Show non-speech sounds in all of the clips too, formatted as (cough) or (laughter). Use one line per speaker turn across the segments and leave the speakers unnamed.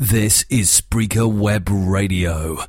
This is Spreaker Web Radio.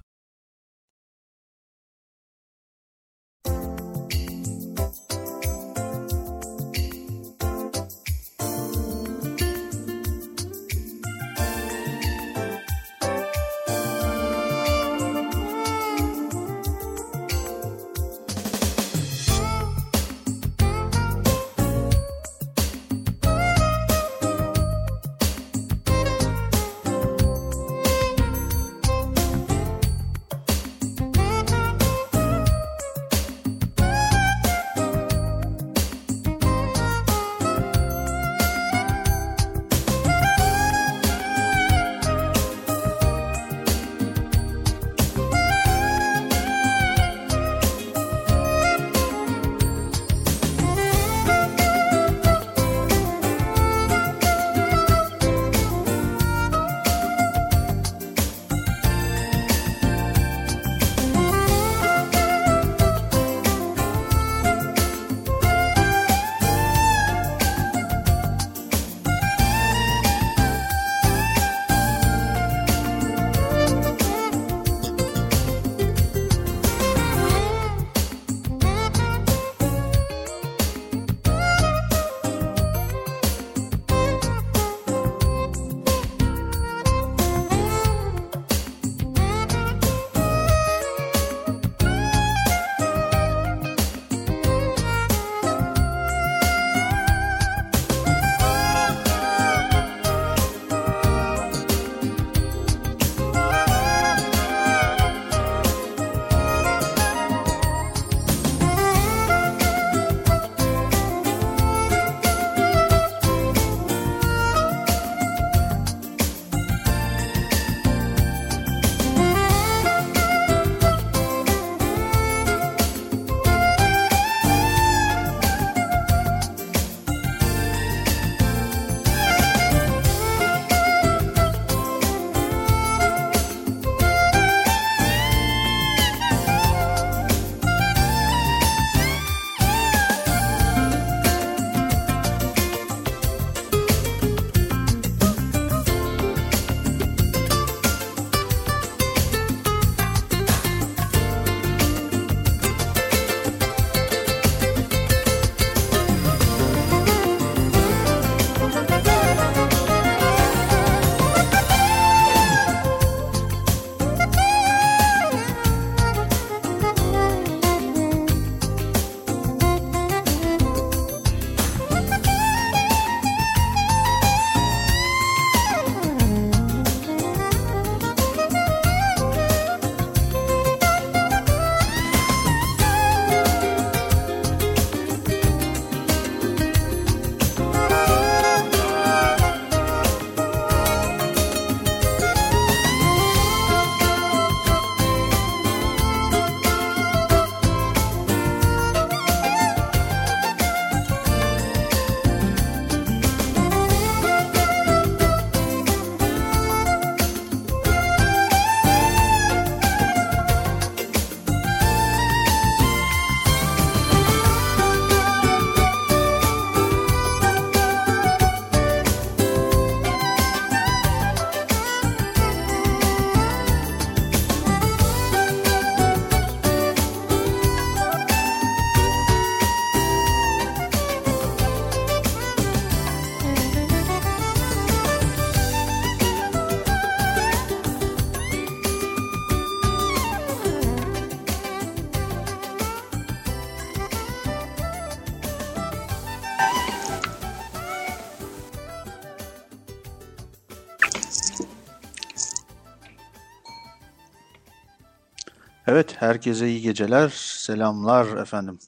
Evet, herkese iyi geceler, selamlar efendim.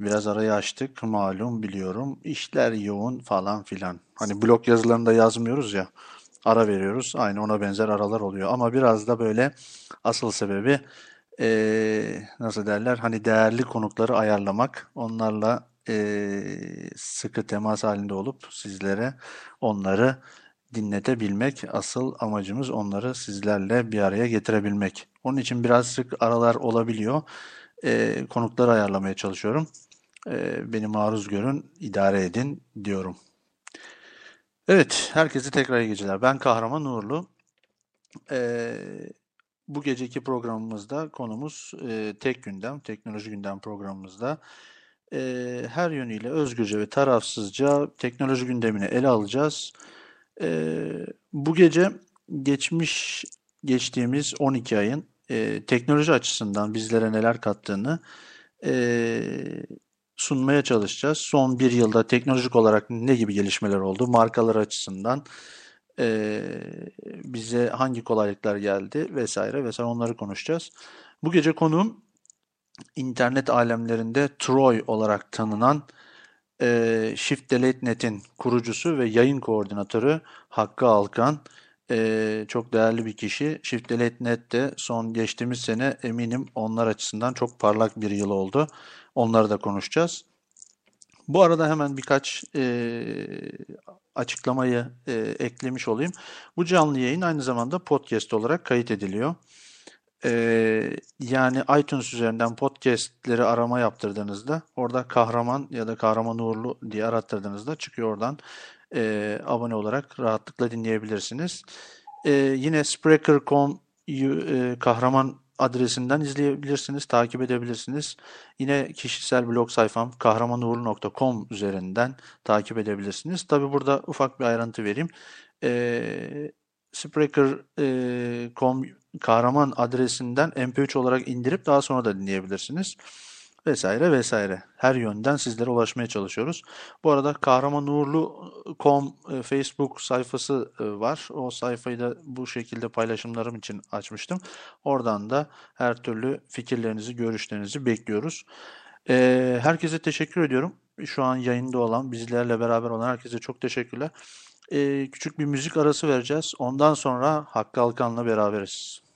Biraz arayı açtık, malum biliyorum. İşler yoğun falan filan. Hani blog yazılarında yazmıyoruz ya, ara veriyoruz. Aynı ona benzer aralar oluyor. Ama biraz da böyle asıl sebebi eee, nasıl derler? Hani değerli konukları ayarlamak. Onlarla eee, sıkı temas halinde olup sizlere onları dinletebilmek. Asıl amacımız onları sizlerle bir araya getirebilmek. Onun için biraz sık aralar olabiliyor. Eee, konukları ayarlamaya çalışıyorum. Eee, beni maruz görün, idare edin diyorum. Evet, herkese tekrar iyi geceler. Ben Kahraman Uğurlu. Ee, bu geceki programımızda konumuz e, tek gündem, teknoloji gündem programımızda e, her yönüyle özgürce ve tarafsızca teknoloji gündemini ele alacağız. E, bu gece geçmiş geçtiğimiz 12 ayın e, teknoloji açısından bizlere neler kattığını e, sunmaya çalışacağız. Son bir yılda teknolojik olarak ne gibi gelişmeler oldu? Markalar açısından e, bize hangi kolaylıklar geldi vesaire vesaire onları konuşacağız. Bu gece konuğum internet alemlerinde Troy olarak tanınan e, Shift Delete Net'in kurucusu ve yayın koordinatörü Hakkı Alkan. E, çok değerli bir kişi. Shift Delete Net de son geçtiğimiz sene eminim onlar açısından çok parlak bir yıl oldu. Onları da konuşacağız. Bu arada hemen birkaç e, açıklamayı e, eklemiş olayım. Bu canlı yayın aynı zamanda podcast olarak kayıt ediliyor. E, yani iTunes üzerinden podcastleri arama yaptırdığınızda orada kahraman ya da kahraman uğurlu diye arattırdığınızda çıkıyor oradan e, abone olarak rahatlıkla dinleyebilirsiniz. E, yine Spreaker.com e, kahraman adresinden izleyebilirsiniz, takip edebilirsiniz. Yine kişisel blog sayfam kahramanuğurlu.com üzerinden takip edebilirsiniz. Tabi burada ufak bir ayrıntı vereyim. E, Spreaker.com kahraman adresinden MP3 olarak indirip daha sonra da dinleyebilirsiniz vesaire vesaire. Her yönden sizlere ulaşmaya çalışıyoruz. Bu arada kahramanuğurlu.com e, Facebook sayfası e, var. O sayfayı da bu şekilde paylaşımlarım için açmıştım. Oradan da her türlü fikirlerinizi, görüşlerinizi bekliyoruz. E, herkese teşekkür ediyorum. Şu an yayında olan, bizlerle beraber olan herkese çok teşekkürler. Küçük bir müzik arası vereceğiz. Ondan sonra Hakkı Alkan'la beraberiz.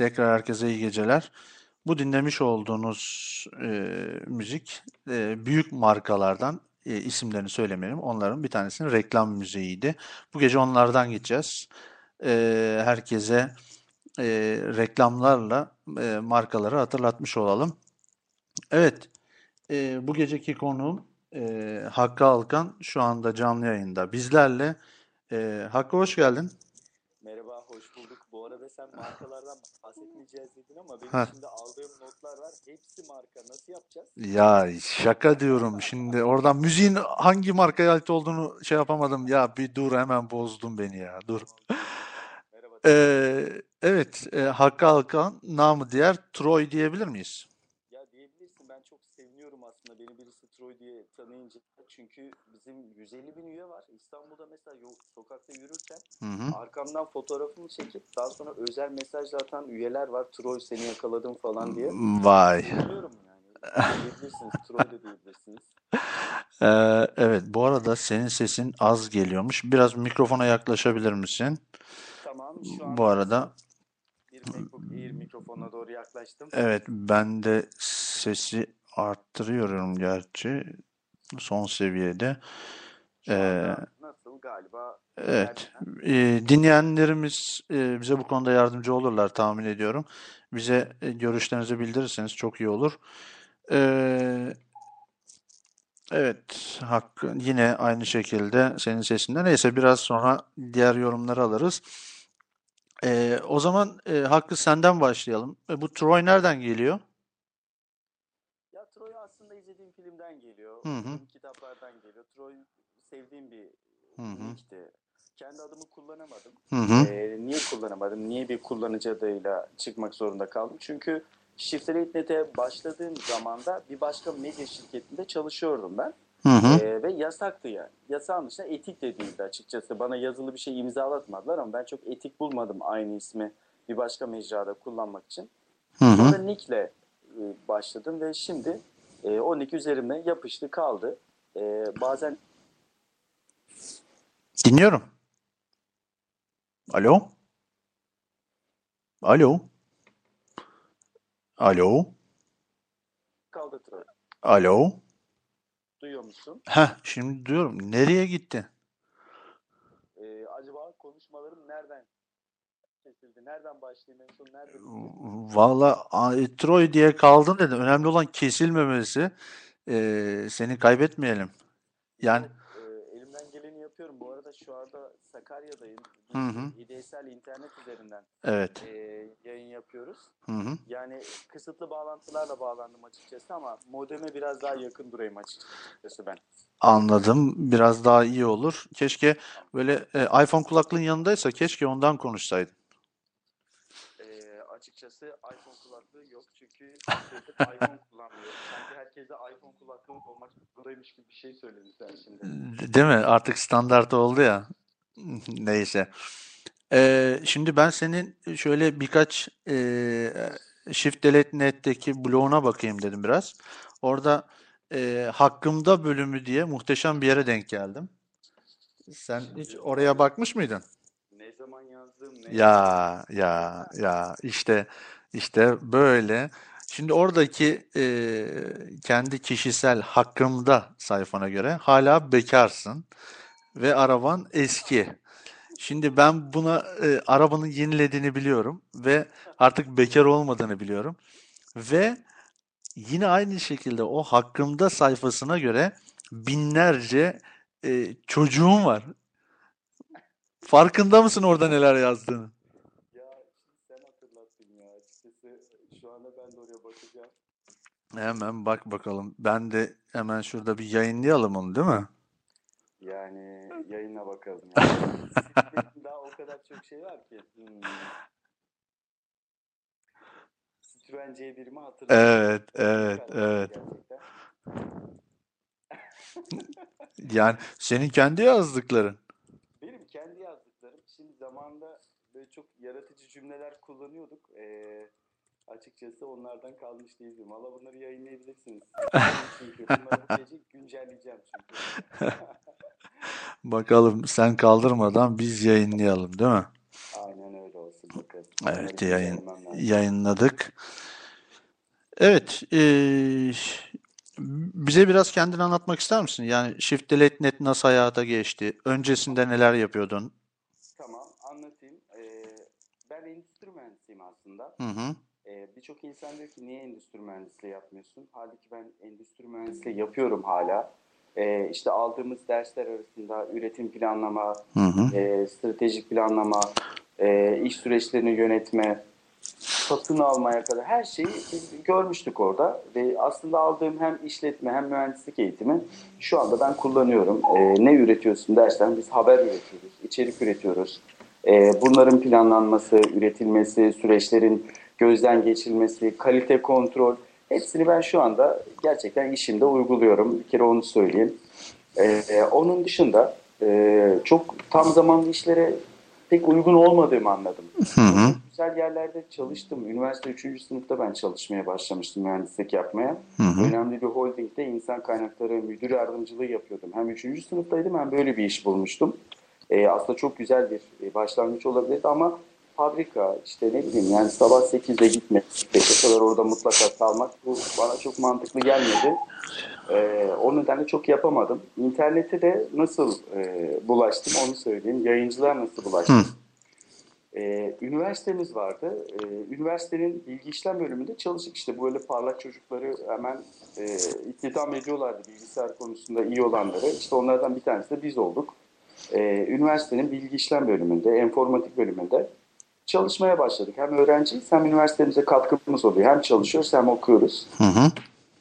Tekrar herkese iyi geceler. Bu dinlemiş olduğunuz e, müzik e, büyük markalardan e, isimlerini söylemeyelim. Onların bir tanesinin reklam müziğiydi. Bu gece onlardan gideceğiz. E, herkese e, reklamlarla e, markaları hatırlatmış olalım. Evet, e, bu geceki konuğum e, Hakkı Alkan şu anda canlı yayında bizlerle. E, Hakkı hoş geldin.
Merhaba, hoş bulduk. Bu arada sen markalardan bahsetmeyeceğiz dedin ama benim
Ha.
şimdi aldığım notlar var. Hepsi marka. Nasıl yapacağız?
Ya şaka diyorum. Şimdi oradan müziğin hangi markaya ait olduğunu şey yapamadım. Ya bir dur hemen bozdun beni ya. Dur.
Merhaba.
Ee, evet, e, Hakkı Alkan namı diğer Troy diyebilir miyiz?
Ya diyebilirsin ben çok seviniyorum aslında beni birisi Troy diye tanıyınca. Çünkü bizim 150 bin üye var. İstanbul'da mesela yol, sokakta yürürken
Hı hı.
arkamdan fotoğrafımı çekip daha sonra özel mesaj atan üyeler var. Troy seni yakaladım falan diye.
Vay.
Seviniyorum yani. Diyebilirsiniz. (laughs) Troy da diyebilirsiniz.
Ee, evet, bu arada senin sesin az geliyormuş. Biraz mikrofona yaklaşabilir misin?
Tamam şu an
Bu arada
bir MacBook Air mikrofona doğru yaklaştım.
evet ben de sesi arttırıyorum gerçi son seviyede. Ee,
nasıl galiba
Evet, e, dinleyenlerimiz e, bize bu konuda yardımcı olurlar tahmin ediyorum. Bize e, görüşlerinizi bildirirseniz çok iyi olur. Ee, evet, Hakkı yine aynı şekilde senin sesinde. Neyse biraz sonra diğer yorumları alırız. Ee, o zaman e, Hakkı senden başlayalım. E, bu Troy nereden geliyor?
Ya Troy aslında izlediğim
Hı hı.
kitaplardan geliyor. Troy sevdiğim bir nickti. Kendi adımı kullanamadım.
Hı hı.
Ee, niye kullanamadım? Niye bir kullanıcı adıyla çıkmak zorunda kaldım? Çünkü Shift.net'e başladığım zamanda bir başka medya şirketinde çalışıyordum ben.
Hı hı.
Ee, ve yasaktı yani. Yasağın dışında etik de değildi açıkçası. Bana yazılı bir şey imzalatmadılar ama ben çok etik bulmadım aynı ismi bir başka mecrada kullanmak için.
Hı hı.
Sonra Nick'le e, başladım ve şimdi e, o Nick üzerime yapıştı kaldı. E, bazen
Dinliyorum. Alo? Alo? Alo?
kaldı Troy.
Alo?
Duyuyor musun?
Heh, şimdi diyorum. Nereye gitti?
E, acaba konuşmalarım nereden kesildi? Nereden başlayayım? En son nerede?
Valla e, Troy diye kaldın dedim. Önemli olan kesilmemesi. Ee, seni kaybetmeyelim. Yani
Yok, e, elimden geleni yapıyorum. Bu arada şu anda Sakarya'dayım.
Hı
IDSL internet üzerinden
evet.
e, yayın yapıyoruz.
Hı hı.
Yani kısıtlı bağlantılarla bağlandım açıkçası ama modeme biraz daha yakın durayım açıkçası ben.
Anladım. Biraz daha iyi olur. Keşke böyle e, iPhone kulaklığın yanındaysa keşke ondan konuşsaydın.
Açıkçası iPhone kulaklığı yok çünkü (laughs) iPhone kullanmıyor. Sanki herkese iPhone kulaklığı olmak zorundaymış gibi bir şey söyledin sen şimdi.
Değil mi? Artık standart oldu ya. (laughs) Neyse. Ee, şimdi ben senin şöyle birkaç e, Shift Delete Net'teki bloguna bakayım dedim biraz. Orada e, Hakkımda bölümü diye muhteşem bir yere denk geldim. Sen hiç oraya bakmış mıydın?
Zaman yazdım, ne
Ya ya ya işte işte böyle. Şimdi oradaki e, kendi kişisel hakkımda sayfana göre hala bekarsın ve araban eski. Şimdi ben buna e, arabanın yenilediğini biliyorum ve artık bekar olmadığını biliyorum ve yine aynı şekilde o hakkımda sayfasına göre binlerce e, çocuğum var. Farkında mısın orada neler yazdığını?
Ya sen hatırlattın ya. Açıkçası şu anda ben de oraya bakacağım.
Hemen bak bakalım. Ben de hemen şurada bir yayınlayalım onu, değil mi?
Yani yayına bakalım. Yani. (laughs) Daha o kadar çok şey var ki. Hmm. Citroen C1'imi hatırlıyorum.
Evet, evet, evet. Yani senin kendi yazdıkların.
Benim kendi yazdıklarım. Şimdi zamanında böyle çok yaratıcı cümleler kullanıyorduk. Ee, açıkçası onlardan kalmış değilim. Valla bunları yayınlayabilirsiniz. (laughs) çünkü bunları bu gece güncelleyeceğim çünkü. (laughs)
Bakalım sen kaldırmadan biz yayınlayalım, değil mi?
Aynen öyle olsun bakalım.
Evet, yayın, yayınladık. Evet, eee, bize biraz kendini anlatmak ister misin? Yani Shift Delete Net nasıl hayata geçti? Öncesinde neler yapıyordun?
Tamam, anlatayım. Ee, ben endüstri mühendisiyim aslında.
Hı hı.
Ee, birçok insan diyor ki niye endüstri mühendisliği yapmıyorsun? Halbuki ben endüstri mühendisliği yapıyorum hala. Ee, işte aldığımız dersler arasında üretim planlama,
Hı hı.
e, stratejik planlama, e, iş süreçlerini yönetme, satın almaya kadar her şeyi biz görmüştük orada. Ve aslında aldığım hem işletme hem mühendislik eğitimi şu anda ben kullanıyorum. E, ne üretiyorsun dersen biz haber üretiyoruz, içerik üretiyoruz. E, bunların planlanması, üretilmesi, süreçlerin gözden geçirilmesi, kalite kontrol hepsini ben şu anda gerçekten işimde uyguluyorum. Bir kere onu söyleyeyim. Ee, onun dışında e, çok tam zamanlı işlere pek uygun olmadığımı anladım.
Hı hı.
Güzel yerlerde çalıştım. Üniversite 3. sınıfta ben çalışmaya başlamıştım mühendislik yapmaya.
Hı hı.
Önemli bir holdingde insan kaynakları müdür yardımcılığı yapıyordum. Hem 3. sınıftaydım hem böyle bir iş bulmuştum. Ee, aslında çok güzel bir e, başlangıç olabilirdi ama fabrika işte ne bileyim yani sabah 8'de gitmek, 5'e kadar orada mutlaka kalmak bu bana çok mantıklı gelmedi. Ee, o nedenle çok yapamadım. İnternete de nasıl e, bulaştım onu söyleyeyim. Yayıncılar nasıl bulaştı?
Hı.
Ee, üniversitemiz vardı. Ee, üniversitenin bilgi işlem bölümünde çalıştık. İşte böyle parlak çocukları hemen e, iktidam ediyorlardı bilgisayar konusunda iyi olanları. İşte onlardan bir tanesi de biz olduk. Ee, üniversitenin bilgi işlem bölümünde, enformatik bölümünde çalışmaya başladık. Hem öğrenciyiz hem üniversitemize katkımız oluyor. Hem çalışıyoruz hem okuyoruz.
Hı hı.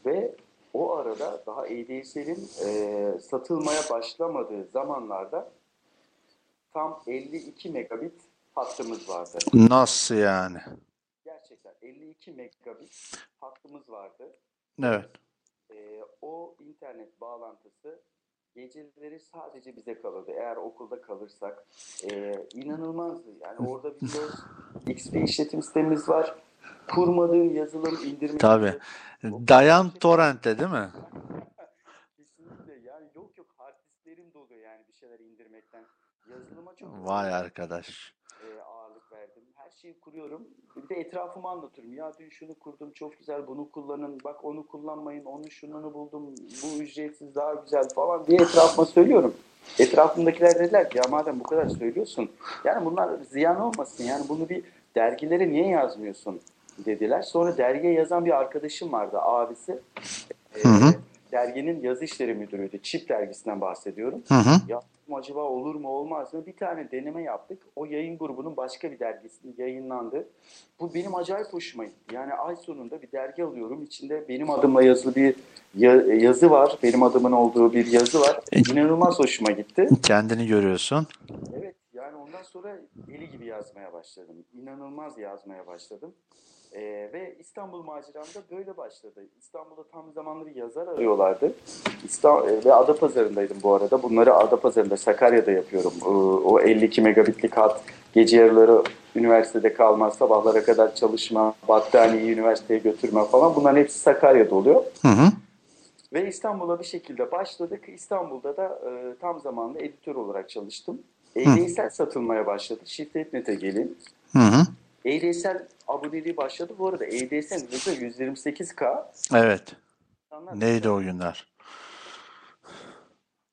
Ve o arada daha ADSL'in e, satılmaya başlamadığı zamanlarda tam 52 megabit hattımız vardı.
Nasıl yani?
Gerçekten 52 megabit hattımız vardı.
Evet.
E, o internet bağlantısı geceleri sadece bize kalırdı. Eğer okulda kalırsak e, inanılmazdı. Yani orada Windows XP işletim sistemimiz var. Kurmadığım yazılım indirme.
Tabii. Dayan Torrent'te değil mi? (laughs)
Kesinlikle. Yani yok yok hard disklerim doluyor yani bir şeyler indirmekten. Yazılıma çok
Vay arkadaş.
Şeyi kuruyorum. Bir de etrafıma anlatıyorum. Ya dün şunu kurdum çok güzel bunu kullanın. Bak onu kullanmayın. Onu şununu buldum. Bu ücretsiz daha güzel falan diye etrafıma söylüyorum. Etrafımdakiler dediler ki ya madem bu kadar söylüyorsun. Yani bunlar ziyan olmasın. Yani bunu bir dergilere niye yazmıyorsun dediler. Sonra dergiye yazan bir arkadaşım vardı abisi.
Hı hı.
derginin yazı işleri müdürüydü. Çip dergisinden bahsediyorum.
Hı hı.
Ya acaba olur mu olmaz mı? Bir tane deneme yaptık. O yayın grubunun başka bir dergisinde yayınlandı. Bu benim acayip hoşuma gitti. Yani ay sonunda bir dergi alıyorum. İçinde benim adımla yazılı bir ya- yazı var. Benim adımın olduğu bir yazı var. İnanılmaz hoşuma gitti.
Kendini görüyorsun.
Evet yani ondan sonra deli gibi yazmaya başladım. İnanılmaz yazmaya başladım. Ee, ve İstanbul maceram da böyle başladı. İstanbul'da tam zamanlı bir yazar arıyorlardı. İsta- ve Adapazarı'ndaydım bu arada. Bunları Adapazarı'nda, Sakarya'da yapıyorum. Ee, o 52 megabitlik hat gece yarıları üniversitede kalma, sabahlara kadar çalışma, battaniyeyi üniversiteye götürme falan. Bunların hepsi Sakarya'da oluyor.
Hı hı.
Ve İstanbul'a bir şekilde başladık. İstanbul'da da e, tam zamanlı editör olarak çalıştım. ADSL satılmaya başladı. Şirketnet'e gelin.
Hı hı.
ADSL aboneliği başladı. Bu arada ADSL hızı 128K.
Evet.
İnsanlar
Neydi o günler?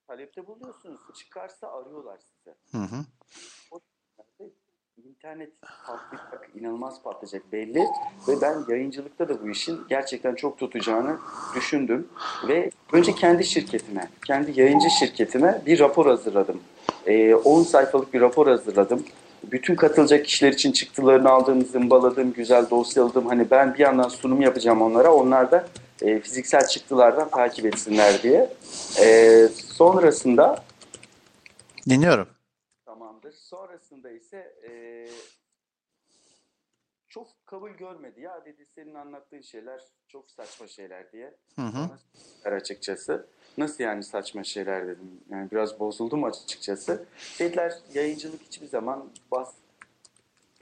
Talepte buluyorsunuz. Çıkarsa arıyorlar size.
Hı hı.
O İnternet patlayacak, inanılmaz patlayacak belli. Ve ben yayıncılıkta da bu işin gerçekten çok tutacağını düşündüm. Ve önce kendi şirketime, kendi yayıncı şirketime bir rapor hazırladım. Ee, 10 sayfalık bir rapor hazırladım. Bütün katılacak kişiler için çıktılarını aldım, zımbaladım, güzel dosyaladım. Hani ben bir yandan sunum yapacağım onlara. Onlar da e, fiziksel çıktılardan takip etsinler diye. Ee, sonrasında
Dinliyorum.
Tamamdır. Sonrasında ise eee, çok kabul görmedi. Ya dedi senin anlattığın şeyler çok saçma şeyler diye.
Hı hı.
Açıkçası. Nasıl yani saçma şeyler dedim. Yani biraz bozuldum açıkçası. Dediler yayıncılık hiçbir zaman bas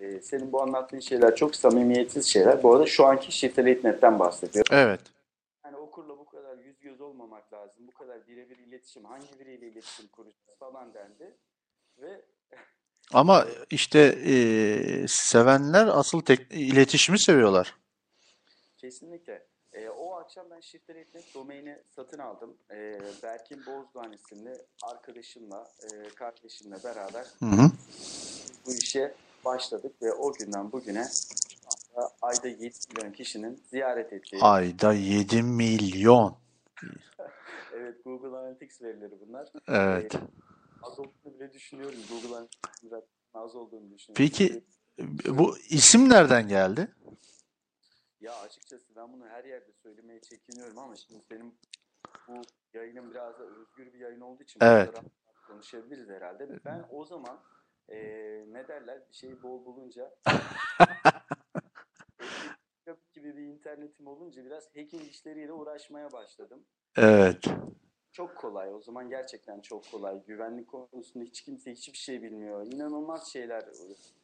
eee, senin bu anlattığın şeyler çok samimiyetsiz şeyler. Bu arada şu anki Şifreleytnet'ten bahsediyor.
Evet.
Yani okurla bu kadar yüz göz olmamak lazım. Bu kadar birebir iletişim, hangi biriyle iletişim kuracağız falan dendi. Ve (laughs)
Ama işte e, sevenler asıl tek, iletişimi seviyorlar.
Kesinlikle. Ee, o akşam ben Shifter Etmek domaini satın aldım. Ee, Berkin Bozdoğan isimli arkadaşımla, e, kardeşimle beraber
Hı hı.
bu işe başladık ve o günden bugüne ayda 7 milyon kişinin ziyaret ettiği,
Ayda 7 milyon. (laughs)
evet Google Analytics verileri bunlar.
Evet.
Ee, az olduğunu bile düşünüyorum. Google Analytics'in biraz az olduğunu düşünüyorum.
Peki
Çünkü
bu isim nereden geldi?
Ya açıkçası ben bunu her yerde söylemeye çekiniyorum ama şimdi senin bu yayının biraz da özgür bir yayın olduğu için
Evet.
konuşabiliriz herhalde. Ben o zaman eee, ne derler bir şeyi bol bulunca (laughs) gibi bir internetim olunca biraz hacking işleriyle uğraşmaya başladım.
Evet.
Çok kolay. O zaman gerçekten çok kolay. Güvenlik konusunda hiç kimse hiçbir şey bilmiyor. İnanılmaz şeyler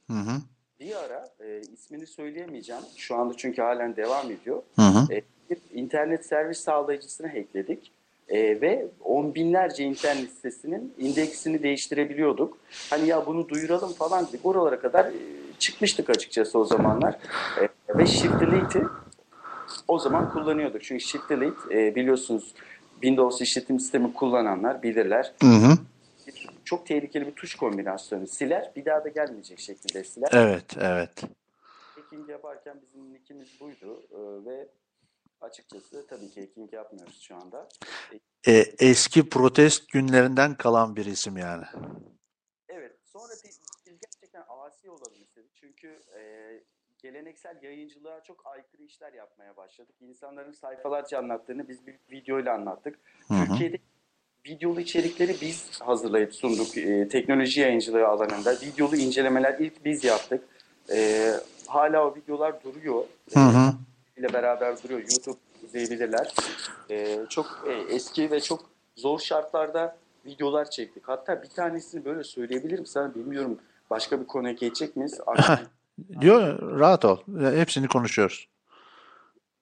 Hı hı.
Bir ara e, ismini söyleyemeyeceğim. Şu anda çünkü halen devam ediyor.
Hı hı.
E, bir internet servis sağlayıcısını hackledik. E, ve on binlerce internet sitesinin indeksini değiştirebiliyorduk. Hani ya bunu duyuralım falan dedik. Oralara kadar e, çıkmıştık açıkçası o zamanlar. E, ve Shift Delete'i o zaman kullanıyorduk. Çünkü Shift Delete e, biliyorsunuz Windows işletim sistemi kullananlar bilirler.
Hı hı.
Çok tehlikeli bir tuş kombinasyonu. Siler bir daha da gelmeyecek şekilde siler.
Evet, evet.
Hacking yaparken bizim nickimiz buydu Ee, ve açıkçası tabii ki hacking yapmıyoruz şu anda.
E, eski protest günlerinden kalan bir isim yani.
Evet sonra biz gerçekten asi olalım istedik çünkü e, geleneksel yayıncılığa çok aykırı işler yapmaya başladık. İnsanların sayfalarca anlattığını biz bir videoyla anlattık.
Hı hı.
Türkiye'de videolu içerikleri biz hazırlayıp sunduk e, teknoloji yayıncılığı alanında. Videolu incelemeler ilk biz yaptık. E, hala o videolar duruyor.
Hı hı.
ile beraber duruyor. YouTube izleyebilirler. Ee, çok e, eski ve çok zor şartlarda videolar çektik. Hatta bir tanesini böyle söyleyebilirim sana. Bilmiyorum başka bir konuya geçecek miyiz? (laughs)
Diyor rahat ol. Hepsini konuşuyoruz.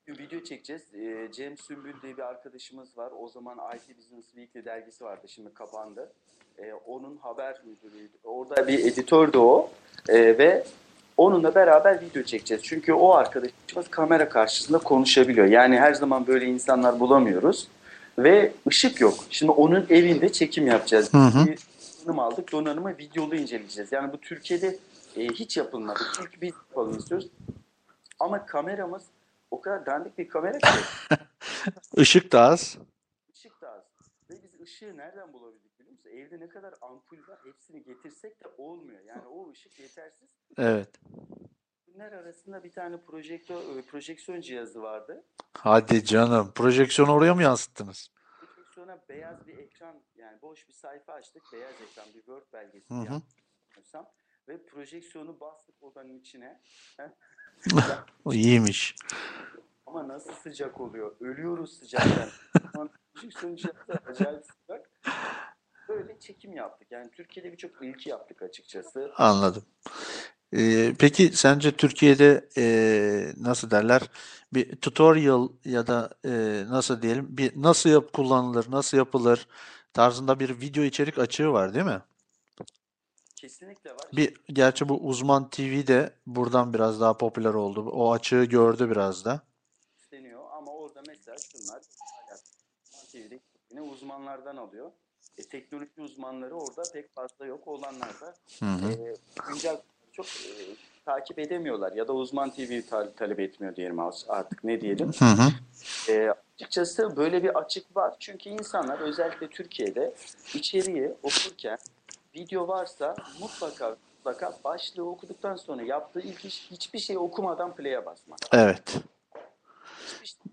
Bir video çekeceğiz. Ee, Cem Sümbül diye bir arkadaşımız var. O zaman IT Business Weekly dergisi vardı. Şimdi kapandı. Ee, onun haber müdürüydü. Orada bir editördü o. Ee, ve onunla beraber video çekeceğiz. Çünkü o arkadaşımız kamera karşısında konuşabiliyor. Yani her zaman böyle insanlar bulamıyoruz. Ve ışık yok. Şimdi onun evinde çekim yapacağız.
Hı hı.
Bir donanım aldık. Donanımı videolu inceleyeceğiz. Yani bu Türkiye'de e, hiç yapılmadı. İlk biz yapalım istiyoruz. Ama kameramız o kadar dandik bir kamera ki (laughs)
Işık da az.
ışık da az. Ve biz ışığı nereden bulabildik biliyor musun? Evde ne kadar ampul var hepsini getirsek de olmuyor. Yani o ışık yetersiz.
Evet.
Bunlar arasında bir tane projektör, e, projeksiyon cihazı vardı.
Hadi canım. Projeksiyonu oraya mı yansıttınız?
Projeksiyona beyaz bir ekran yani boş bir sayfa açtık. Beyaz ekran bir Word belgesi
Hı hı.
Ve projeksiyonu bastık odanın içine.
O iyiymiş.
Ama nasıl sıcak oluyor? Ölüyoruz sıcaktan. (laughs) Projeksiyon cihazı acayip sıcak. Böyle çekim yaptık. Yani Türkiye'de birçok ilki yaptık açıkçası.
Anladım. Ee, peki sence Türkiye'de e, nasıl derler bir tutorial ya da e, nasıl diyelim bir nasıl yap kullanılır, nasıl yapılır tarzında bir video içerik açığı var değil mi?
Kesinlikle var.
Bir gerçi bu Uzman TV de buradan biraz daha popüler oldu. O açığı gördü biraz da.
isteniyor ama orada mesela şunlar hala TV'de yine uzmanlardan alıyor. E, teknoloji uzmanları orada pek fazla yok. Olanlar da
Hı hı.
e, güncel çok e, takip edemiyorlar ya da uzman TV ta- talep etmiyor diyelim artık ne diyelim.
Hı hı.
E, açıkçası böyle bir açık var. Çünkü insanlar özellikle Türkiye'de içeriği okurken video varsa mutlaka mutlaka başlığı okuduktan sonra yaptığı ilk iş hiçbir şey okumadan play'e basmak.
Evet.
Hiçbir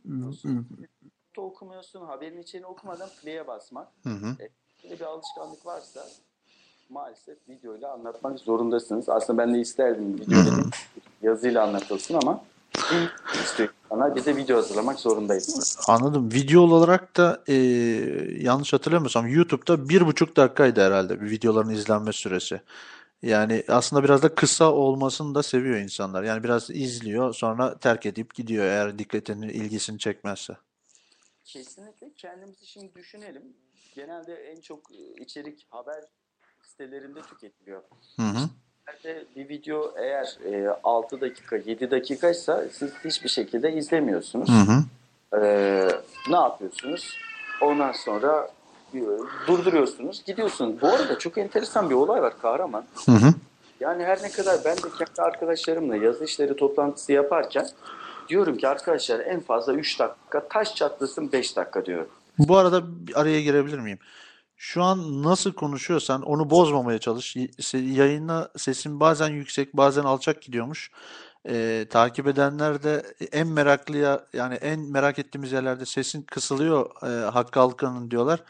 şey okumuyorsun. Haberin içeriğini okumadan play'e basmak.
Hı hı.
Böyle bir alışkanlık varsa maalesef videoyla anlatmak zorundasınız. Aslında ben de isterdim videoyla yazıyla anlatılsın ama değil (laughs) insanlar. Bize video hazırlamak zorundayız.
Anladım. Video olarak da e, yanlış hatırlamıyorsam YouTube'da bir buçuk dakikaydı herhalde bir videoların izlenme süresi. Yani aslında biraz da kısa olmasını da seviyor insanlar. Yani biraz izliyor sonra terk edip gidiyor eğer dikkatini, ilgisini çekmezse.
Kesinlikle kendimizi şimdi düşünelim. Genelde en çok e, içerik haber sitelerinde tüketiliyor.
Hı hı.
Bir video eğer e, 6 dakika 7 dakikaysa siz hiçbir şekilde izlemiyorsunuz.
Hı hı.
Ee, ne yapıyorsunuz? Ondan sonra e, durduruyorsunuz, gidiyorsunuz. Bu arada çok enteresan bir olay var kahraman.
Hı hı.
Yani her ne kadar ben de kendi arkadaşlarımla yazı işleri toplantısı yaparken diyorum ki arkadaşlar en fazla 3 dakika, taş çatlasın 5 dakika diyorum.
Bu arada araya girebilir miyim? Şu an nasıl konuşuyorsan onu bozmamaya çalış. Yayına sesin bazen yüksek, bazen alçak gidiyormuş. Ee, takip edenler de en meraklıya yani en merak ettiğimiz yerlerde sesin kısılıyor e, Hakkı Alkan'ın diyorlar.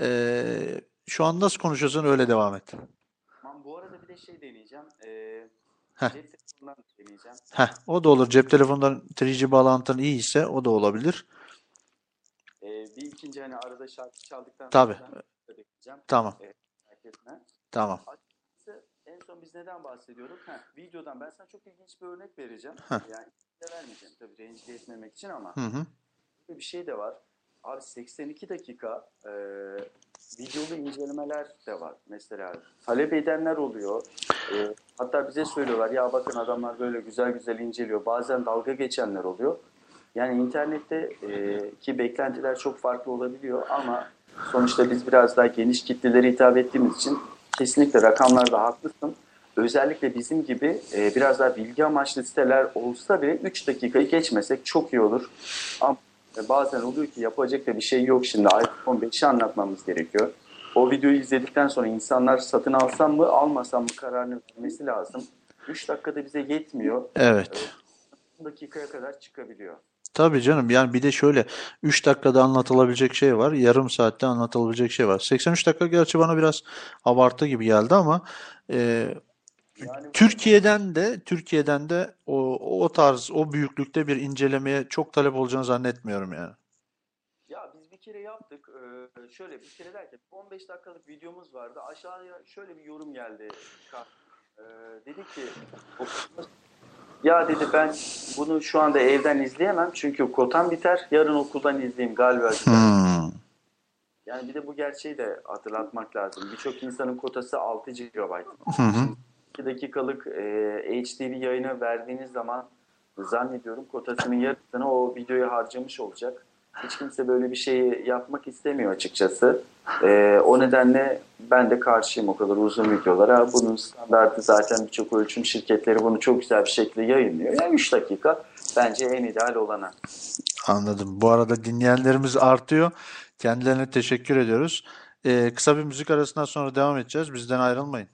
Ee, şu an nasıl konuşuyorsan öyle devam et.
Tamam bu arada bir de şey deneyeceğim. Ee,
Heh.
cep telefonundan da deneyeceğim.
Heh, o da olur. Cep telefonundan 3G bağlantın iyi ise o da olabilir.
Ee, bir ikinci hani arada şarkı çaldıktan
Tabii.
sonra deneyeceğim.
Tamam,
Merak etme.
tamam.
Açıkçası en son biz neden bahsediyorduk? Heh, videodan ben sana çok ilginç bir örnek vereceğim.
Heh.
Yani de vermeyeceğim tabii rencide etmemek için ama
Hı hı.
bir şey de var. Abi 82 dakika e, videolu incelemeler de var. Mesela talep edenler oluyor. E, hatta bize söylüyorlar ya bakın adamlar böyle güzel güzel inceliyor. Bazen dalga geçenler oluyor. Yani internette e, ki beklentiler çok farklı olabiliyor ama sonuçta biz biraz daha geniş kitlelere hitap ettiğimiz için kesinlikle rakamlarda haklısın. Özellikle bizim gibi e, biraz daha bilgi amaçlı siteler olsa bile 3 dakikayı geçmesek çok iyi olur. Ama bazen oluyor ki yapacak da bir şey yok şimdi iPhone 5'i anlatmamız gerekiyor. O videoyu izledikten sonra insanlar satın alsam mı almasam mı kararını vermesi lazım. 3 dakikada bize yetmiyor.
Evet.
10 dakikaya kadar çıkabiliyor.
Tabii canım yani bir de şöyle 3 dakikada anlatılabilecek şey var. Yarım saatte anlatılabilecek şey var. 83 dakika gerçi bana biraz abartı gibi geldi ama e,
Yani
Türkiye'den de Türkiye'den de o, o tarz o büyüklükte bir incelemeye çok talep olacağını zannetmiyorum yani.
Ya biz bir kere yaptık. Ee, şöyle bir kere derken 15 dakikalık videomuz vardı. Aşağıya şöyle bir yorum geldi. Ee, dedi ki ya dedi ben bunu şu anda evden izleyemem çünkü kotam biter. Yarın okuldan izleyeyim galiba.
Hmm.
Yani bir de bu gerçeği de hatırlatmak lazım. Birçok insanın kotası 6 GB.
Hı hı.
2 dakikalık e, HD bir yayını verdiğiniz zaman zannediyorum kotasının yarısını o videoya harcamış olacak. Hiç kimse böyle bir şeyi yapmak istemiyor açıkçası. E, o nedenle ben de karşıyım o kadar uzun videolara. Bunun standartı zaten birçok ölçüm şirketleri bunu çok güzel bir şekilde yayınlıyor. Yani 3 dakika bence en ideal olana.
Anladım. Bu arada dinleyenlerimiz artıyor. Kendilerine teşekkür ediyoruz. E, kısa bir müzik arasından sonra devam edeceğiz. Bizden ayrılmayın.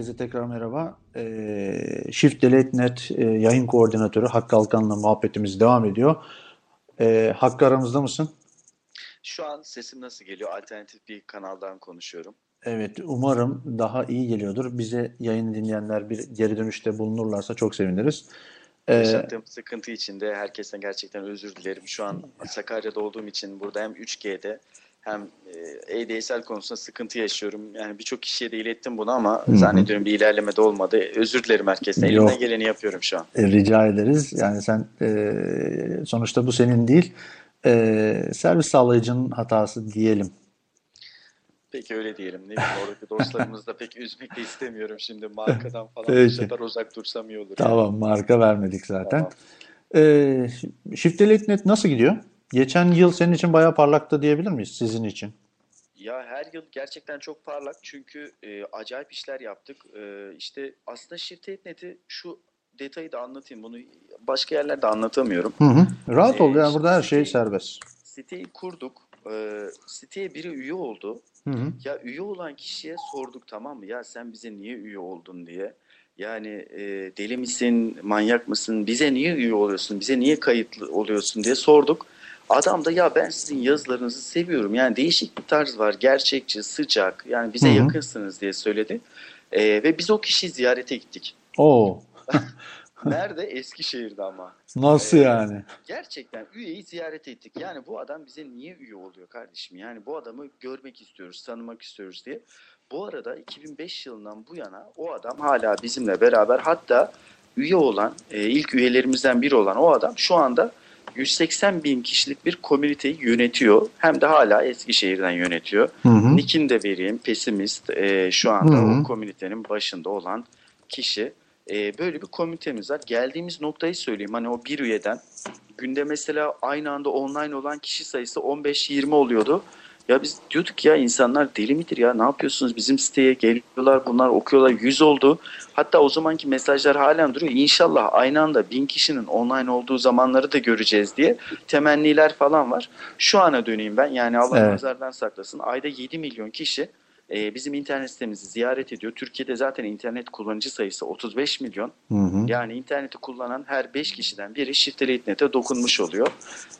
Herkese tekrar merhaba. Ee, Shift Delete Net e, yayın koordinatörü Hakkı Alkan'la muhabbetimiz devam ediyor. Ee, Hakkı aramızda mısın?
Şu an sesim nasıl geliyor? Alternatif bir kanaldan konuşuyorum.
Evet, umarım daha iyi geliyordur. Bize yayın dinleyenler bir geri dönüşte bulunurlarsa çok seviniriz.
Ee, Yaşadığım sıkıntı için de herkesten gerçekten özür dilerim. Şu an Sakarya'da olduğum için burada hem 3G'de hem e, ADSL konusunda sıkıntı yaşıyorum. Yani birçok kişiye de ilettim bunu ama Hı-hı. zannediyorum bir ilerleme de olmadı. Özür dilerim herkesten. Elimden geleni yapıyorum şu an.
E, rica ederiz. Yani sen e, sonuçta bu senin değil. E, servis sağlayıcının hatası diyelim.
Peki öyle diyelim. Ne oradaki (laughs) dostlarımızı da pek üzmek de istemiyorum şimdi. Markadan falan Peki. bu sefer uzak dursam iyi olur.
Tamam yani. marka vermedik zaten. Tamam. E, Shift Net nasıl gidiyor? Geçen yıl senin için bayağı parlaktı diyebilir miyiz sizin için?
Ya her yıl gerçekten çok parlak çünkü e, acayip işler yaptık. E, işte aslında Shift.net'i şu detayı da anlatayım. Bunu başka yerlerde anlatamıyorum.
Hı hı. Rahat e, ol yani burada her şey serbest.
Siteyi kurduk. E, siteye biri üye oldu. Hı hı. Ya üye olan kişiye sorduk tamam mı? Ya sen bize niye üye oldun diye. Yani e, deli misin, manyak mısın, bize niye üye oluyorsun, bize niye kayıtlı oluyorsun diye sorduk. Adam da ya ben sizin yazılarınızı seviyorum. Yani değişik bir tarz var. Gerçekçi, sıcak. Yani bize Hı-hı. yakınsınız diye söyledi. E, ve biz o kişiyi ziyarete gittik.
Oo. (laughs)
Nerede? Eskişehir'de ama.
Nasıl ee, yani?
Gerçekten üyeyi ziyaret ettik. Yani bu adam bize niye üye oluyor kardeşim? Yani bu adamı görmek istiyoruz, tanımak istiyoruz diye. Bu arada 2005 yılından bu yana o adam hala bizimle beraber hatta üye olan, e, ilk üyelerimizden biri olan o adam şu anda 180 bin kişilik bir komüniteyi yönetiyor. Hem de hala Eskişehir'den yönetiyor. Nick'ini de vereyim. Pesimist e, şu anda hı hı. o komünitenin başında olan kişi. E, böyle bir komitemiz var. Geldiğimiz noktayı söyleyeyim. Hani o bir üyeden günde mesela aynı anda online olan kişi sayısı 15-20 oluyordu. Ya biz diyorduk ya insanlar deli midir ya ne yapıyorsunuz bizim siteye geliyorlar bunlar okuyorlar yüz oldu. Hatta o zamanki mesajlar halen duruyor. İnşallah aynı anda bin kişinin online olduğu zamanları da göreceğiz diye temenniler falan var. Şu ana döneyim ben yani Allah evet. nazardan saklasın. Ayda 7 milyon kişi e, bizim internet sitemizi ziyaret ediyor. Türkiye'de zaten internet kullanıcı sayısı 35 milyon. Hı hı. Yani interneti kullanan her 5 kişiden biri Shift.net'e dokunmuş oluyor.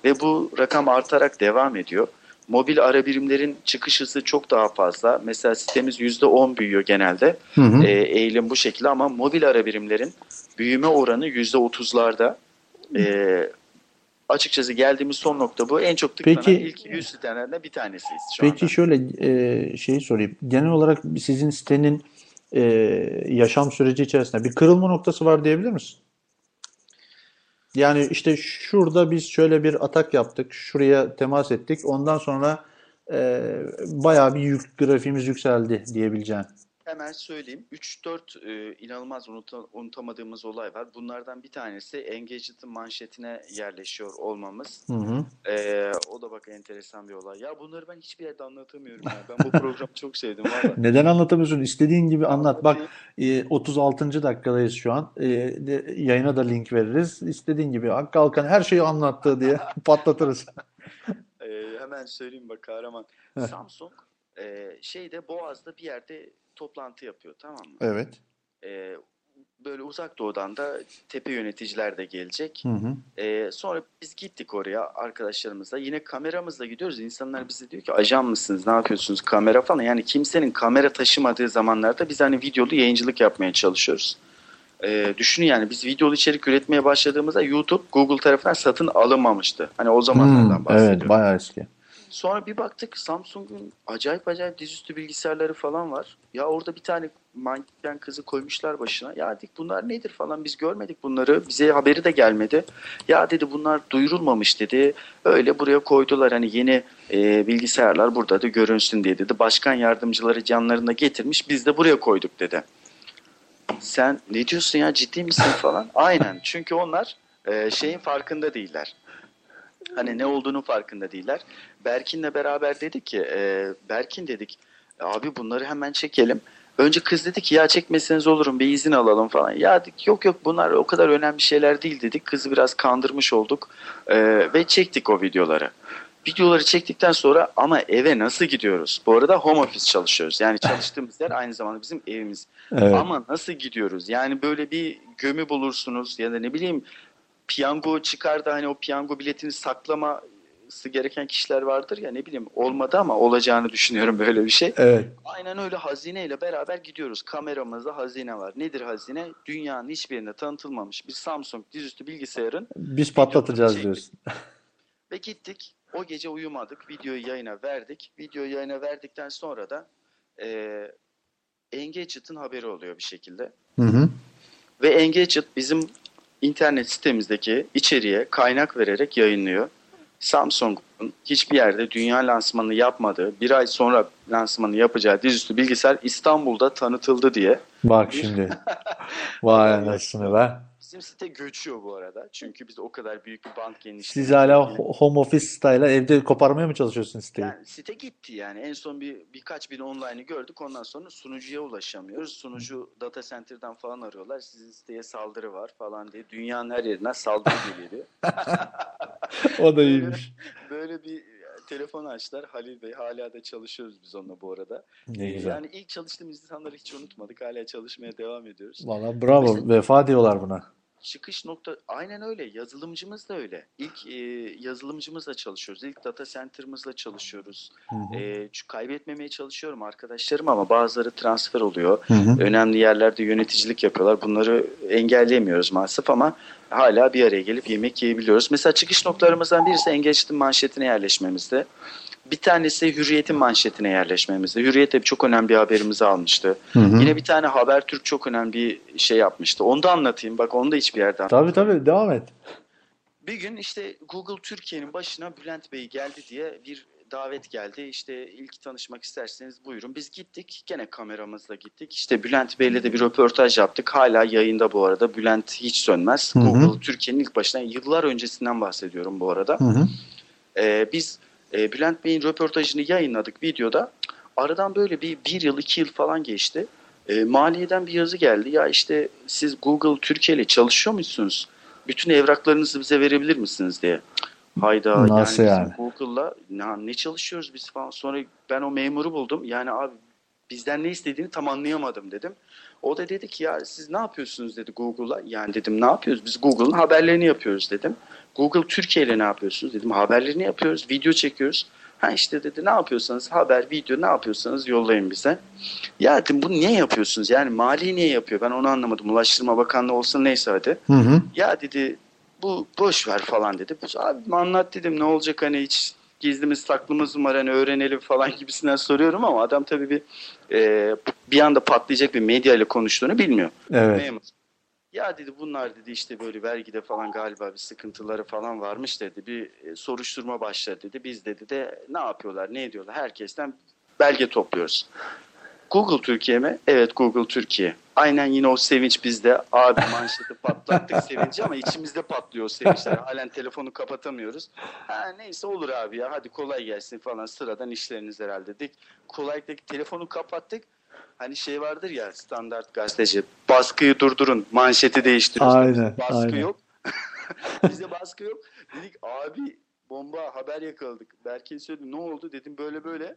Ve bu rakam artarak devam ediyor. Mobil ara birimlerin çıkış hızı çok daha fazla. Mesela sitemiz %10 büyüyor genelde. Hı hı. E, eğilim bu şekilde ama mobil ara birimlerin büyüme oranı %30'larda. E, açıkçası geldiğimiz son nokta bu. En çok tıklanan peki, ilk 100 sitelerden bir tanesiyiz şu
Peki
anda.
şöyle e, şeyi sorayım. Genel olarak sizin sitenin e, yaşam süreci içerisinde bir kırılma noktası var diyebilir misin? Yani işte şurada biz şöyle bir atak yaptık. Şuraya temas ettik. Ondan sonra e, bayağı bir yük, grafiğimiz yükseldi diyebileceğim
hemen söyleyeyim. 3-4 e, inanılmaz unuta, unutamadığımız olay var. Bunlardan bir tanesi Engadget'ın manşetine yerleşiyor olmamız. Hı hı. E, o da bak enteresan bir olay. Ya bunları ben hiçbir yerde anlatamıyorum. Ya. Ben bu (laughs) programı çok sevdim. Valla.
Neden anlatamıyorsun? İstediğin gibi anlat. Bak e, 36. dakikadayız şu an. E, de, yayına da link veririz. İstediğin gibi Hakkı Alkan her şeyi anlattı diye (laughs) patlatırız.
e, hemen söyleyeyim bak kahraman. Samsung e, şeyde Boğaz'da bir yerde toplantı yapıyor tamam mı?
Evet.
Ee, böyle uzak doğudan da tepe yöneticiler de gelecek. Hı hı. Ee, sonra biz gittik oraya arkadaşlarımızla. Yine kameramızla gidiyoruz. İnsanlar bize diyor ki ajan mısınız ne yapıyorsunuz kamera falan. Yani kimsenin kamera taşımadığı zamanlarda biz hani videolu yayıncılık yapmaya çalışıyoruz. Ee, düşünün yani biz videolu içerik üretmeye başladığımızda YouTube Google tarafından satın alınmamıştı. Hani o zamanlardan hmm, bahsediyorum.
Evet bayağı eski.
Sonra bir baktık Samsung'un acayip acayip dizüstü bilgisayarları falan var. Ya orada bir tane manken kızı koymuşlar başına. Ya dedik bunlar nedir falan biz görmedik bunları. Bize haberi de gelmedi. Ya dedi bunlar duyurulmamış dedi. Öyle buraya koydular hani yeni e, bilgisayarlar burada da görünsün diye dedi. Başkan yardımcıları canlarına getirmiş biz de buraya koyduk dedi. Sen ne diyorsun ya ciddi misin falan. Aynen çünkü onlar e, şeyin farkında değiller. Hani ne olduğunu farkında değiller. Berkin'le beraber dedik ki, e, Berkin dedik, abi bunları hemen çekelim. Önce kız dedi ki ya çekmeseniz olurum bir izin alalım falan. Ya dedik yok yok bunlar o kadar önemli şeyler değil dedik. Kızı biraz kandırmış olduk E, ve çektik o videoları. Videoları çektikten sonra ama eve nasıl gidiyoruz? Bu arada home office çalışıyoruz. Yani (laughs) çalıştığımız yer aynı zamanda bizim evimiz.
Evet.
Ama nasıl gidiyoruz? Yani böyle bir gömü bulursunuz ya da ne bileyim piyango çıkar da hani o piyango biletini saklaması gereken kişiler vardır ya ne bileyim olmadı ama olacağını düşünüyorum böyle bir şey.
Evet.
Aynen öyle hazineyle beraber gidiyoruz. Kameramızda hazine var. Nedir hazine? Dünyanın hiçbirinde tanıtılmamış bir Samsung dizüstü bilgisayarın
Biz patlatacağız
çektik.
diyorsun. (laughs)
ve gittik. O gece uyumadık. Videoyu yayına verdik. Videoyu yayına verdikten sonra da eee Engadget'ın haberi oluyor bir şekilde.
Hı hı.
Ve Engadget bizim internet sitemizdeki içeriğe kaynak vererek yayınlıyor. Samsung'un hiçbir yerde dünya lansmanını yapmadığı, bir ay sonra lansmanını yapacağı dizüstü bilgisayar İstanbul'da tanıtıldı diye.
Bak şimdi. (laughs) Vay anasını be.
Bizim site göçüyor bu arada. Çünkü biz o kadar büyük bir band genişliği.
Siz hala ho- home office style'a evde koparmaya mı çalışıyorsun siteyi?
Yani site gitti yani. En son bir birkaç bin online'ı gördük. Ondan sonra sunucuya ulaşamıyoruz. Sunucu data center'dan falan arıyorlar. Sizin siteye saldırı var falan diye. Dünyanın her yerinden saldırı geliyor. (laughs)
O da iyiymiş.
Böyle bir e, telefon açtılar. Halil Bey hala da çalışıyoruz biz onunla bu arada.
Ne
Ee,
güzel.
Yani ilk çalıştığımız insanları hiç unutmadık. Hala çalışmaya devam ediyoruz.
Valla bravo. Vefa diyorlar buna.
Çıkış nokta aynen öyle. Yazılımcımız da öyle. İlk e, yazılımcımızla çalışıyoruz. İlk data center'ımızla çalışıyoruz.
Hı hı.
E, kaybetmemeye çalışıyorum arkadaşlarım ama bazıları transfer oluyor.
Hı hı.
Önemli yerlerde yöneticilik yapıyorlar. Bunları engelleyemiyoruz maalesef ama hala bir araya gelip yemek yiyebiliyoruz. Mesela çıkış noktalarımızdan birisi Engadget'in manşetine yerleşmemizde. Bir tanesi Hürriyet'in manşetine yerleşmemizde. Hürriyet de çok önemli bir haberimizi almıştı.
Hı hı.
Yine bir tane Habertürk çok önemli bir şey yapmıştı. Onu da anlatayım. Bak onu da hiçbir yerde
Tabii tabii devam et.
bir gün işte Google Türkiye'nin başına Bülent Bey geldi diye bir davet geldi. İşte ilk tanışmak isterseniz buyurun. Biz gittik. Gene kameramızla gittik. İşte Bülent Bey'le de bir röportaj yaptık. Hala yayında bu arada. Bülent hiç sönmez.
Hı hı.
Google Türkiye'nin ilk başına yıllar öncesinden bahsediyorum bu arada.
Hı hı.
Ee, biz e, Bülent Bey'in röportajını yayınladık videoda. Aradan böyle bir, bir yıl, iki yıl falan geçti. E, maliyeden bir yazı geldi. Ya işte siz Google Türkiye ile çalışıyor musunuz? Bütün evraklarınızı bize verebilir misiniz diye. Hayda
Nasıl
yani,
yani?
Google'la ne, ne çalışıyoruz biz falan. Sonra ben o memuru buldum. Yani abi bizden ne istediğini tam anlayamadım dedim. O da dedi ki ya siz ne yapıyorsunuz dedi Google'a. Yani dedim ne yapıyoruz? Biz Google'ın haberlerini yapıyoruz dedim. Google Türkiye ile ne yapıyorsunuz dedim. Haberlerini yapıyoruz, video çekiyoruz. Ha işte dedi ne yapıyorsanız haber, video ne yapıyorsanız yollayın bize. Ya dedim bunu niye yapıyorsunuz? Yani mali niye yapıyor? Ben onu anlamadım. Ulaştırma Bakanlığı olsun neyse hadi.
Hı hı.
Ya dedi bu boş ver falan dedi. Abi anlat dedim ne olacak hani hiç gizlimiz saklımız mı var hani öğrenelim falan (laughs) gibisinden soruyorum ama adam tabii bir e, bir anda patlayacak bir medya ile konuştuğunu bilmiyor.
Evet.
Memur. Ya dedi bunlar dedi işte böyle vergide falan galiba bir sıkıntıları falan varmış dedi. Bir e, soruşturma başladı dedi. Biz dedi de ne yapıyorlar ne ediyorlar herkesten belge topluyoruz. Google Türkiye mi? Evet Google Türkiye. Aynen yine o sevinç bizde. Abi manşeti patlattık (laughs) sevinci ama içimizde patlıyor o sevinçler. Halen telefonu kapatamıyoruz. Ha neyse olur abi ya hadi kolay gelsin falan sıradan işleriniz herhalde dedik. Kolaylıktaki telefonu kapattık. Hani şey vardır ya standart gazeteci baskıyı durdurun manşeti değiştiriyoruz.
Aynen,
Baskı
aynen.
yok. (laughs) Bizde baskı yok. Dedik abi bomba haber yakaladık. Berke söyledi ne oldu dedim böyle böyle.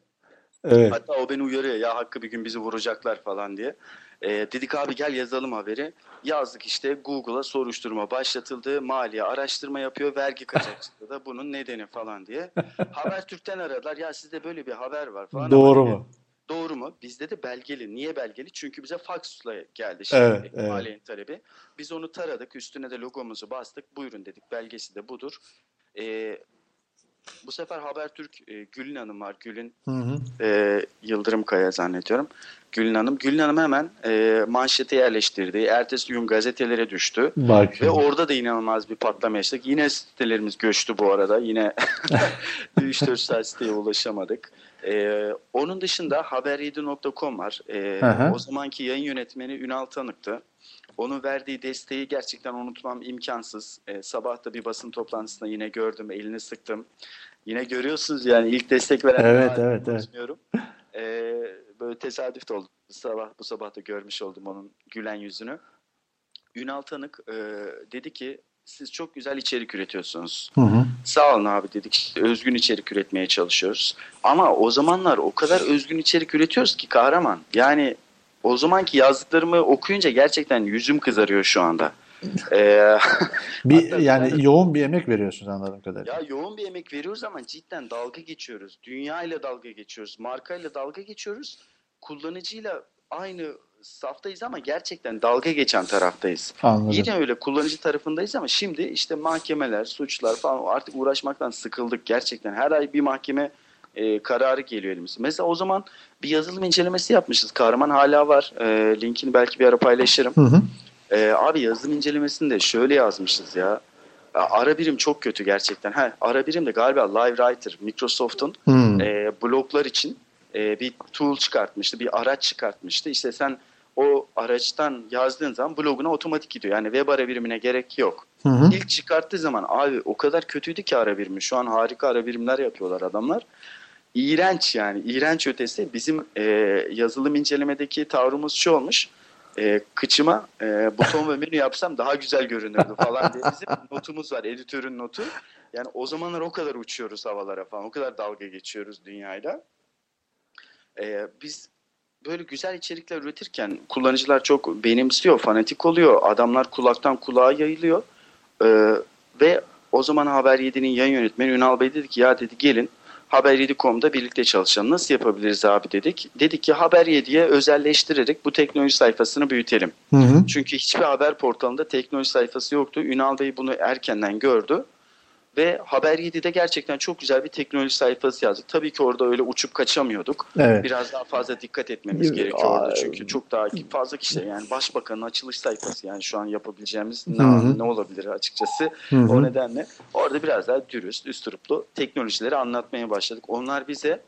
Evet.
Hatta o beni uyarıyor ya Hakkı bir gün bizi vuracaklar falan diye. Ee, dedik abi gel yazalım haberi. Yazdık işte Google'a soruşturma başlatıldı. Maliye araştırma yapıyor. Vergi kaçakçılığı da bunun nedeni falan diye. (laughs) Habertürk'ten aradılar. Ya sizde böyle bir haber var falan.
Doğru
Ama
mu?
Doğru mu? Bizde de belgeli. Niye belgeli? Çünkü bize faksla geldi şimdi
Evet, evet.
maliyenin talebi. Biz onu taradık. Üstüne de logomuzu bastık. Buyurun dedik. Belgesi de budur. Ee, Bu sefer Habertürk e, Gülün Hanım var. Gülün
Hı hı.
e, Yıldırım Kaya zannediyorum. Gülün Hanım. Gülün Hanım hemen e, manşete yerleştirdi. Ertesi gün gazetelere düştü.
Bak
Ve orada da inanılmaz bir patlama yaşadık. Yine sitelerimiz göçtü bu arada. Yine (laughs) (laughs) 3-4 saat siteye ulaşamadık. Ee, onun dışında haber7.com var.
Hı hı.
o zamanki yayın yönetmeni Ünal Tanık'tı. Onun verdiği desteği gerçekten unutmam imkansız. Ee, sabah da bir basın toplantısında yine gördüm, elini sıktım. Yine görüyorsunuz yani ilk destek veren
Evet, evet, evet.
unutmuyorum. Ee, böyle tesadüf de oldu. Bu sabah, bu sabah da görmüş oldum onun gülen yüzünü. Ünal Tanık e, dedi ki siz çok güzel içerik üretiyorsunuz.
Hı hı.
Sağ olun abi dedik. İşte özgün içerik üretmeye çalışıyoruz. Ama o zamanlar o kadar özgün içerik üretiyoruz ki kahraman. Yani o zamanki yazdıklarımı okuyunca gerçekten yüzüm kızarıyor şu anda. (laughs) Ee,
Bir yani
ben-
yoğun bir emek veriyorsunuz anladığım kadarıyla.
ya yoğun bir emek veriyoruz ama cidden dalga geçiyoruz. Dünya ile dalga geçiyoruz. Marka ile dalga geçiyoruz. Kullanıcıyla aynı saftayız ama gerçekten dalga geçen taraftayız.
Anladım.
Yine öyle kullanıcı tarafındayız ama şimdi işte mahkemeler, suçlar falan artık uğraşmaktan sıkıldık gerçekten. Her ay bir mahkeme e, kararı geliyor elimize. Mesela o zaman bir yazılım incelemesi yapmışız. Kahraman hala var. E, linkini belki bir ara paylaşırım.
Hı hı.
E, abi yazılım incelemesinde şöyle yazmışız ya. Ara birim çok kötü gerçekten. Ha, ara birim de galiba LiveWriter, Microsoft'un
Hı.
e, bloglar için e, bir tool çıkartmıştı, bir araç çıkartmıştı. İşte sen o araçtan yazdığın zaman bloguna otomatik gidiyor. Yani web ara birimine gerek yok.
Hı hı.
İlk çıkarttığı zaman abi o kadar kötüydü ki ara birimi. Şu an harika ara birimler yapıyorlar adamlar. İğrenç yani. iğrenç ötesi. Bizim e, yazılım incelemedeki tavrımız şu olmuş. E, kıçıma e, buton ve menü yapsam daha güzel görünürdü falan diye bizim (laughs) notumuz var. Editörün notu. Yani o zamanlar o kadar uçuyoruz havalara falan. O kadar dalga geçiyoruz dünyayla. E, biz böyle güzel içerikler üretirken kullanıcılar çok benimsiyor, fanatik oluyor. Adamlar kulaktan kulağa yayılıyor. Ee, ve o zaman Haber 7'nin yayın yönetmeni Ünal Bey dedi ki ya dedi gelin Haber 7.com'da birlikte çalışalım. Nasıl yapabiliriz abi dedik. Dedik ki Haber 7'ye özelleştirerek bu teknoloji sayfasını büyütelim.
Hı hı.
Çünkü hiçbir haber portalında teknoloji sayfası yoktu. Ünal Bey bunu erkenden gördü. Ve Haber 7'de gerçekten çok güzel bir teknoloji sayfası yazdık. Tabii ki orada öyle uçup kaçamıyorduk.
Evet.
Biraz daha fazla dikkat etmemiz
Aa,
gerekiyor orada çünkü çok daha fazla kişi yani başbakanın açılış sayfası yani şu an yapabileceğimiz ne,
Hı hı.
ne olabilir açıkçası
Hı hı.
o nedenle orada biraz daha dürüst, üsturuplu teknolojileri anlatmaya başladık. Onlar bize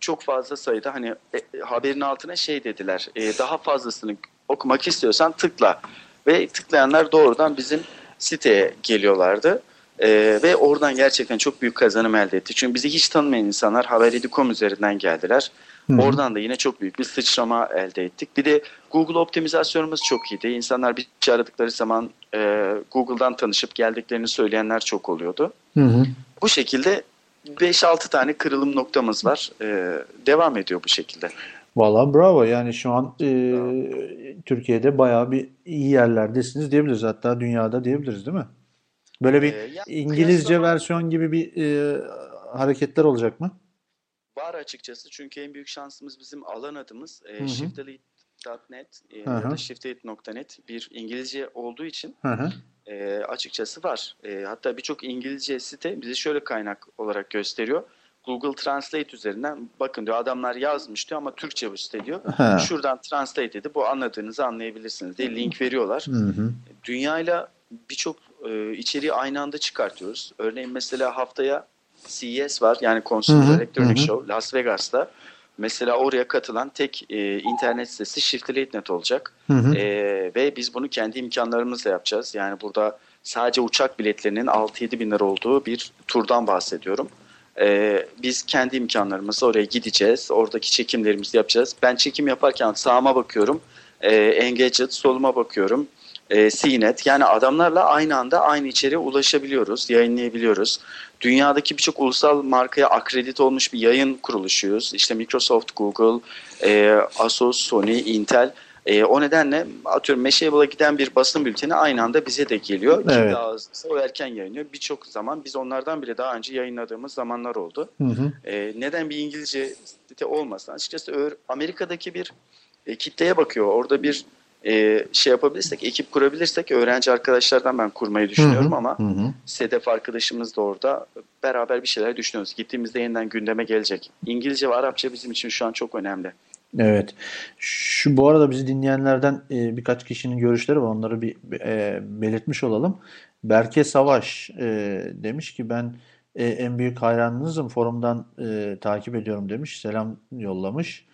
çok fazla sayıda hani e, haberin altına şey dediler e, daha fazlasını okumak istiyorsan tıkla ve tıklayanlar doğrudan bizim siteye geliyorlardı. Ee, ve oradan gerçekten çok büyük kazanım elde etti. Çünkü bizi hiç tanımayan insanlar Haber7.com üzerinden geldiler.
Hı.
Oradan da yine çok büyük bir sıçrama elde ettik. Bir de Google optimizasyonumuz çok iyiydi. İnsanlar bir şey aradıkları zaman e, Google'dan tanışıp geldiklerini söyleyenler çok oluyordu.
Hı hı.
Bu şekilde 5-6 tane kırılım noktamız var. Ee, devam ediyor bu şekilde.
Valla bravo. Yani şu an e, Türkiye'de bayağı bir iyi yerlerdesiniz diyebiliriz. Hatta dünyada diyebiliriz değil mi? Böyle bir
Ee,
İngilizce
kıyaslama-
versiyon gibi bir e, hareketler olacak mı?
Var açıkçası çünkü en büyük şansımız bizim alan adımız e, shiftelite.net e, ya da shiftelite.net bir İngilizce olduğu için
Hı hı.
e, açıkçası var. E, hatta birçok İngilizce site bizi şöyle kaynak olarak gösteriyor. Google Translate üzerinden bakın diyor adamlar yazmış diyor ama Türkçe bu site diyor.
Ha.
Şuradan translate edip bu anladığınızı anlayabilirsiniz diye link veriyorlar.
Hı hı.
Dünyayla birçok e, içeriği aynı anda çıkartıyoruz. Örneğin mesela haftaya CES var yani Consumer Electronic. Show Las Vegas'ta. Mesela oraya katılan tek e, internet sitesi Shiftly.net olacak.
Hı hı.
E, ve biz bunu kendi imkanlarımızla yapacağız. Yani burada sadece uçak biletlerinin 6-7 bin lira olduğu bir turdan bahsediyorum. E, biz kendi imkanlarımızla oraya gideceğiz. Oradaki çekimlerimizi yapacağız. Ben çekim yaparken sağıma bakıyorum. E, Engadget, soluma bakıyorum. E, CNET yani adamlarla aynı anda aynı içeriğe ulaşabiliyoruz, yayınlayabiliyoruz. Dünyadaki birçok ulusal markaya akredite olmuş bir yayın kuruluşuyuz. İşte Microsoft, Google, e, Asus, Sony, Intel. E, o nedenle atıyorum Mashable giden bir basın bülteni aynı anda bize de geliyor. Kim
Evet.
daha hızlısı o erken yayınlıyor. Birçok zaman biz onlardan bile daha önce yayınladığımız zamanlar oldu.
Hı hı.
E, neden bir İngilizce site olmasın? Açıkçası Amerika'daki bir e, kitleye bakıyor. Orada bir e, şey yapabilirsek, ekip kurabilirsek öğrenci arkadaşlardan ben kurmayı düşünüyorum
Hı hı,
ama
hı.
Sedef arkadaşımız da orada. Beraber bir şeyler düşünüyoruz. Gittiğimizde yeniden gündeme gelecek. İngilizce ve Arapça bizim için şu an çok önemli.
Evet. Şu bu arada bizi dinleyenlerden e, birkaç kişinin görüşleri var. Onları bir e, belirtmiş olalım. Berke Savaş e, demiş ki ben e, en büyük hayranınızım. Forumdan e, takip ediyorum demiş. Selam yollamış.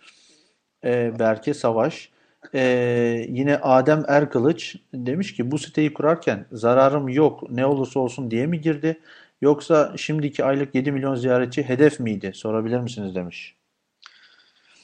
E, Berke Savaş. E, yine Adem Erkılıç demiş ki bu siteyi kurarken zararım yok ne olursa olsun diye mi girdi? Yoksa şimdiki aylık 7 milyon ziyaretçi hedef miydi? Sorabilir misiniz demiş.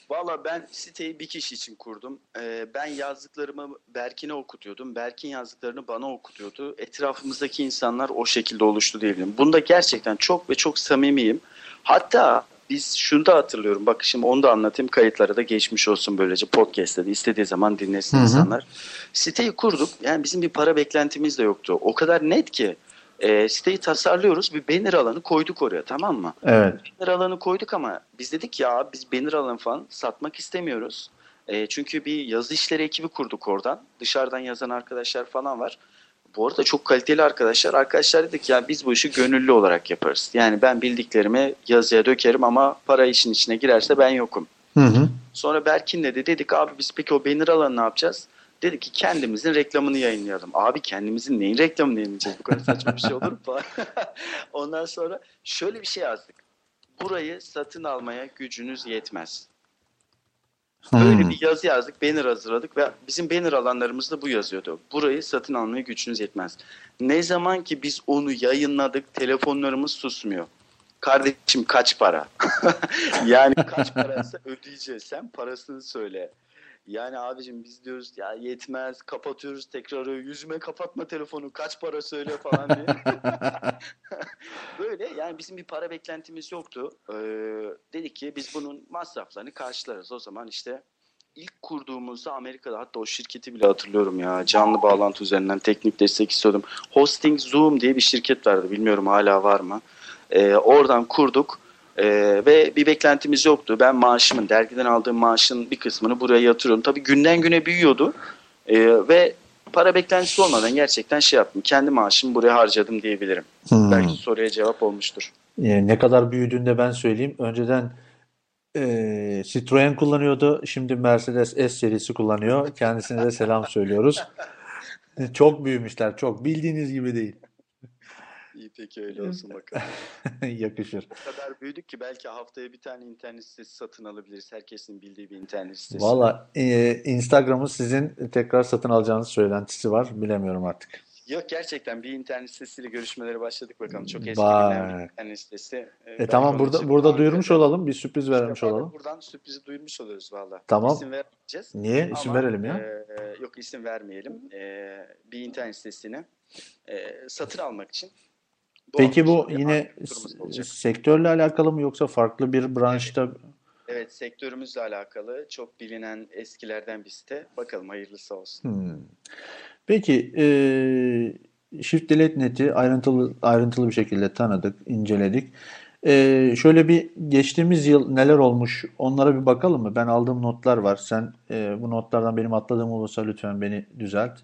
Valla ben siteyi bir kişi için kurdum. Ee, ben yazdıklarımı Berkin'e okutuyordum. Berkin yazdıklarını bana okutuyordu. Etrafımızdaki insanlar o şekilde oluştu diyebilirim. Bunda gerçekten çok ve çok samimiyim. Hatta biz şunu da hatırlıyorum. Bak şimdi onu da anlatayım. Kayıtlara da geçmiş olsun böylece. Podcast'ta da istediği zaman dinlesin
Hı hı.
insanlar. Siteyi kurduk. Yani bizim bir para beklentimiz de yoktu. O kadar net ki e, siteyi tasarlıyoruz. Bir banner alanı koyduk oraya tamam mı?
Evet.
banner alanı koyduk ama biz dedik ya biz banner alanı falan satmak istemiyoruz. E, çünkü bir yazı işleri ekibi kurduk oradan. Dışarıdan yazan arkadaşlar falan var. Bu arada çok kaliteli arkadaşlar. Arkadaşlar dedik ya biz bu işi gönüllü olarak yaparız. Yani ben bildiklerimi yazıya dökerim ama para işin içine girerse ben yokum.
Hı hı.
Sonra Berkin'le de dedik abi biz peki o banner alanı ne yapacağız? Dedik ki kendimizin reklamını yayınlayalım. Abi kendimizin neyin reklamını yayınlayacağız? Bu kadar saçma bir şey olur mu. (laughs) Ondan sonra şöyle bir şey yazdık. Burayı satın almaya gücünüz yetmez. Böyle
Hmm.
bir yazı yazdık, banner hazırladık ve bizim banner alanlarımızda bu yazıyordu. Burayı satın almaya gücünüz yetmez. Ne zaman ki biz onu yayınladık, telefonlarımız susmuyor. Kardeşim kaç para? (laughs) yani kaç paraysa ödeyeceğiz. Sen parasını söyle. Yani abicim biz diyoruz ya yetmez kapatıyoruz tekrar yüzüme kapatma telefonu kaç para söyle falan diye. (laughs) Böyle yani bizim bir para beklentimiz yoktu. Ee, dedik ki biz bunun masraflarını karşılarız. O zaman işte ilk kurduğumuzda Amerika'da hatta o şirketi bile hatırlıyorum ya. Canlı bağlantı üzerinden teknik destek istiyordum. Hosting Zoom diye bir şirket vardı. Bilmiyorum hala var mı. Ee, oradan kurduk. Ee, ve bir beklentimiz yoktu. Ben maaşımın, dergiden aldığım maaşın bir kısmını buraya yatırıyorum. Tabii günden güne büyüyordu. Ee, ve para beklentisi olmadan gerçekten şey yaptım. Kendi maaşımı buraya harcadım diyebilirim.
Hmm.
Belki soruya cevap olmuştur.
E, ne kadar büyüdüğünü de ben söyleyeyim. Önceden e, Citroen kullanıyordu. Şimdi Mercedes S serisi kullanıyor. Kendisine de selam söylüyoruz. (laughs) Çok büyümüşler. Çok. Bildiğiniz gibi değil.
İyi peki öyle olsun bakalım. (laughs)
Yakışır.
O kadar büyüdük ki belki haftaya bir tane internet sitesi satın alabiliriz. Herkesin bildiği bir internet sitesi.
Valla e, Instagram'ın sizin tekrar satın alacağınız söylentisi var. Bilemiyorum artık.
Yok gerçekten bir internet sitesiyle görüşmelere başladık bakalım. Çok eski bilinen bir internet sitesi. Ee,
E
belki
tamam burada burada duyurmuş
önce-
olalım. Bir sürpriz vermiş
İşte
olalım.
Buradan sürprizi duyurmuş oluyoruz valla.
Tamam.
İsim vermeyeceğiz.
Niye? İsim
Ama,
verelim ya.
e, yok isim vermeyelim. E, bir internet sitesini e, satın almak için.
Peki bu yine sektörle alakalı mı yoksa farklı bir branşta?
Evet sektörümüzle alakalı çok bilinen eskilerden bir site. Bakalım hayırlısı olsun.
Hmm. Peki e, Shift Delete Net'i ayrıntılı ayrıntılı bir şekilde tanıdık, inceledik. E, şöyle bir geçtiğimiz yıl neler olmuş onlara bir bakalım mı? Ben aldığım notlar var. Sen e, bu notlardan benim atladığım olursa lütfen beni düzelt.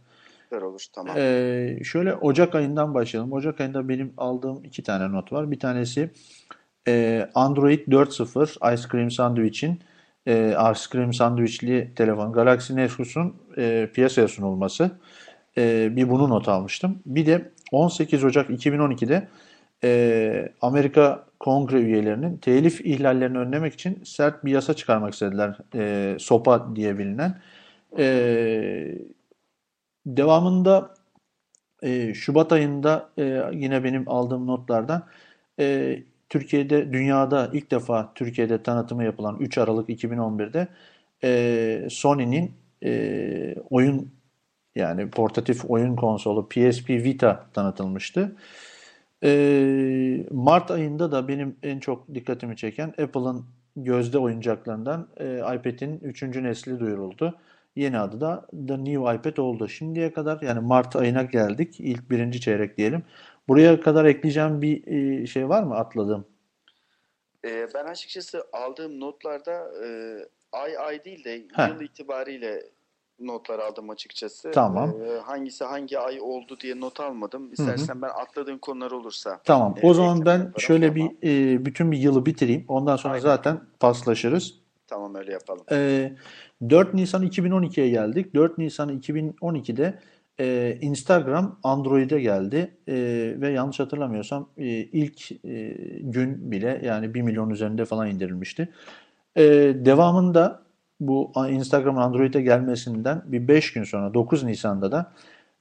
Süper olur tamam.
Ee, şöyle Ocak ayından başlayalım. Ocak ayında benim aldığım iki tane not var. Bir tanesi e, Android 4.0 Ice Cream Sandwich'in e, Ice Cream Sandwich'li telefon Galaxy Nexus'un e, piyasaya sunulması. E, bir bunu not almıştım. Bir de 18 Ocak 2012'de e, Amerika Kongre üyelerinin telif ihlallerini önlemek için sert bir yasa çıkarmak istediler. E, SOPA diye bilinen. E, Devamında e, Şubat ayında e, yine benim aldığım notlardan e, Türkiye'de, dünyada ilk defa Türkiye'de tanıtımı yapılan 3 Aralık 2011'de e, Sony'nin e, oyun yani portatif oyun konsolu PSP Vita tanıtılmıştı. E, Mart ayında da benim en çok dikkatimi çeken Apple'ın gözde oyuncaklarından e, iPad'in 3. nesli duyuruldu. Yeni adı da The New iPad oldu. Şimdiye kadar yani Mart ayına geldik. İlk birinci çeyrek diyelim. Buraya kadar ekleyeceğim bir e, şey var mı atladığım?
Ee, ben açıkçası aldığım notlarda e, ay ay değil de
Heh.
yıl itibariyle notlar aldım açıkçası.
Tamam.
Ee, hangisi hangi ay oldu diye not almadım. İstersen ben atladığın konular olursa.
Tamam.
e,
O zaman
ekleme
ben
yaparım.
şöyle
Tamam.
bir e, bütün bir yılı bitireyim. Ondan sonra
Aynen.
zaten paslaşırız.
Tamam öyle yapalım.
E, 4 Nisan 2012'ye geldik. 4 Nisan 2012'de e, Instagram Android'e geldi E, ve yanlış hatırlamıyorsam e, ilk e, gün bile yani 1 milyon üzerinde falan indirilmişti. E, devamında bu Instagram Android'e gelmesinden bir 5 gün sonra 9 Nisan'da da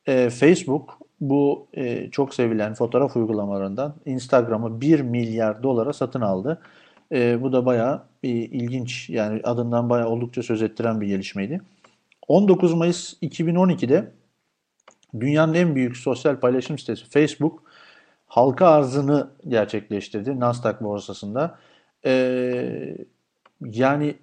e, Facebook bu e, çok sevilen fotoğraf uygulamalarından Instagram'ı 1 milyar dolara satın aldı. E, bu da bayağı e, ilginç yani adından bayağı oldukça söz ettiren bir gelişmeydi. 19 Mayıs 2012'de dünyanın en büyük sosyal paylaşım sitesi Facebook halka arzını gerçekleştirdi Nasdaq borsasında. E, yani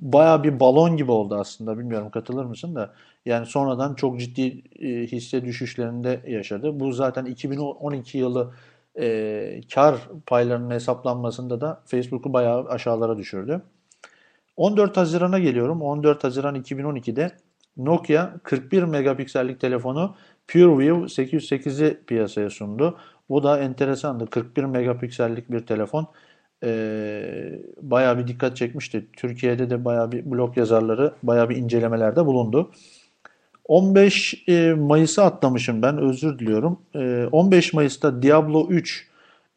bayağı bir balon gibi oldu aslında. Bilmiyorum katılır mısın da. Yani sonradan çok ciddi e, hisse düşüşlerinde yaşadı. Bu zaten 2012 yılı e, kar paylarının hesaplanmasında da Facebook'u bayağı aşağılara düşürdü. 14 Haziran'a geliyorum. 14 Haziran 2012'de Nokia 41 megapiksellik telefonu PureView 808'i piyasaya sundu. Bu da enteresandı. 41 megapiksellik bir telefon e, bayağı bir dikkat çekmişti. Türkiye'de de bayağı bir blog yazarları bayağı bir incelemelerde bulundu. 15 e, Mayıs'ı atlamışım ben özür diliyorum. E, 15 Mayıs'ta Diablo 3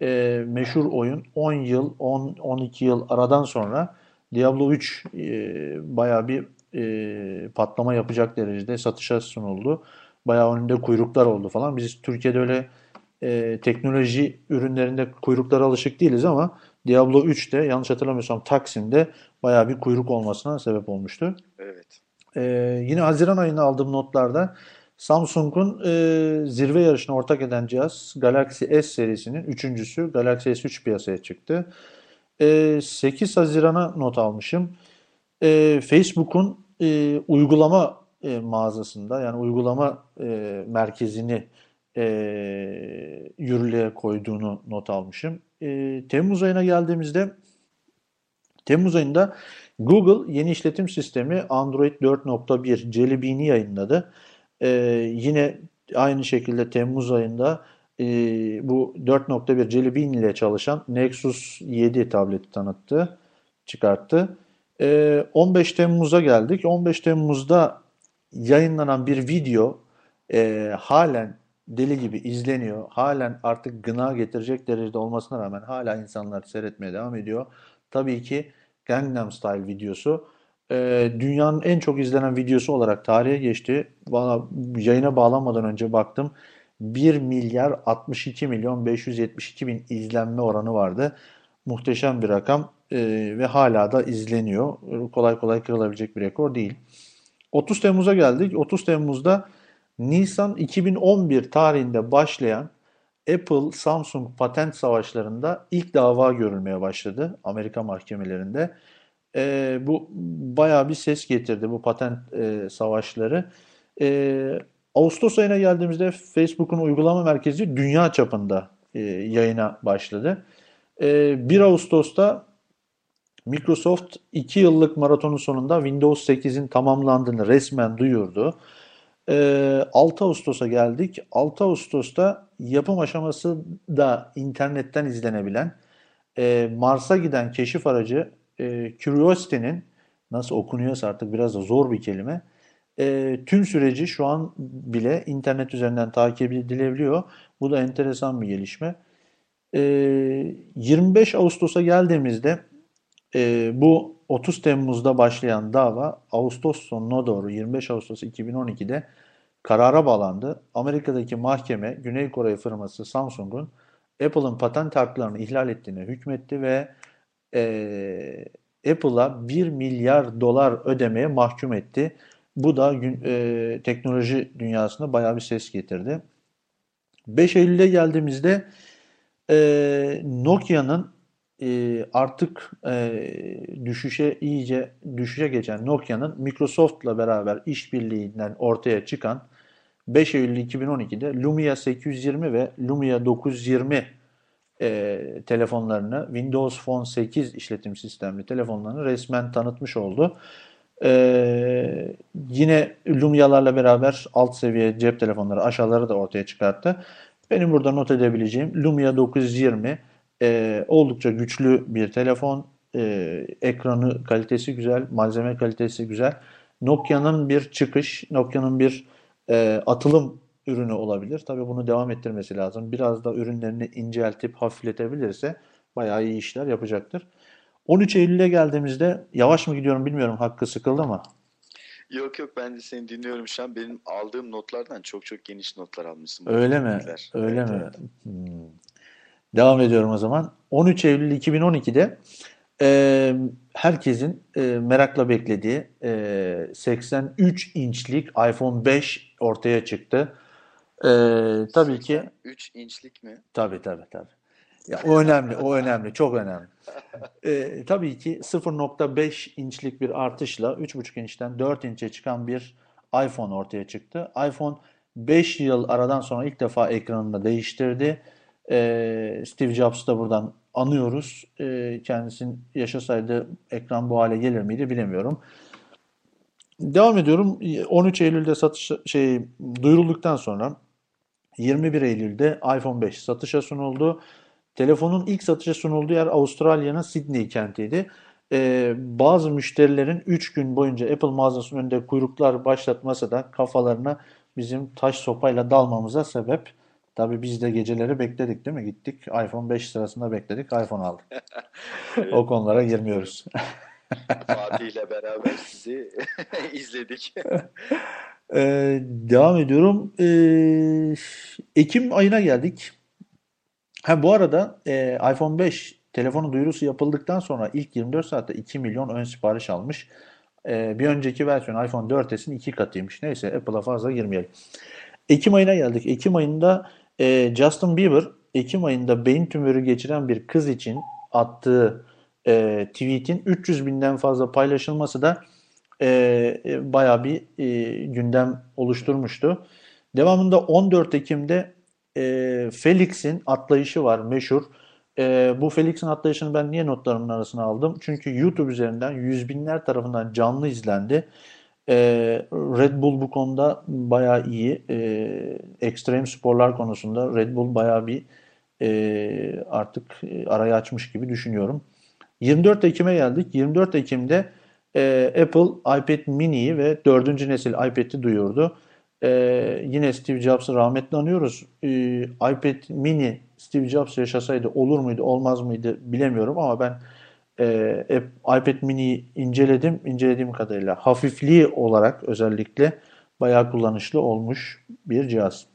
e, meşhur oyun 10 yıl 10 12 yıl aradan sonra Diablo 3 e, bayağı bir e, patlama yapacak derecede satışa sunuldu. Bayağı önünde kuyruklar oldu falan. Biz Türkiye'de öyle e, teknoloji ürünlerinde kuyruklara alışık değiliz ama Diablo 3'te yanlış hatırlamıyorsam Taksim'de bayağı bir kuyruk olmasına sebep olmuştu.
Evet.
Ee, yine Haziran ayında aldığım notlarda Samsung'un e, zirve yarışına ortak eden cihaz Galaxy S serisinin üçüncüsü Galaxy S3 piyasaya çıktı. E, 8 Haziran'a not almışım. E, Facebook'un e, uygulama e, mağazasında yani uygulama e, merkezini e, yürürlüğe koyduğunu not almışım. E, Temmuz ayına geldiğimizde Temmuz ayında Google yeni işletim sistemi Android 4.1 Jelly Bean'i yayınladı. Ee, yine aynı şekilde Temmuz ayında e, bu 4.1 Jelly Bean ile çalışan Nexus 7 tableti tanıttı, çıkarttı. Ee, 15 Temmuz'a geldik. 15 Temmuz'da yayınlanan bir video e, halen deli gibi izleniyor. Halen artık gına getirecek derecede olmasına rağmen hala insanlar seyretmeye devam ediyor. Tabii ki Gangnam Style videosu e, dünyanın en çok izlenen videosu olarak tarihe geçti. Bana yayına bağlanmadan önce baktım. 1 milyar 62 milyon 572 bin izlenme oranı vardı. Muhteşem bir rakam e, ve hala da izleniyor. Kolay kolay kırılabilecek bir rekor değil. 30 Temmuz'a geldik. 30 Temmuz'da Nisan 2011 tarihinde başlayan Apple Samsung patent savaşlarında ilk dava görülmeye başladı Amerika mahkemelerinde. E, bu bayağı bir ses getirdi bu patent e, savaşları. E, Ağustos ayına geldiğimizde Facebook'un uygulama merkezi dünya çapında e, yayına başladı. E, 1 Ağustos'ta Microsoft 2 yıllık maratonun sonunda Windows 8'in tamamlandığını resmen duyurdu. 6 Ağustos'a geldik. 6 Ağustos'ta yapım aşaması da internetten izlenebilen Mars'a giden keşif aracı Curiosity'nin nasıl okunuyorsa artık biraz da zor bir kelime. Tüm süreci şu an bile internet üzerinden takip edilebiliyor. Bu da enteresan bir gelişme. 25 Ağustos'a geldiğimizde bu 30 Temmuz'da başlayan dava Ağustos sonuna doğru 25 Ağustos 2012'de karara bağlandı. Amerika'daki mahkeme Güney Kore firması Samsung'un Apple'ın patent haklarını ihlal ettiğine hükmetti ve e, Apple'a 1 milyar dolar ödemeye mahkum etti. Bu da e, teknoloji dünyasında bayağı bir ses getirdi. 5 Eylül'e geldiğimizde e, Nokia'nın e, artık e, düşüşe iyice düşüşe geçen Nokia'nın Microsoft'la beraber işbirliğinden ortaya çıkan 5 Eylül 2012'de Lumia 820 ve Lumia 920 e, telefonlarını Windows Phone 8 işletim sistemli telefonlarını resmen tanıtmış oldu. Ee, yine Lumia'larla beraber alt seviye cep telefonları aşağıları da ortaya çıkarttı. Benim burada not edebileceğim Lumia 920 e, oldukça güçlü bir telefon. E, ekranı kalitesi güzel, malzeme kalitesi güzel. Nokia'nın bir çıkış, Nokia'nın bir e, atılım ürünü olabilir. Tabii bunu devam ettirmesi lazım. Biraz da ürünlerini inceltip hafifletebilirse bayağı iyi işler yapacaktır. 13 Eylül'e geldiğimizde yavaş mı gidiyorum bilmiyorum. Hakkı sıkıldı mı?
Yok yok ben de seni dinliyorum şu an. Benim aldığım notlardan çok çok geniş notlar almışsın.
Öyle mi? Öyle
Evet,
mi?
evet.
Hmm. Devam ediyorum o zaman. 13 Eylül 2012'de e, herkesin e, merakla beklediği e, 83 inçlik iPhone 5 ortaya çıktı. E, tabii ki
3 inçlik mi?
Tabii tabii tabii. Ya o önemli, o önemli, çok önemli. (laughs) Ee, tabii ki 0.5 inçlik bir artışla 3.5 inçten 4 inçe çıkan bir iPhone ortaya çıktı. iPhone 5 yıl aradan sonra ilk defa ekranını değiştirdi. Ee, Steve Jobs'ı da buradan anıyoruz. Ee, kendisinin yaşasaydı ekran bu hale gelir miydi bilemiyorum. Devam ediyorum. 13 Eylül'de satış şey duyurulduktan sonra 21 Eylül'de iPhone 5 satışa sunuldu. Telefonun ilk satışa sunulduğu yer Avustralya'nın Sydney kentiydi. Ee, bazı müşterilerin 3 gün boyunca Apple mağazasının önünde kuyruklar başlatmasa da kafalarına bizim taş sopayla dalmamıza sebep. Tabii biz de geceleri bekledik değil mi? Gittik iPhone 5 sırasında bekledik iPhone aldık. (laughs) O konulara girmiyoruz. (laughs)
Fatih ile beraber sizi (laughs) izledik.
Ee, devam ediyorum. Ee, Ekim ayına geldik. Ha bu arada e, iPhone 5 telefonu duyurusu yapıldıktan sonra ilk 24 saatte 2 milyon ön sipariş almış. E, bir önceki versiyon iPhone 4s'in iki katıymış. Neyse Apple'a fazla girmeyelim. Ekim ayına geldik. Ekim ayında e, Justin Bieber Ekim ayında beyin tümörü geçiren bir kız için attığı e, tweet'in 300 binden fazla paylaşılması da e, e, bayağı bir e, gündem oluşturmuştu. Devamında 14 Ekim'de e, Felix'in atlayışı var meşhur. E, bu Felix'in atlayışını ben niye notlarımın arasına aldım? Çünkü YouTube üzerinden yüz binler tarafından canlı izlendi. E, Red Bull bu konuda bayağı iyi. E, ekstrem sporlar konusunda Red Bull bayağı bir e, artık e, arayı açmış gibi düşünüyorum. 24 Ekim'e geldik. 24 Ekim'de e, Apple iPad mini'yi ve 4. nesil iPad'i duyurdu. E, yine Steve Jobs'ı rahmetli anıyoruz. E, iPad mini Steve Jobs yaşasaydı olur muydu olmaz mıydı bilemiyorum ama ben e, iPad mini'yi inceledim. İncelediğim kadarıyla hafifliği olarak özellikle bayağı kullanışlı olmuş bir cihaz.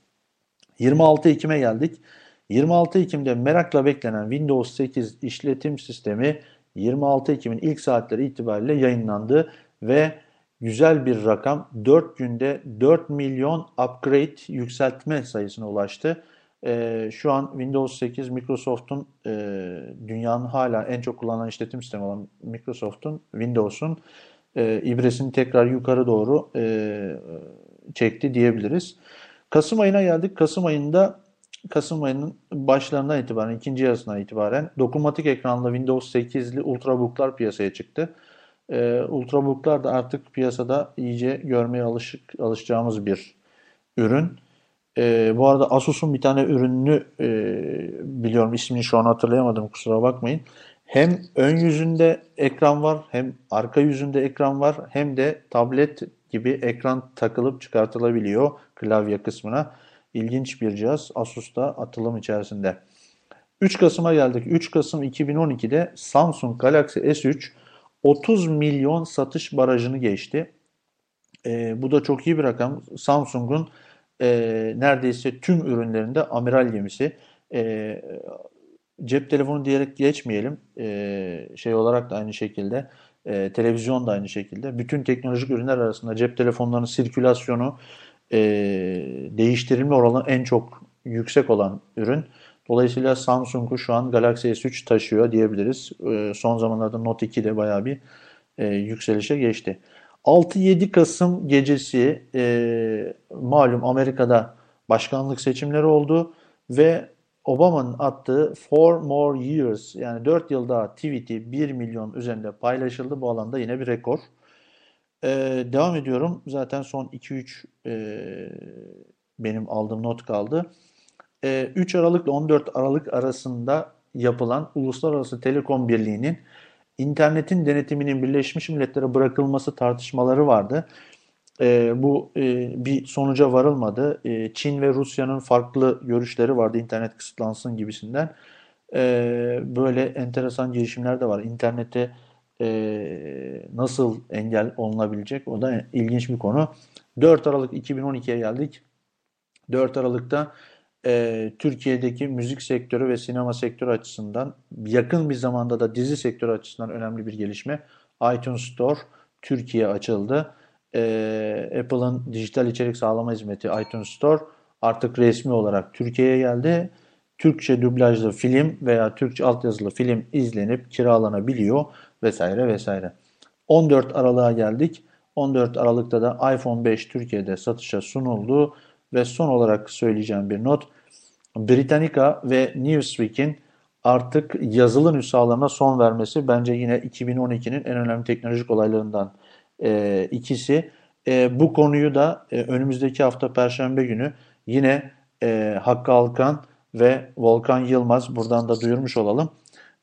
26 Ekim'e geldik. 26 Ekim'de merakla beklenen Windows 8 işletim sistemi 26 Ekim'in ilk saatleri itibariyle yayınlandı ve güzel bir rakam 4 günde 4 milyon upgrade yükseltme sayısına ulaştı. Ee, şu an Windows 8 Microsoft'un e, dünyanın hala en çok kullanılan işletim sistemi olan Microsoft'un Windows'un e, ibresini tekrar yukarı doğru e, çekti diyebiliriz. Kasım ayına geldik. Kasım ayında Kasım ayının başlarından itibaren, ikinci yarısından itibaren dokunmatik ekranlı Windows 8'li Ultrabook'lar piyasaya çıktı. Ee, Ultrabook'lar da artık piyasada iyice görmeye alışık, alışacağımız bir ürün. Ee, bu arada Asus'un bir tane ürününü e, biliyorum ismini şu an hatırlayamadım kusura bakmayın. Hem ön yüzünde ekran var hem arka yüzünde ekran var hem de tablet gibi ekran takılıp çıkartılabiliyor klavye kısmına. İlginç bir cihaz Asus'ta atılım içerisinde. 3 Kasım'a geldik. 3 Kasım 2012'de Samsung Galaxy S3 30 milyon satış barajını geçti. E, bu da çok iyi bir rakam. Samsung'un e, neredeyse tüm ürünlerinde amiral gemisi. E, cep telefonu diyerek geçmeyelim. E, şey olarak da aynı şekilde. E, televizyon da aynı şekilde. Bütün teknolojik ürünler arasında cep telefonlarının sirkülasyonu e, değiştirilme oranı en çok yüksek olan ürün. Dolayısıyla Samsung'u şu an Galaxy S3 taşıyor diyebiliriz. E, son zamanlarda Note 2 de bayağı bir e, yükselişe geçti. 6-7 Kasım gecesi e, malum Amerika'da başkanlık seçimleri oldu ve Obama'nın attığı Four More Years yani 4 yıl daha tweet'i 1 milyon üzerinde paylaşıldı. Bu alanda yine bir rekor. Ee, devam ediyorum. Zaten son 2-3 e, benim aldığım not kaldı. Ee, 3 Aralık ile 14 Aralık arasında yapılan Uluslararası Telekom Birliği'nin internetin denetiminin Birleşmiş Milletler'e bırakılması tartışmaları vardı. Ee, bu e, bir sonuca varılmadı. Ee, Çin ve Rusya'nın farklı görüşleri vardı internet kısıtlansın gibisinden. Ee, böyle enteresan girişimler de var. İnternete e, nasıl engel olunabilecek? O da ilginç bir konu. 4 Aralık 2012'ye geldik. 4 Aralık'ta e, Türkiye'deki müzik sektörü ve sinema sektörü açısından yakın bir zamanda da dizi sektörü açısından önemli bir gelişme. iTunes Store Türkiye açıldı. E, Apple'ın dijital içerik sağlama hizmeti iTunes Store artık resmi olarak Türkiye'ye geldi. Türkçe dublajlı film veya Türkçe altyazılı film izlenip kiralanabiliyor vesaire vesaire. 14 Aralık'a geldik. 14 Aralık'ta da iPhone 5 Türkiye'de satışa sunuldu ve son olarak söyleyeceğim bir not. Britannica ve Newsweek'in artık yazılı nüshalarına son vermesi bence yine 2012'nin en önemli teknolojik olaylarından e, ikisi. E, bu konuyu da e, önümüzdeki hafta Perşembe günü yine e, Hakkı Alkan ve Volkan Yılmaz buradan da duyurmuş olalım.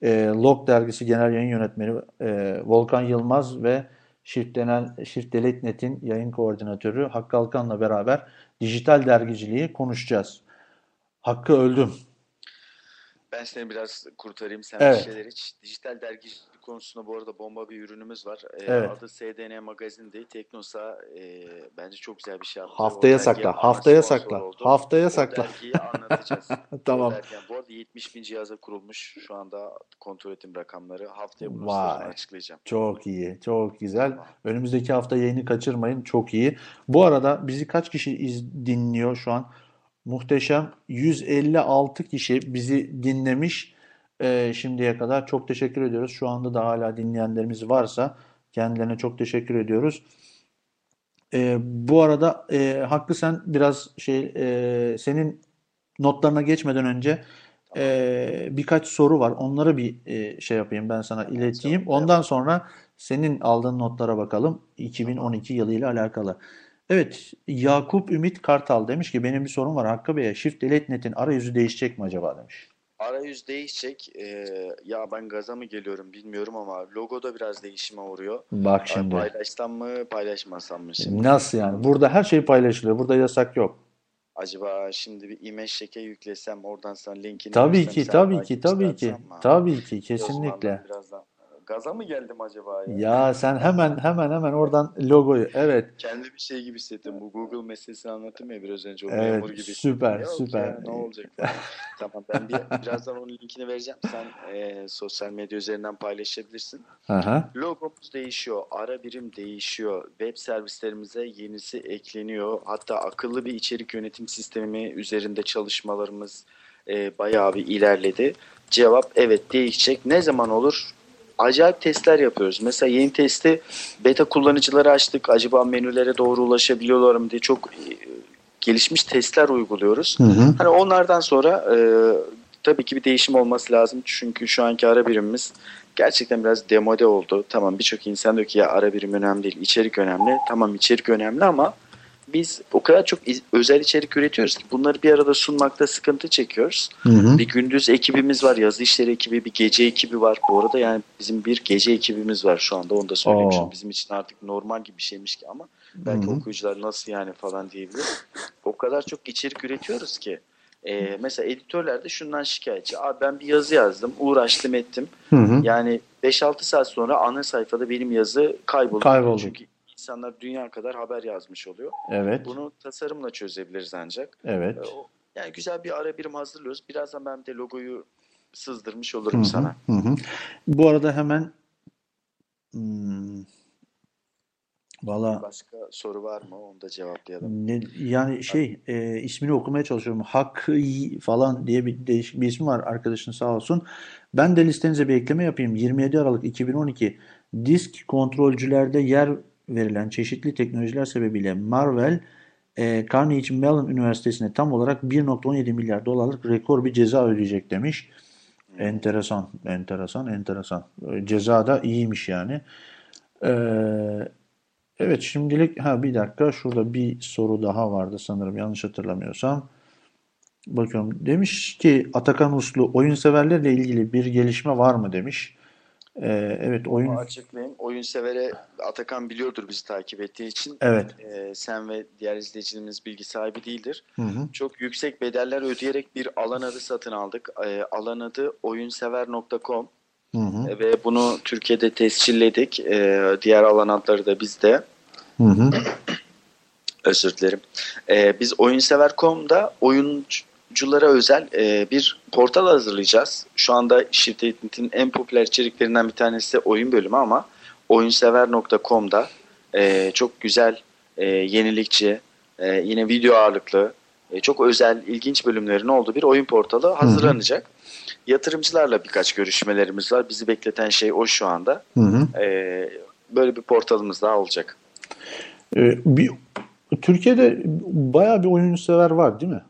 E, Log dergisi genel yayın yönetmeni e, Volkan Yılmaz ve Shift, Denel, Shift Delete Net'in yayın koordinatörü Hakkı Alkan'la beraber dijital dergiciliği konuşacağız. Hakkı öldüm.
Ben seni biraz kurtarayım. Sen
Evet.
bir şeyler iç. Dijital dergicilik konusunda bu arada bomba bir ürünümüz var. Ee,
Evet.
Adı SDN Magazin değil. Teknosa e, bence çok güzel bir şey yaptı.
Haftaya sakla, haftaya sakla,
oldu.
haftaya
O
sakla.
dergiyi anlatacağız. (laughs)
Tamam.
Dergi- bu arada 70 bin cihaza kurulmuş. Şu anda kontrol ettiğim rakamları. Haftaya bunu açıklayacağım.
Çok iyi, çok güzel. Önümüzdeki hafta yayını kaçırmayın. Çok iyi. Bu arada bizi kaç kişi iz, dinliyor şu an? Muhteşem 156 kişi bizi dinlemiş e, şimdiye kadar. Çok teşekkür ediyoruz. Şu anda da hala dinleyenlerimiz varsa kendilerine çok teşekkür ediyoruz. E, bu arada e, Hakkı sen biraz şey e, senin notlarına geçmeden önce e, birkaç soru var. Onları bir e, şey yapayım ben sana ileteyim. Ondan sonra senin aldığın notlara bakalım 2012 yılıyla alakalı. Evet, Yakup Ümit Kartal demiş ki benim bir sorum var Hakkı Bey'e. Shift Delete Net'in arayüzü değişecek mi acaba demiş.
Arayüz değişecek. Ee, ya ben gaza mı geliyorum bilmiyorum ama logoda biraz değişime uğruyor.
Bak
Abi
şimdi.
Paylaşsam mı paylaşmasam mı şimdi?
Nasıl yani? Burada her şey paylaşılıyor. Burada yasak yok.
Acaba şimdi bir image check'e yüklesem oradan sana linkini
Tabii ki, tabii ki, tabii ki.
mı?
Tabii ki, kesinlikle.
birazdan gaza mı geldim acaba ya?
Ya sen hemen hemen hemen oradan logoyu. Evet.
Kendi bir şey gibi hissettim. Bu Google meselesini anlattım ya biraz önce o
Evet,
memur gibi.
süper,
Yok
süper.
ya, ne olacak. (laughs) Tamam ben bir, birazdan onun linkini vereceğim. Sen e, sosyal medya üzerinden paylaşabilirsin.
Aha.
Logomuz değişiyor, ara birim değişiyor, web servislerimize yenisi ekleniyor. Hatta akıllı bir içerik yönetim sistemi üzerinde çalışmalarımız e, bayağı bir ilerledi. Cevap evet değişecek. Ne zaman olur? Acayip testler yapıyoruz. Mesela yeni testi beta kullanıcıları açtık. Acaba menülere doğru ulaşabiliyorlar mı diye çok e, gelişmiş testler uyguluyoruz.
Hı hı.
Hani onlardan sonra e, tabii ki bir değişim olması lazım. Çünkü şu anki ara birimimiz gerçekten biraz demode oldu. Tamam birçok insan diyor ki ya ara birim önemli değil, içerik önemli. Tamam içerik önemli ama biz o kadar çok iz- özel içerik üretiyoruz ki bunları bir arada sunmakta sıkıntı çekiyoruz.
Hı hı.
Bir gündüz ekibimiz var, yazı işleri ekibi, bir gece ekibi var. Bu arada yani bizim bir gece ekibimiz var şu anda onu da söylemişim. Bizim için artık normal gibi bir şeymiş ki ama belki
Hı hı.
okuyucular nasıl yani falan diyebilir. O kadar çok içerik üretiyoruz ki. Ee, mesela editörler de şundan şikayetçi. Abi ben bir yazı yazdım, uğraştım ettim.
Hı hı.
Yani 5-6 saat sonra ana sayfada benim yazı kayboldu.
Kayboldu.
Çünkü insanlar dünya kadar haber yazmış oluyor.
Evet.
Bunu tasarımla çözebiliriz ancak.
Evet.
Ee, o- Yani güzel bir ara birim hazırlıyoruz. Birazdan ben de logoyu sızdırmış
Hı
olurum
hı.
sana.
Hı hı. Bu arada hemen hmm, valla
Başka soru var mı? Onu da cevaplayalım.
ne, yani şey e, ismini okumaya çalışıyorum. Hakkı falan diye bir değişik bir ismi var arkadaşın sağ olsun. Ben de listenize bir ekleme yapayım. 27 Aralık 2012 disk kontrolcülerde yer verilen çeşitli teknolojiler sebebiyle Marvell e, Carnegie Mellon Üniversitesi'ne tam olarak 1.17 milyar dolarlık rekor bir ceza ödeyecek demiş. Enteresan, enteresan, enteresan. E, Ceza da iyiymiş yani. Ee, Evet şimdilik ha bir dakika şurada bir soru daha vardı sanırım yanlış hatırlamıyorsam. Bakıyorum demiş ki Atakan Uslu oyun severlerle ilgili bir gelişme var mı demiş. Ee, evet oyun
Bunu açıklayayım. Oyun severe Atakan biliyordur bizi takip ettiği için.
evet.
Ee, sen ve diğer izleyicilerimiz bilgi sahibi değildir.
Hı hı.
Çok yüksek bedeller ödeyerek bir alan adı satın aldık. Ee, alan adı oyunsever.com
Hı hı.
Ee, ve bunu Türkiye'de tescilledik. Ee, diğer alan adları da bizde.
Hı hı.
Özür dilerim. Ee, biz oyunsever.com'da oyunculara özel e, bir portal hazırlayacağız. Şu anda şirketin en popüler içeriklerinden bir tanesi oyun bölümü ama oyunsever.com'da e, çok güzel, e, yenilikçi, e, yine video ağırlıklı, e, çok özel, ilginç bölümlerin olduğu bir oyun portalı hazırlanacak. Yatırımcılarla birkaç görüşmelerimiz var. Bizi bekleten şey o şu anda.
Hı hı.
E, böyle bir portalımız daha olacak.
Ee, bir, Türkiye'de bayağı bir oyun sever var değil mi?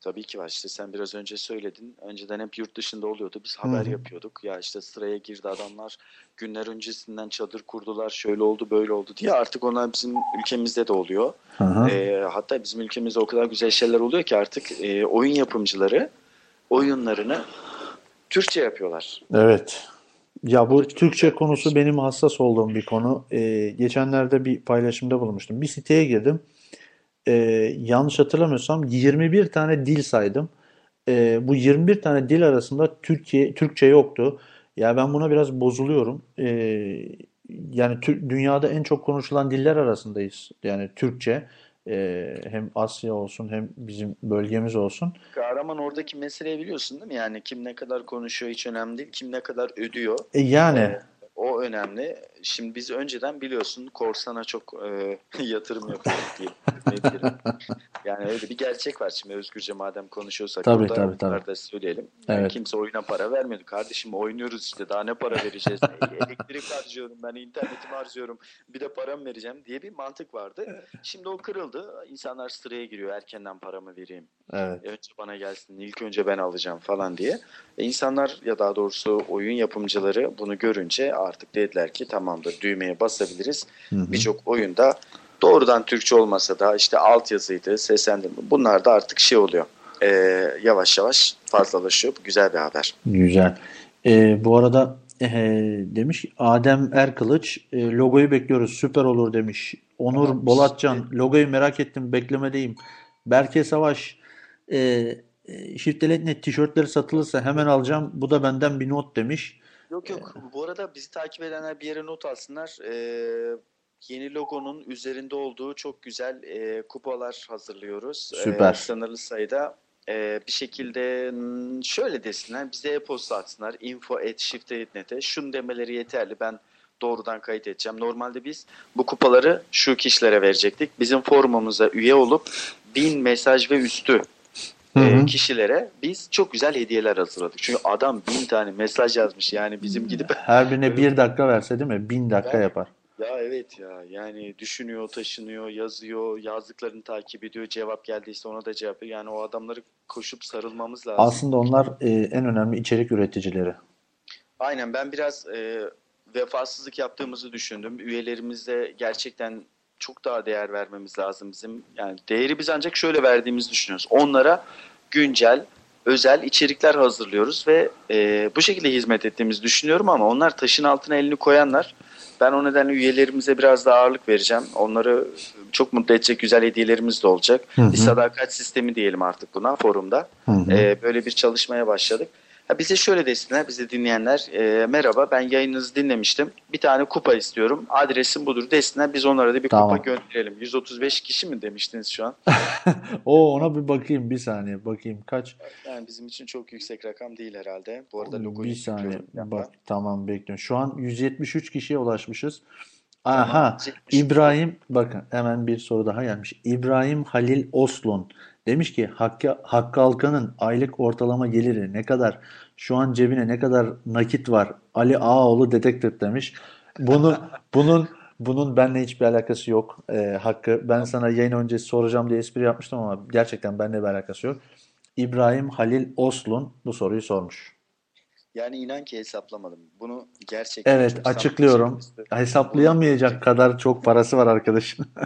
Tabii ki var. İşte sen biraz önce söyledin. Önceden hep yurt dışında oluyordu. Biz haber
Hı hı.
yapıyorduk. Ya işte sıraya girdi adamlar. Günler öncesinden çadır kurdular. Şöyle oldu, böyle oldu diye. Artık onlar bizim ülkemizde de oluyor. Ee, hatta bizim ülkemizde o kadar güzel şeyler oluyor ki artık e, oyun yapımcıları oyunlarını Türkçe yapıyorlar.
Evet. Ya bu Türkçe konusu benim hassas olduğum bir konu. Ee, geçenlerde bir paylaşımda bulunmuştum. Bir siteye girdim. Ee, yanlış hatırlamıyorsam 21 tane dil saydım. Ee, bu 21 tane dil arasında Türkiye Türkçe yoktu. Ya ben buna biraz bozuluyorum. Ee, yani Tür- dünyada en çok konuşulan diller arasındayız. Yani Türkçe. Ee, hem Asya olsun hem bizim bölgemiz olsun.
Kahraman oradaki meseleyi biliyorsun değil mi? Yani kim ne kadar konuşuyor hiç önemli değil. Kim ne kadar ödüyor.
E, yani
Ee, o önemli. Şimdi biz önceden biliyorsun Korsan'a çok e, (laughs) yatırım yapıyorduk diye. Yani öyle bir gerçek var. Şimdi özgürce madem konuşuyorsak
Tabii,
burada
tabii, tabii.
da söyleyelim. Yani
Evet.
kimse oyuna para vermiyordu. Kardeşim oynuyoruz işte daha ne para vereceğiz? (laughs) E, Elektrik harcıyorum ben internetimi harcıyorum bir de paramı vereceğim diye bir mantık vardı. Şimdi o kırıldı. İnsanlar sıraya giriyor. Erkenden paramı vereyim.
evet.
Önce bana gelsin, ilk önce ben alacağım falan diye. E insanlar ya daha doğrusu oyun yapımcıları bunu görünce artık dediler ki tamamdır düğmeye basabiliriz. Birçok oyunda doğrudan Türkçe olmasa da işte altyazıydı, seslendirme bunlar da artık şey oluyor. E, yavaş yavaş fazlalaşıyor. Bu güzel bir haber.
Güzel. Ee, bu arada ee, demiş Adem Erkılıç e, logoyu bekliyoruz süper olur demiş. Onur
Tamam,
Bolatcan logoyu merak ettim beklemedeyim. Berke Savaş e, e, Shift net tişörtleri satılırsa hemen alacağım. Bu da benden bir not demiş.
Yok yok. Bu arada bizi takip edenler bir yere not alsınlar. Ee, yeni logonun üzerinde olduğu çok güzel e, kupalar hazırlıyoruz. Ee,
Süper.
sınırlı sayıda. Ee, bir şekilde şöyle desinler. Bize e-posta atsınlar. info at shift.net'e. Şunu demeleri yeterli. Ben doğrudan kayıt edeceğim. Normalde biz bu kupaları şu kişilere verecektik. Bizim forumumuza üye olup bin mesaj ve üstü
Hı
e,
hı.
kişilere biz çok güzel hediyeler hazırladık. Çünkü adam bin tane mesaj yazmış. Yani bizim gidip
Her birine bir dakika verse değil mi? Bin dakika
Yani-
yapar.
ya evet ya yani düşünüyor, taşınıyor, yazıyor, yazdıklarını takip ediyor, cevap geldiyse ona da cevap veriyor. Yani o adamları koşup sarılmamız lazım.
Aslında onlar e, en önemli içerik üreticileri.
Aynen ben biraz e, vefasızlık yaptığımızı düşündüm. Üyelerimize gerçekten çok daha değer vermemiz lazım bizim. Yani değeri biz ancak şöyle verdiğimizi düşünüyoruz. Onlara güncel, özel içerikler hazırlıyoruz ve e, bu şekilde hizmet ettiğimizi düşünüyorum ama onlar taşın altına elini koyanlar. Ben o nedenle üyelerimize biraz daha ağırlık vereceğim. Onları çok mutlu edecek güzel hediyelerimiz de olacak.
Hı hı.
Bir sadakat sistemi diyelim artık buna forumda.
Hı hı.
Ee, böyle bir çalışmaya başladık. Bize şöyle desinler, bizi dinleyenler, e, merhaba ben yayınınızı dinlemiştim. Bir tane kupa istiyorum. Adresim budur desinler. Biz onlara da bir
Tamam.
kupa gönderelim. 135 kişi mi demiştiniz şu an? (laughs)
O ona bir bakayım bir saniye bakayım kaç.
Yani bizim için çok yüksek rakam değil herhalde. Bu arada logoyu
Bir saniye
yandan.
bak tamam bekliyorum. Şu an 173 kişiye ulaşmışız.
Tamam,
Aha
173.
İbrahim bakın hemen bir soru daha gelmiş. İbrahim Halil Oslun demiş ki Hakkı, Hakkı Alkan'ın aylık ortalama geliri ne kadar? Şu an cebine ne kadar nakit var? Ali Ağaoğlu Detective demiş. Bunu (laughs) bunun bunun benimle hiçbir alakası yok. Ee, Hakkı ben sana yayın öncesi soracağım diye espri yapmıştım ama gerçekten benimle bir alakası yok. İbrahim Halil Oslun bu soruyu sormuş.
Yani inan ki hesaplamadım. Bunu gerçekten
Evet, açıklıyorum. Hesaplayamayacak kadar çok parası var arkadaşın. (laughs)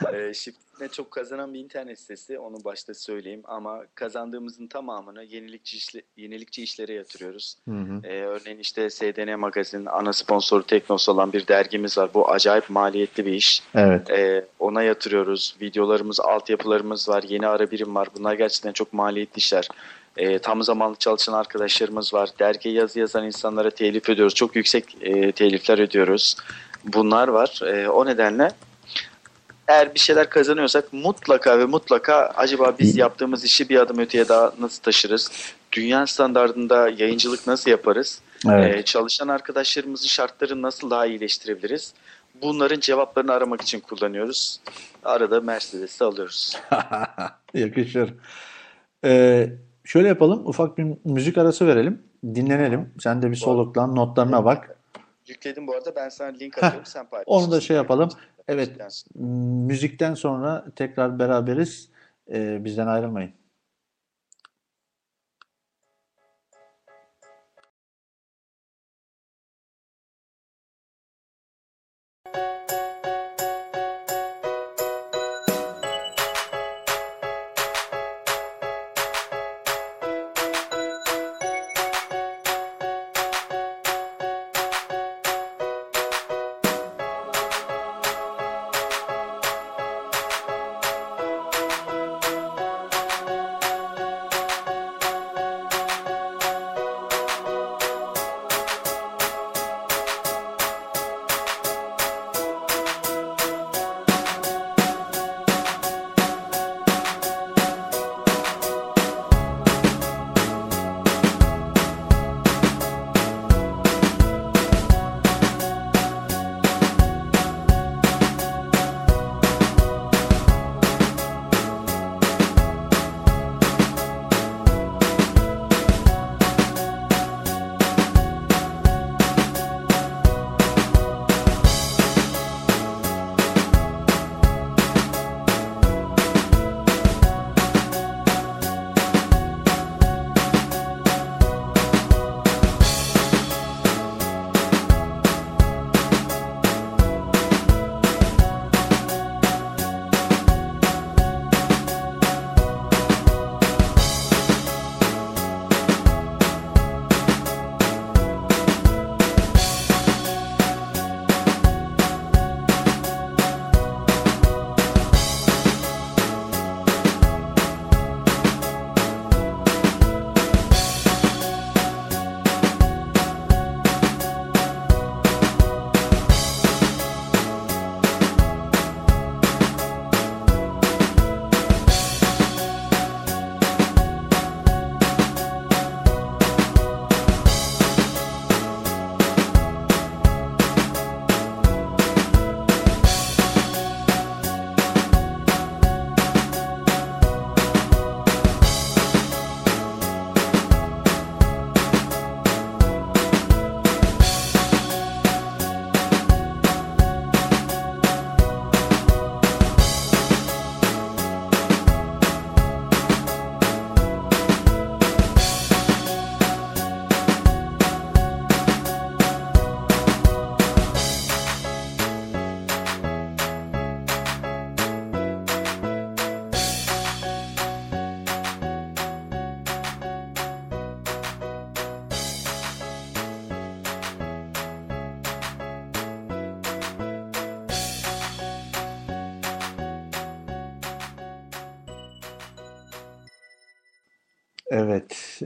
(laughs)
Ee, Shift.net çok kazanan bir internet sitesi. Onu başta söyleyeyim ama kazandığımızın tamamını yenilikçi işle, yenilikçi işlere yatırıyoruz.
Hı hı.
Ee, örneğin işte SDN Magazin ana sponsoru Teknos olan bir dergimiz var. Bu acayip maliyetli bir iş.
Evet.
Ee, ona yatırıyoruz. Videolarımız, altyapılarımız var. Yeni ara birim var. Bunlar gerçekten çok maliyetli işler. Ee, tam zamanlı çalışan arkadaşlarımız var. Dergi yazı yazan insanlara telif ödüyoruz. Çok yüksek e, telifler ödüyoruz. Bunlar var. Ee, o nedenle eğer bir şeyler kazanıyorsak mutlaka ve mutlaka acaba biz yaptığımız işi bir adım öteye daha nasıl taşırız? Dünya standartında yayıncılık nasıl yaparız?
Evet.
Ee, çalışan arkadaşlarımızın şartlarını nasıl daha iyileştirebiliriz? Bunların cevaplarını aramak için kullanıyoruz. Arada Mercedes'i alıyoruz. (laughs)
Yakışır. Ee, şöyle yapalım. Ufak bir müzik arası verelim. Dinlenelim. Sen de bir soluklan. Notlarına bak.
Yükledim bu arada ben sana link atıyorum sen paylaş.
Onu da şey yapalım. Evet.
Müzikten sonra.
Tekrar beraberiz. Ee, bizden ayrılmayın.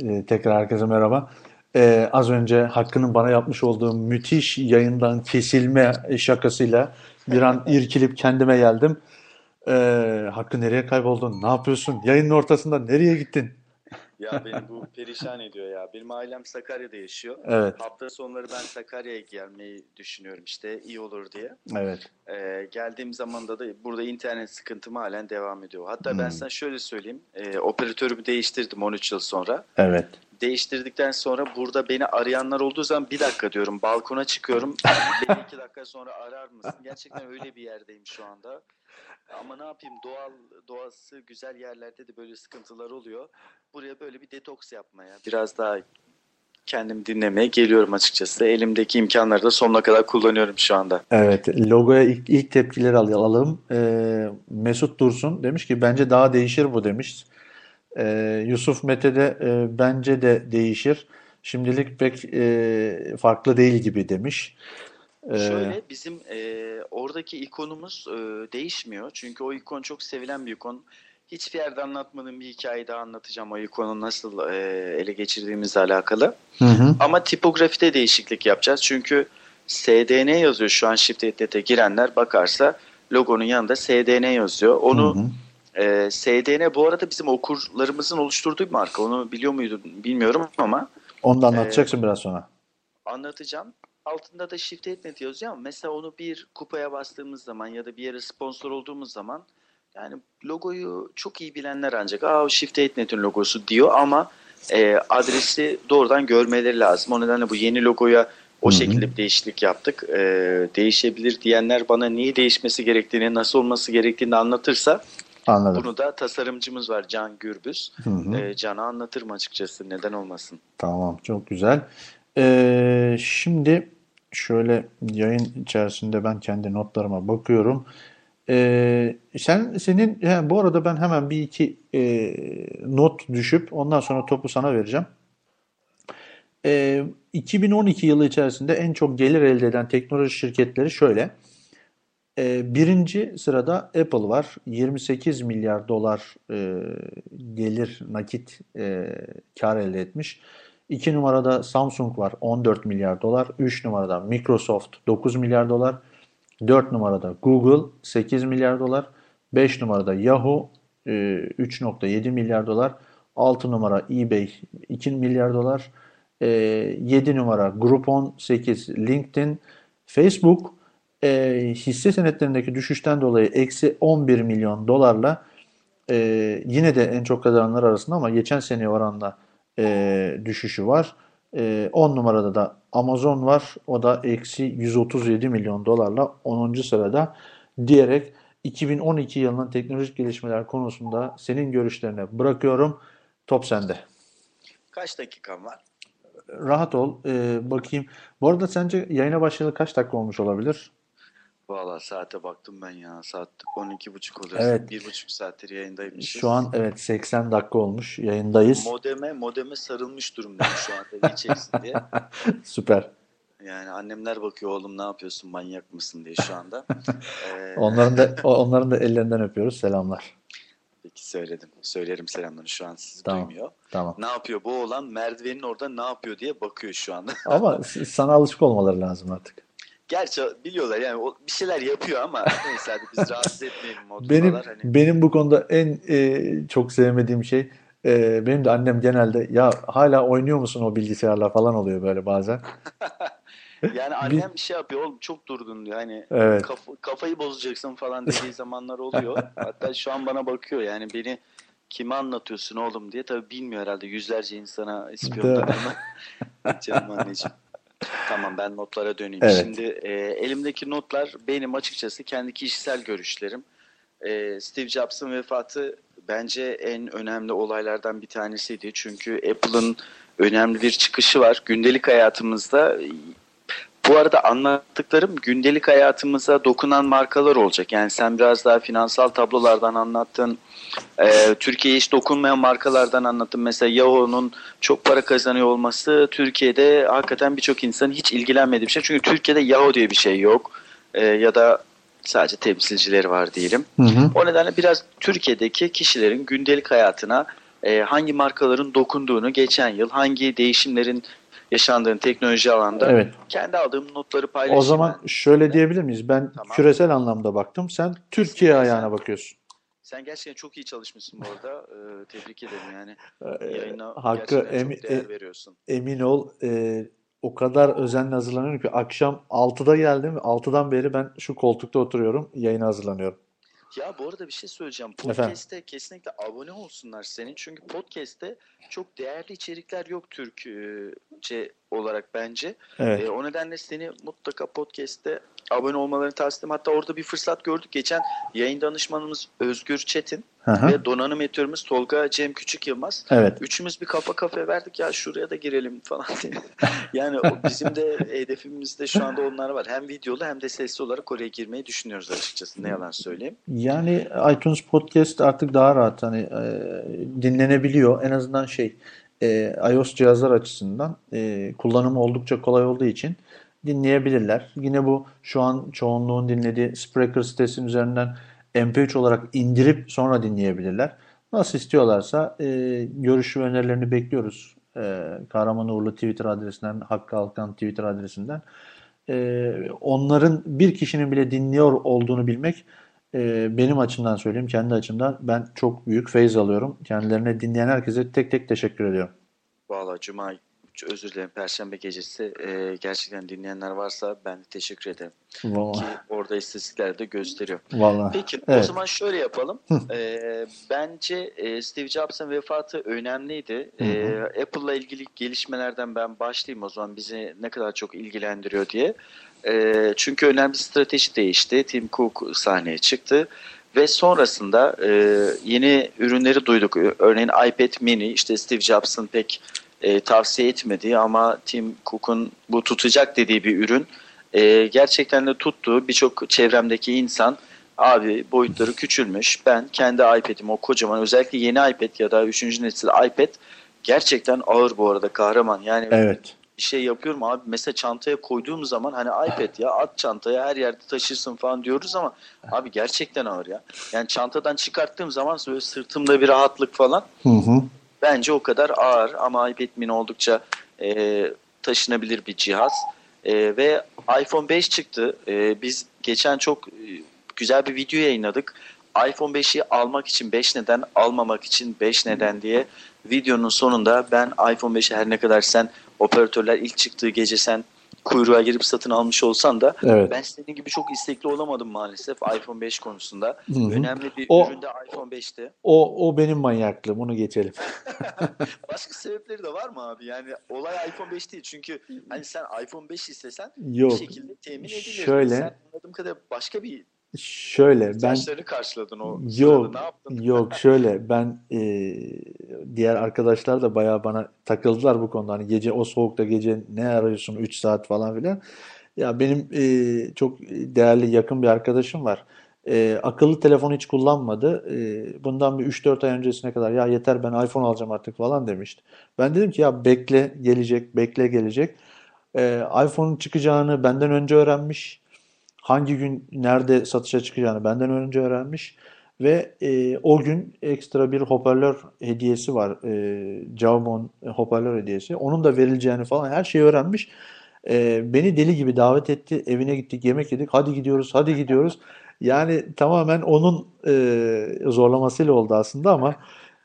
E, tekrar herkese merhaba. E, az önce Hakkı'nın bana yapmış olduğu müthiş yayından kesilme şakasıyla bir an (laughs) irkilip kendime geldim. E, Hakkı nereye kayboldun? Ne yapıyorsun? Yayının ortasında nereye gittin?
Ya beni bu perişan ediyor ya. Benim ailem Sakarya'da yaşıyor.
Evet,
Hafta sonları ben Sakarya'ya gelmeyi düşünüyorum işte iyi olur diye.
evet.
Ee, geldiğim zamanda da burada internet sıkıntım halen devam ediyor. Hatta ben
Hmm.
sana şöyle söyleyeyim. Ee, operatörümü değiştirdim 13 yıl sonra.
Evet.
Değiştirdikten sonra burada beni arayanlar olduğu zaman bir dakika diyorum balkona çıkıyorum. (laughs) Beni iki dakika sonra arar mısın? Gerçekten öyle bir yerdeyim şu anda. Ama ne yapayım doğal doğası güzel yerlerde de böyle sıkıntılar oluyor. Buraya böyle bir detoks yapmaya, biraz daha kendim dinlemeye geliyorum açıkçası. Elimdeki imkanları da sonuna kadar kullanıyorum şu anda.
Evet, logoya ilk, ilk tepkileri al- alalım. Ee, Mesut Dursun demiş ki bence daha değişir bu demiş. Ee, Yusuf Mete de e, bence de değişir. Şimdilik pek e, farklı değil gibi demiş. Ee,
Şöyle bizim e, oradaki ikonumuz e, değişmiyor. Çünkü o ikon çok sevilen bir ikon. Hiçbir yerde anlatmadığım bir hikaye daha anlatacağım o ikonu nasıl e, ele geçirdiğimizle alakalı.
hı hı,
Ama tipografide değişiklik yapacağız. Çünkü SDN yazıyor şu an Shift.net'e girenler bakarsa logonun yanında SDN yazıyor. Onu
hı hı.
e, SDN bu arada bizim okurlarımızın oluşturduğu bir marka. Onu biliyor muydun bilmiyorum ama
Onu da anlatacaksın biraz sonra.
anlatacağım. Altında da Shift.net yazıyor ama mesela onu bir kupaya bastığımız zaman ya da bir yere sponsor olduğumuz zaman yani logoyu çok iyi bilenler ancak aa o Shift.net'in logosu diyor ama e, adresi doğrudan görmeleri lazım. O nedenle bu yeni logoya o şekilde bir değişiklik yaptık. E, değişebilir diyenler bana niye değişmesi gerektiğini, nasıl olması gerektiğini anlatırsa
Anladım.
bunu da tasarımcımız var Can Gürbüz.
Hı hı.
E, Can'a anlatırım açıkçası neden olmasın.
Tamam, çok güzel. Ee, şimdi şöyle yayın içerisinde ben kendi notlarıma bakıyorum. Ee, sen senin he, bu arada ben hemen bir iki e, not düşüp ondan sonra topu sana vereceğim. Ee, 2012 yılı içerisinde en çok gelir elde eden teknoloji şirketleri şöyle. Ee, birinci sırada Apple var. 28 milyar dolar e, gelir nakit e, kar elde etmiş. 2 numarada Samsung var 14 milyar dolar. 3 numarada Microsoft 9 milyar dolar. 4 numarada Google 8 milyar dolar. 5 numarada Yahoo e, 3.7 milyar dolar. 6 numara eBay 2 milyar dolar. E, 7 numara Groupon 8 LinkedIn. Facebook e, hisse senetlerindeki düşüşten dolayı eksi 11 milyon dolarla e, yine de en çok kazananlar arasında ama geçen seneye oranla e, düşüşü var. E, 10 numarada da Amazon var. O da eksi 137 milyon dolarla 10. sırada diyerek 2012 yılının teknolojik gelişmeler konusunda senin görüşlerine bırakıyorum. Top sende.
Kaç dakikan var?
Rahat ol. E, bakayım. Bu arada sence yayına başlayalı kaç dakika olmuş olabilir?
Valla saate baktım ben ya. Saat 12.30 oluyor.
Evet.
Bir buçuk saattir yayındaymışız.
Şu an evet 80 dakika olmuş. Yayındayız.
Modeme, modeme sarılmış durumdayım şu anda geçeceksin diye. (laughs)
Süper.
Yani annemler bakıyor oğlum ne yapıyorsun manyak mısın diye şu anda. Ee, (laughs)
Onların da onların da ellerinden öpüyoruz. Selamlar.
Peki söyledim. Söylerim selamlarını şu an sizi
Tamam.
duymuyor.
Tamam.
Ne yapıyor bu oğlan merdivenin orada ne yapıyor diye bakıyor şu anda.
Ama (laughs) sana alışık olmaları lazım artık.
Gerçi biliyorlar yani o bir şeyler yapıyor ama (laughs) neyse hadi biz rahatsız etmeyelim
Benim
modundalar. Hani
benim bu konuda en e, çok sevmediğim şey e, benim de annem genelde ya hala oynuyor musun o bilgisayarla falan oluyor böyle bazen. (laughs)
yani annem bir şey yapıyor oğlum çok durdun diyor. Hani
Evet.
Kaf- kafayı bozacaksın falan dediği (laughs) zamanlar oluyor. Hatta şu an bana bakıyor yani beni kime anlatıyorsun oğlum diye. Tabii bilmiyor herhalde yüzlerce insana ispiyonladığımı. Canım anneciğim. Tamam ben notlara döneyim.
Evet.
Şimdi e, elimdeki notlar benim açıkçası kendi kişisel görüşlerim. E, Steve Jobs'ın vefatı bence en önemli olaylardan bir tanesiydi. Çünkü Apple'ın önemli bir çıkışı var. Gündelik hayatımızda bu arada anlattıklarım gündelik hayatımıza dokunan markalar olacak. Yani sen biraz daha finansal tablolardan anlattın. Ee, Türkiye'ye hiç dokunmayan markalardan anlattın. Mesela Yahoo'nun çok para kazanıyor olması Türkiye'de hakikaten birçok insanın hiç ilgilenmediği bir şey. Çünkü Türkiye'de Yahoo diye bir şey yok. Ee, ya da sadece temsilcileri var diyelim.
Hı hı.
O nedenle biraz Türkiye'deki kişilerin gündelik hayatına e, hangi markaların dokunduğunu geçen yıl hangi değişimlerin yaşandığını teknoloji alanda
Evet.
kendi aldığım notları paylaşayım.
O zaman şöyle diyebilir miyiz? Ben
Tamam.
küresel anlamda baktım. Sen Türkiye
Kesinlikle
ayağına
sen-
bakıyorsun.
Sen gerçekten çok iyi çalışmışsın bu arada. Ee, tebrik ederim yani.
Ee,
Yayına
Hakkı
çok değer
e-
veriyorsun.
emin ol e, o kadar özenle hazırlanıyorum ki akşam 6'da geldim. 6'dan beri ben şu koltukta oturuyorum. Yayına hazırlanıyorum.
Ya bu arada bir şey söyleyeceğim.
Efendim?
Podcast'te kesinlikle abone olsunlar senin. Çünkü podcast'te çok değerli içerikler yok Türkçe olarak bence.
Evet.
Ee, o nedenle seni mutlaka podcast'te abone olmalarını tavsiye ederim. Hatta orada bir fırsat gördük. Geçen yayın danışmanımız Özgür Çetin.
Hı.
ve donanım editörümüz Tolga Cem Küçük Yılmaz.
Evet.
Üçümüz bir kafa kafaya verdik ya şuraya da girelim falan diye. (laughs) yani o bizim de hedefimizde şu anda onlar var. Hem videolu hem de sesli olarak oraya girmeyi düşünüyoruz açıkçası. Ne yalan söyleyeyim.
Yani iTunes Podcast artık daha rahat hani e, dinlenebiliyor. En azından şey e, iOS cihazlar açısından e, kullanımı oldukça kolay olduğu için dinleyebilirler. Yine bu şu an çoğunluğun dinlediği Spreaker sitesinin üzerinden MP3 olarak indirip sonra dinleyebilirler. Nasıl istiyorlarsa e, görüş ve önerilerini bekliyoruz. E, Kahraman Uğurlu Twitter adresinden, Hakkı Alkan Twitter adresinden. E, onların bir kişinin bile dinliyor olduğunu bilmek e, benim açımdan söyleyeyim, kendi açımdan ben çok büyük feyz alıyorum. Kendilerine dinleyen herkese tek tek teşekkür ediyorum.
Valla Cuma özür dilerim Perşembe gecesi e, gerçekten dinleyenler varsa ben de teşekkür ederim. Ki
Vallahi.
orada istatistikler de gösteriyor.
Vallahi.
Peki o
Evet.
zaman şöyle yapalım. Ee, bence e, Steve Jobs'ın vefatı önemliydi.
Hı hı.
Ee, Apple'la ilgili gelişmelerden ben başlayayım o zaman bizi ne kadar çok ilgilendiriyor diye. Ee, çünkü önemli strateji değişti. Tim Cook sahneye çıktı. Ve sonrasında e, yeni ürünleri duyduk. Örneğin iPad mini işte Steve Jobs'ın pek e, tavsiye etmediği ama Tim Cook'un bu tutacak dediği bir ürün. E, gerçekten de tuttu. Birçok çevremdeki insan abi boyutları küçülmüş. Ben kendi iPad'im o kocaman özellikle yeni iPad ya da 3. nesil iPad gerçekten ağır bu arada kahraman. Yani
Evet.
bir şey yapıyorum abi mesela çantaya koyduğum zaman hani iPad ya at çantaya her yerde taşırsın falan diyoruz ama abi gerçekten ağır ya. Yani çantadan çıkarttığım zaman böyle sırtımda bir rahatlık falan
Hı hı.
Bence o kadar ağır ama iPad mini oldukça e, taşınabilir bir cihaz. E, ve iPhone 5 çıktı. E, biz geçen çok e, güzel bir video yayınladık. iPhone 5'i almak için 5 neden, almamak için 5 neden diye videonun sonunda ben iPhone 5'i her ne kadar sen operatörler ilk çıktığı gece sen kuyruğa girip satın almış olsan da
Evet.
ben senin gibi çok istekli olamadım maalesef iPhone 5 konusunda.
Hı hı.
Önemli bir
O-
ürün de iPhone 5'ti.
O, o benim manyaklığım. Onu geçelim. (laughs)
Başka sebepleri de var mı abi? Yani olay iPhone 5 değil. Çünkü hani sen iPhone 5 istesen
Yok.
bir şekilde temin edilir.
Şöyle-
Sen anladığım kadarıyla başka bir
Şöyle ben
ihtiyaçlarını karşıladın o sırada.
Yok,
Ne yaptın?
yok şöyle ben e, diğer arkadaşlar da bayağı bana takıldılar bu konuda. Hani gece o soğukta gece ne arıyorsun 3 saat falan filan. Ya benim e, çok değerli yakın bir arkadaşım var. E, akıllı telefonu hiç kullanmadı. E, bundan bir 3-4 ay öncesine kadar ya yeter ben iPhone alacağım artık falan demişti. Ben dedim ki ya bekle gelecek, bekle gelecek. E, iPhone'un çıkacağını benden önce öğrenmiş. Hangi gün nerede satışa çıkacağını benden önce öğrenmiş. Ve e, o gün ekstra bir hoparlör hediyesi var. E, Jawbone hoparlör hediyesi. Onun da verileceğini falan her şeyi öğrenmiş. E, beni deli gibi davet etti. Evine gittik, yemek yedik. Hadi gidiyoruz, hadi gidiyoruz. Yani tamamen onun e, zorlamasıyla oldu aslında ama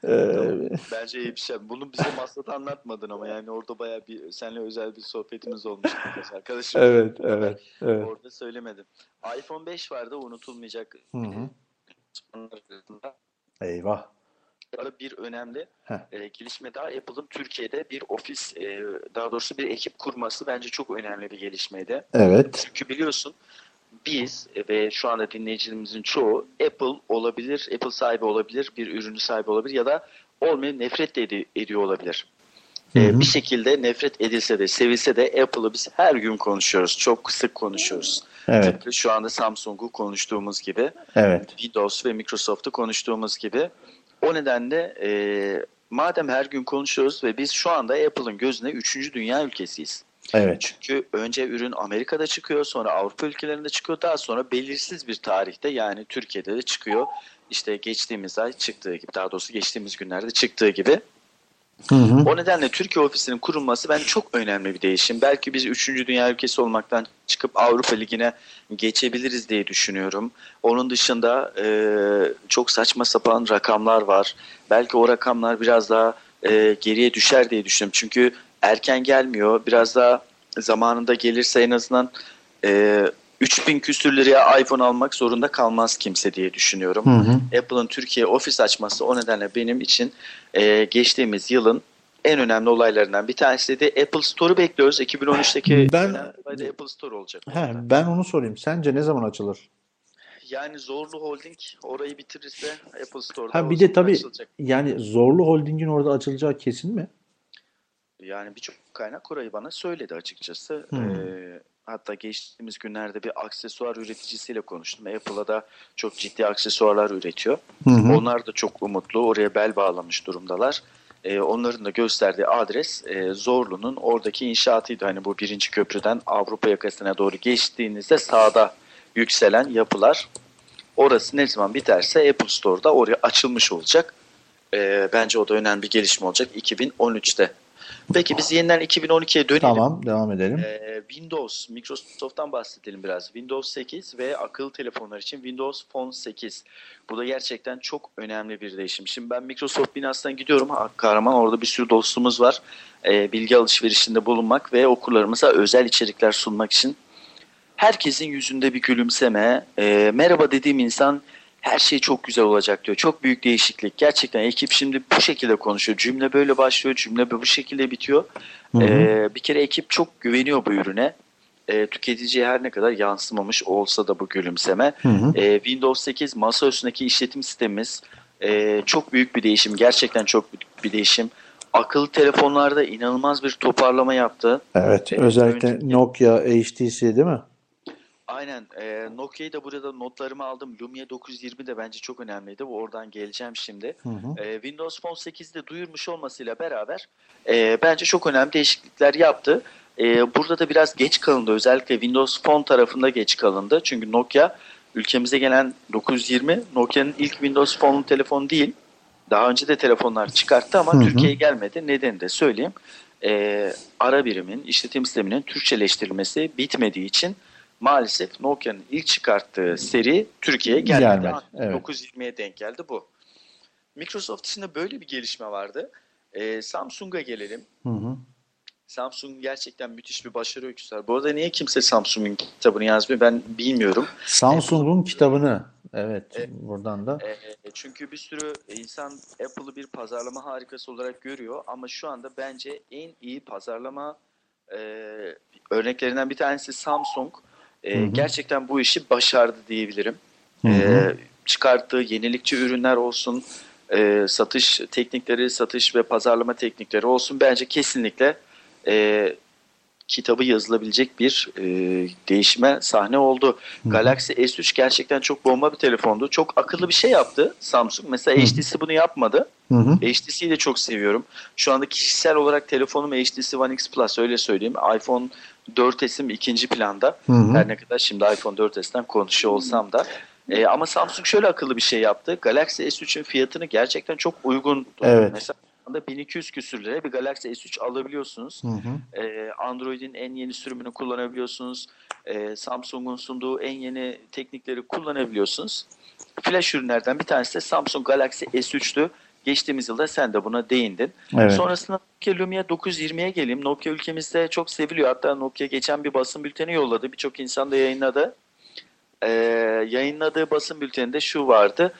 e,
Tamam. Bence iyi bir şey. Bunu bize masada anlatmadın ama yani orada bayağı bir seninle özel bir sohbetimiz olmuş birkaç arkadaşım.
evet, evet, evet.
Orada söylemedim. iPhone 5 vardı unutulmayacak.
Hı hı.
Arasında
Eyvah.
Bir önemli
Heh.
e, gelişme daha Apple'ın Türkiye'de bir ofis e, daha doğrusu bir ekip kurması bence çok önemli bir gelişmeydi.
Evet.
Çünkü biliyorsun biz ve şu anda dinleyicilerimizin çoğu Apple olabilir, Apple sahibi olabilir, bir ürünü sahibi olabilir ya da olmayıp nefret de edi- ediyor olabilir.
Hı hı.
bir şekilde nefret edilse de sevilse de Apple'ı biz her gün konuşuyoruz. Çok sık konuşuyoruz.
Evet,
Tıpkı şu anda Samsung'u konuştuğumuz gibi.
evet.
Windows ve Microsoft'u konuştuğumuz gibi. O nedenle e, madem her gün konuşuyoruz ve biz şu anda Apple'ın gözüne 3. dünya ülkesiyiz.
Evet.
Çünkü önce ürün Amerika'da çıkıyor, sonra Avrupa ülkelerinde çıkıyor, daha sonra belirsiz bir tarihte yani Türkiye'de de çıkıyor. İşte geçtiğimiz ay çıktığı gibi, daha doğrusu geçtiğimiz günlerde çıktığı gibi.
Hı hı.
O nedenle Türkiye ofisinin kurulması bence çok önemli bir değişim. Belki biz 3. dünya ülkesi olmaktan çıkıp Avrupa Ligi'ne geçebiliriz diye düşünüyorum. Onun dışında e, çok saçma sapan rakamlar var. Belki o rakamlar biraz daha e, geriye düşer diye düşünüyorum. Çünkü erken gelmiyor. Biraz daha zamanında gelirse en azından e, 3000 küsür liraya iPhone almak zorunda kalmaz kimse diye düşünüyorum.
Hı hı.
Apple'ın Türkiye ofis açması o nedenle benim için e, geçtiğimiz yılın en önemli olaylarından bir tanesi de Apple Store'u bekliyoruz. 2013'teki
Ben-
Apple Store olacak.
He, ben onu sorayım. Sence ne zaman açılır?
Yani Zorlu Holding orayı bitirirse Apple Store'da
Ha bir de tabii
açılacak.
yani Zorlu Holding'in orada açılacağı kesin mi?
Yani birçok kaynak orayı bana söyledi açıkçası.
Hmm.
Ee, hatta geçtiğimiz günlerde bir aksesuar üreticisiyle konuştum. Apple'a da çok ciddi aksesuarlar üretiyor.
Hı.
Onlar da çok umutlu. Oraya bel bağlamış durumdalar. Ee, onların da gösterdiği adres e, Zorlu'nun oradaki inşaatıydı. Hani bu birinci köprüden Avrupa yakasına doğru geçtiğinizde sağda yükselen yapılar. Orası ne zaman biterse Apple Store'da oraya açılmış olacak. Ee, bence o da önemli bir gelişme olacak 2013'te. Peki biz yeniden 2012'ye dönelim.
Tamam devam edelim.
Ee, Windows, Microsoft'tan bahsedelim biraz. Windows 8 ve akıllı telefonlar için Windows Phone 8. Bu da gerçekten çok önemli bir değişim. Şimdi ben Microsoft binasından gidiyorum. Kahraman orada bir sürü dostumuz var. Ee, bilgi alışverişinde bulunmak ve okurlarımıza özel içerikler sunmak için. Herkesin yüzünde bir gülümseme. e, merhaba dediğim insan her şey çok güzel olacak diyor. Çok büyük değişiklik. Gerçekten ekip şimdi bu şekilde konuşuyor. Cümle böyle başlıyor, cümle bu şekilde bitiyor.
Hı hı.
Ee, bir kere ekip çok güveniyor bu ürüne. Ee, tüketiciye her ne kadar yansımamış olsa da bu gülümseme.
Hı hı.
Ee, Windows 8 masa üstündeki işletim sistemimiz e, çok büyük bir değişim. Gerçekten çok büyük bir değişim. Akıllı telefonlarda inanılmaz bir toparlama yaptı.
Evet,
e,
özellikle Nokia HTC değil mi?
Aynen. E, Nokia'yı da burada notlarımı aldım. Lumia 920 de bence çok önemliydi. Bu oradan geleceğim şimdi.
Hı hı.
E, Windows Phone 8'de duyurmuş olmasıyla beraber e, bence çok önemli değişiklikler yaptı. E, burada da biraz geç kalındı. Özellikle Windows Phone tarafında geç kalındı. Çünkü Nokia ülkemize gelen 920 Nokia'nın ilk Windows Phone telefonu değil. Daha önce de telefonlar çıkarttı ama. Türkiye'ye gelmedi. Nedeni de söyleyeyim. E, ara birimin, işletim sisteminin Türkçeleştirilmesi bitmediği için maalesef Nokia'nın ilk çıkarttığı seri Türkiye'ye gelmedi.
Gelmedi, evet.
920'ye denk geldi bu. Microsoft içinde böyle bir gelişme vardı. Ee, Samsung'a gelelim.
Hı hı.
Samsung gerçekten müthiş bir başarı öyküsü var. Bu arada niye kimse Samsung'un kitabını yazmıyor ben bilmiyorum.
Samsung'un kitabını evet
Evet.
buradan da
Ee, çünkü bir sürü insan Apple'ı bir pazarlama harikası olarak görüyor ama şu anda bence en iyi pazarlama e, örneklerinden bir tanesi Samsung. E,
Hı hı.
Gerçekten bu işi başardı diyebilirim.
Hı hı.
Ee, çıkarttığı yenilikçi ürünler olsun, e, satış teknikleri, satış ve pazarlama teknikleri olsun bence kesinlikle e, kitabı yazılabilecek bir e, değişime sahne oldu. Galaxy S3 gerçekten çok bomba bir telefondu. Çok akıllı bir şey yaptı Samsung. Mesela
Hı.
HTC bunu yapmadı.
Hı hı.
HTC'yi de çok seviyorum. Şu anda kişisel olarak telefonum HTC One X Plus öyle söyleyeyim. iPhone 4S'im ikinci planda.
Hı hı.
Her ne kadar şimdi iPhone 4S'ten konuşuyor olsam da. Ee, ama Samsung şöyle akıllı bir şey yaptı. Galaxy S3'ün fiyatını gerçekten çok uygun. tuttu.
Evet.
Mesela anda 1200 küsür liraya bir Galaxy S3 alabiliyorsunuz.
Hı hı.
Ee, Android'in en yeni sürümünü kullanabiliyorsunuz. Ee, Samsung'un sunduğu en yeni teknikleri kullanabiliyorsunuz. Flash ürünlerden bir tanesi de Samsung Galaxy S3'tü. Geçtiğimiz yılda sen de buna değindin.
Evet.
Sonrasında Nokia Lumia 920'ye geleyim. Nokia ülkemizde çok seviliyor. Hatta Nokia geçen bir basın bülteni yolladı. Birçok insan da yayınladı. Ee, yayınladığı basın bülteninde şu vardı.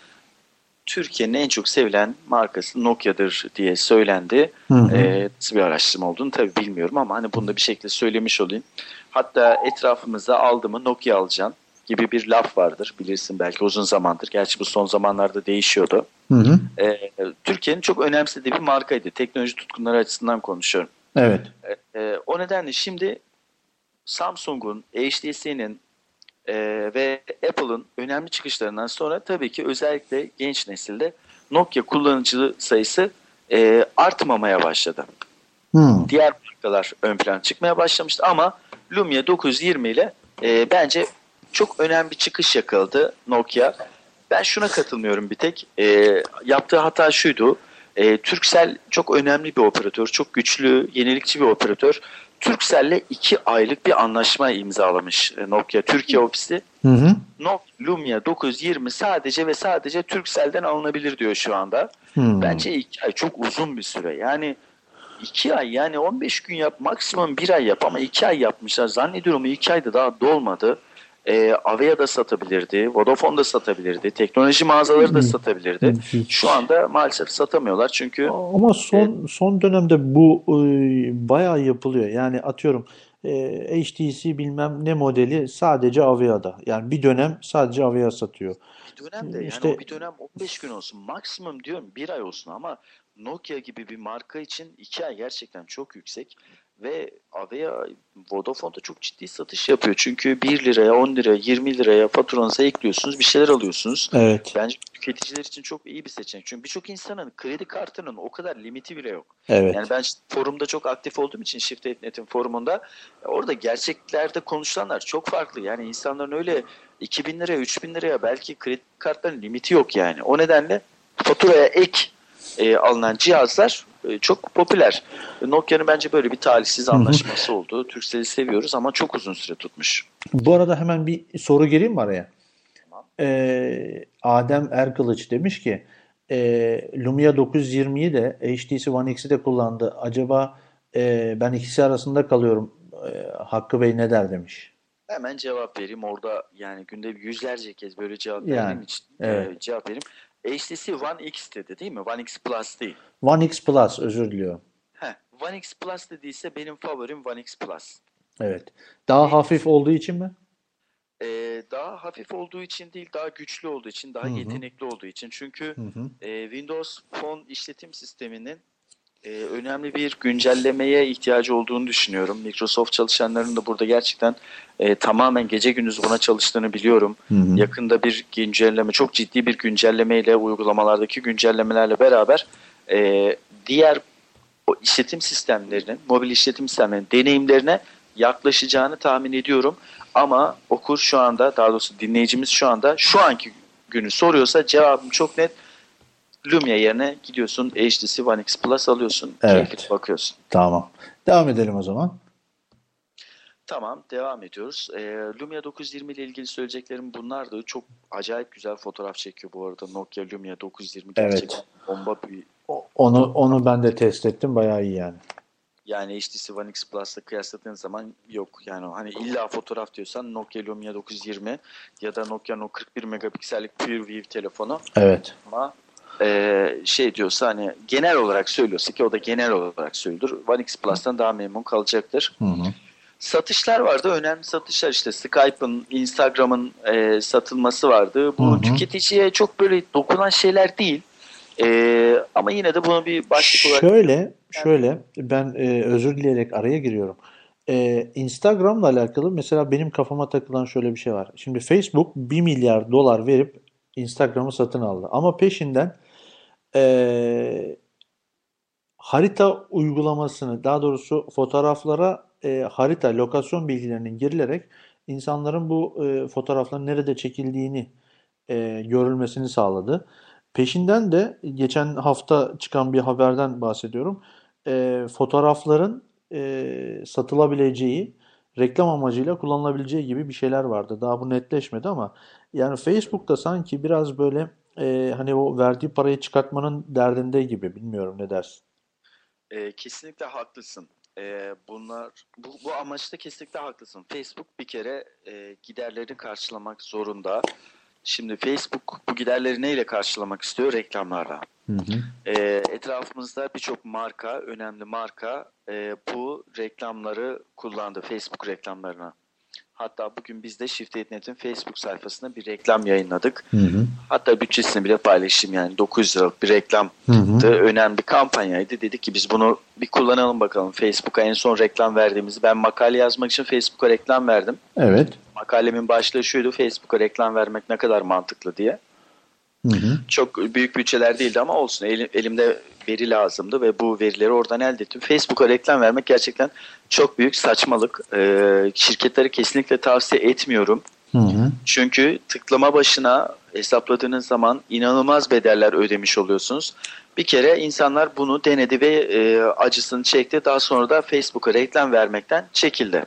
Türkiye'nin en çok sevilen markası Nokia'dır diye söylendi.
Hı hı.
Ee, nasıl bir araştırma olduğunu tabii bilmiyorum ama hani bunu da bir şekilde söylemiş olayım. Hatta etrafımızda aldı mı Nokia alacaksın gibi bir laf vardır. Bilirsin belki uzun zamandır. Gerçi bu son zamanlarda değişiyordu.
Hı hı.
Ee, Türkiye'nin çok önemsediği bir markaydı. Teknoloji tutkunları açısından konuşuyorum.
Evet.
Ee, o nedenle şimdi Samsung'un, HTC'nin e, ve Apple'ın önemli çıkışlarından sonra tabii ki özellikle genç nesilde Nokia kullanıcı sayısı e, artmamaya başladı.
Hı.
Diğer markalar ön plan çıkmaya başlamıştı ama Lumia 920 ile e, bence çok önemli bir çıkış yakaladı Nokia. Ben şuna katılmıyorum bir tek. E, yaptığı hata şuydu. E, Turkcell çok önemli bir operatör. Çok güçlü, yenilikçi bir operatör. Turkcell'le iki aylık bir anlaşma imzalamış e, Nokia Türkiye ofisi.
Hı hı.
Nokia Lumia 920 sadece ve sadece Turkcell'den alınabilir diyor şu anda.
Hı.
Bence iki ay çok uzun bir süre. Yani iki ay yani 15 gün yap maksimum bir ay yap ama iki ay yapmışlar. Zannediyorum iki ayda daha dolmadı. E, Avea da satabilirdi, Vodafone da satabilirdi, teknoloji mağazaları da satabilirdi. Şu anda maalesef satamıyorlar çünkü
Ama son son dönemde bu e, bayağı yapılıyor. Yani atıyorum e, HTC bilmem ne modeli sadece Avia'da. Yani bir dönem sadece Avia satıyor.
Bir dönem de yani
İşte-
o bir dönem 15 gün olsun. Maksimum diyorum bir ay olsun ama Nokia gibi bir marka için 2 ay gerçekten çok yüksek. Ve Avea Vodafone'da çok ciddi satış yapıyor. Çünkü 1 liraya, 10 liraya, 20 liraya faturanıza ekliyorsunuz. Bir şeyler alıyorsunuz.
Evet.
Bence tüketiciler için çok iyi bir seçenek. Çünkü birçok insanın kredi kartının o kadar limiti bile yok.
Evet.
Yani ben forumda çok aktif olduğum için Shift.net'in forumunda orada gerçeklerde konuşulanlar çok farklı. Yani insanların öyle 2000 liraya 3000 liraya belki kredi kartlarının limiti yok yani. O nedenle faturaya ek e, alınan cihazlar çok popüler. Nokia'nın bence böyle bir talihsiz anlaşması oldu. Türkcell'i seviyoruz ama çok uzun süre tutmuş.
Bu arada hemen bir soru gireyim mi araya?
Tamam.
Ee, Adem Erkılıç demiş ki e, Lumia 920'yi de HTC One X'i de kullandı. Acaba e, ben ikisi arasında kalıyorum. E, Hakkı Bey ne der demiş.
Hemen cevap vereyim. Orada yani günde yüzlerce kez böyle cevap
Yani,
verdiğim için e,
evet.
cevap vereyim. HTC One X dedi değil mi? One X Plus değil.
One X Plus özür diliyorum.
Heh, One X Plus dediyse benim favorim One X Plus.
Evet. Daha hafif olduğu için mi?
Ee, daha hafif olduğu için değil, daha güçlü olduğu için, daha
Hı hı.
yetenekli olduğu için. Çünkü
Hı hı.
e, Windows Phone işletim sisteminin e, önemli bir güncellemeye ihtiyacı olduğunu düşünüyorum. Microsoft çalışanlarının da burada gerçekten e, tamamen gece gündüz buna çalıştığını biliyorum.
Hı hı.
Yakında bir güncelleme, çok ciddi bir güncellemeyle, uygulamalardaki güncellemelerle beraber e, diğer o işletim sistemlerinin, mobil işletim sistemlerinin deneyimlerine yaklaşacağını tahmin ediyorum. Ama okur şu anda, daha doğrusu dinleyicimiz şu anda şu anki günü soruyorsa cevabım çok net. Lumia yerine gidiyorsun HTC One X Plus alıyorsun.
Evet.
Bakıyorsun.
Tamam. Devam edelim o zaman.
Tamam devam ediyoruz. Ee, Lumia 920 ile ilgili söyleyeceklerim bunlardı. Çok acayip güzel fotoğraf çekiyor bu arada Nokia Lumia 920
Evet.
gerçekten bomba bir
O- Onu onu ben de test ettim. Bayağı iyi yani.
yani HTC One X Plus'la kıyasladığın zaman yok. Yani hani illa fotoğraf diyorsan Nokia Lumia 920 ya da Nokia'nın o 41 megapiksellik PureView telefonu
Evet.
ama e, şey diyorsa hani genel olarak söylüyorsa ki o da genel olarak söylüyor. One X Plus'tan daha memnun kalacaktır.
Hı hı.
Satışlar vardı. Önemli satışlar işte Skype'ın, Instagram'ın e, satılması vardı. Bu
Hı hı.
tüketiciye çok böyle dokunan şeyler değil. E, ama yine de bunu bir başlık olarak
Şöyle, şöyle ben e, özür dileyerek araya giriyorum. E, Instagram'la alakalı mesela benim kafama takılan şöyle bir şey var. Şimdi Facebook 1 milyar dolar verip Instagram'ı satın aldı. Ama peşinden e, harita uygulamasını, daha doğrusu fotoğraflara e, harita, lokasyon bilgilerinin girilerek insanların bu e, fotoğrafların nerede çekildiğini e, görülmesini sağladı. Peşinden de geçen hafta çıkan bir haberden bahsediyorum. E, fotoğrafların e, satılabileceği, reklam amacıyla kullanılabileceği gibi bir şeyler vardı. Daha bu netleşmedi ama yani Facebook'ta sanki biraz böyle e, hani o verdiği parayı çıkartmanın derdinde gibi. Bilmiyorum ne dersin?
E, kesinlikle haklısın. E, bunlar bu, bu amaçta kesinlikle haklısın. Facebook bir kere e, giderlerini karşılamak zorunda. Şimdi Facebook bu giderleri neyle karşılamak istiyor? Reklamlarla.
Hı hı.
E, etrafımızda birçok marka, önemli marka e, bu reklamları kullandı. Facebook reklamlarına. Hatta bugün biz de Shift.net'in Facebook sayfasına bir reklam yayınladık.
Hı hı.
Hatta bütçesini bile paylaşayım yani 900 liralık bir reklam
Hı hı.
önemli bir kampanyaydı. Dedik ki biz bunu bir kullanalım bakalım. Facebook'a en son reklam verdiğimiz. Ben makale yazmak için Facebook'a reklam verdim.
Evet.
Makalemin başlığı şuydu. Facebook'a reklam vermek ne kadar mantıklı diye.
Hı hı.
Çok büyük bütçeler değildi ama olsun. Elim- elimde veri lazımdı ve bu verileri oradan elde ettim. Facebook'a reklam vermek gerçekten çok büyük saçmalık. Ee, şirketleri kesinlikle tavsiye etmiyorum.
Hı hı.
Çünkü tıklama başına hesapladığınız zaman inanılmaz bedeller ödemiş oluyorsunuz. Bir kere insanlar bunu denedi ve e, acısını çekti. Daha sonra da Facebook'a reklam vermekten çekildi.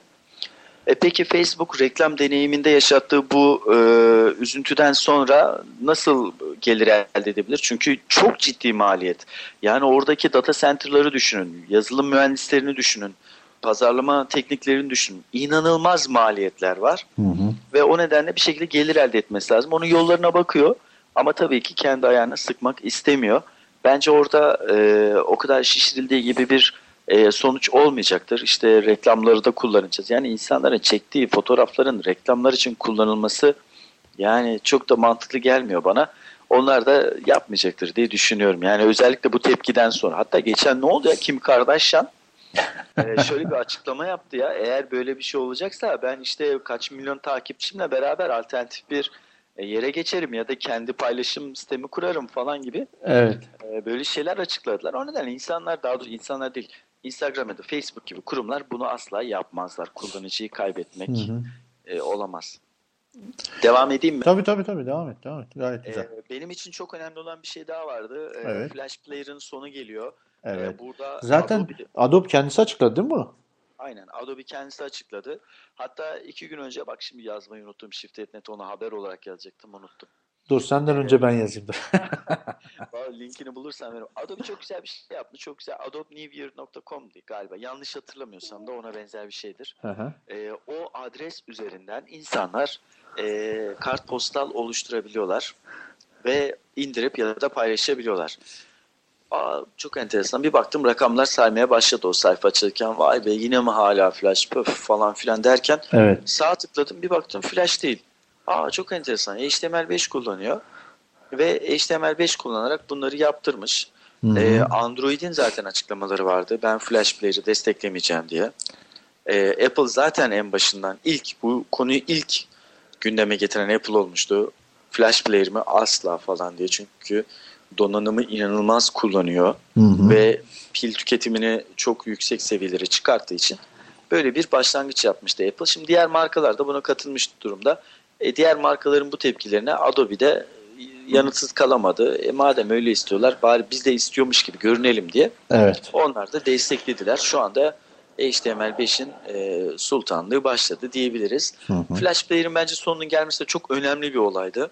E peki Facebook reklam deneyiminde yaşattığı bu e, üzüntüden sonra nasıl gelir elde edebilir? Çünkü çok ciddi maliyet. Yani oradaki data center'ları düşünün, yazılım mühendislerini düşünün, pazarlama tekniklerini düşünün. İnanılmaz maliyetler var
Hı hı.
ve o nedenle bir şekilde gelir elde etmesi lazım. Onun yollarına bakıyor ama tabii ki kendi ayağına sıkmak istemiyor. Bence orada e, o kadar şişirildiği gibi bir e, sonuç olmayacaktır. İşte reklamları da kullanacağız. Yani insanların çektiği fotoğrafların reklamlar için kullanılması yani çok da mantıklı gelmiyor bana. Onlar da yapmayacaktır diye düşünüyorum. Yani özellikle bu tepkiden sonra. Hatta geçen ne oldu ya Kim Kardashian e, şöyle bir açıklama yaptı ya. Eğer böyle bir şey olacaksa ben işte kaç milyon takipçimle beraber alternatif bir e, yere geçerim ya da kendi paylaşım sistemi kurarım falan gibi
Evet.
e, böyle şeyler açıkladılar. O nedenle insanlar daha doğrusu insanlar değil Instagram ya da Facebook gibi kurumlar bunu asla yapmazlar. Kullanıcıyı kaybetmek
Hı hı.
e, olamaz. Devam edeyim mi?
Tabii tabii tabii devam et devam et. Gayet güzel.
Ee, benim için çok önemli olan bir şey daha vardı. Ee,
Evet.
Flash Player'ın sonu geliyor.
Evet.
Ee, burada
Zaten
Adobe,
Adobe kendisi açıkladı değil mi bunu?
aynen Adobe kendisi açıkladı. Hatta iki gün önce bak şimdi yazmayı unuttum. Shift.net ona haber olarak yazacaktım unuttum.
Dur senden önce ben yazayım. (laughs)
Vallahi linkini bulursam veririm. Adobe çok güzel bir şey yaptı. Çok güzel. adobenewyear.com'di galiba. Yanlış hatırlamıyorsam da ona benzer bir şeydir. Ee, o adres üzerinden insanlar e, kartpostal oluşturabiliyorlar ve indirip ya da paylaşabiliyorlar. Aa, çok enteresan. Bir baktım rakamlar saymaya başladı o sayfa açılırken. Vay be yine mi hala flash pöf falan filan derken
Evet.
sağa tıkladım bir baktım flash değil. Aa çok enteresan. HTML5 kullanıyor ve HTML5 kullanarak bunları yaptırmış.
Hı.
Ee, Android'in zaten açıklamaları vardı. Ben Flash Player'ı desteklemeyeceğim diye. Ee, Apple zaten en başından ilk bu konuyu ilk gündeme getiren Apple olmuştu. Flash Player'ımı asla falan diye çünkü donanımı inanılmaz kullanıyor
Hı hı.
ve pil tüketimini çok yüksek seviyelere çıkarttığı için böyle bir başlangıç yapmıştı Apple. Şimdi diğer markalar da buna katılmış durumda. E, diğer markaların bu tepkilerine Adobe de yanıtsız kalamadı. E, madem öyle istiyorlar bari biz de istiyormuş gibi görünelim diye
Evet.
onlar da desteklediler. Şu anda HTML5'in e, sultanlığı başladı diyebiliriz.
Hı hı.
Flash Player'ın bence sonunun gelmesi de çok önemli bir olaydı.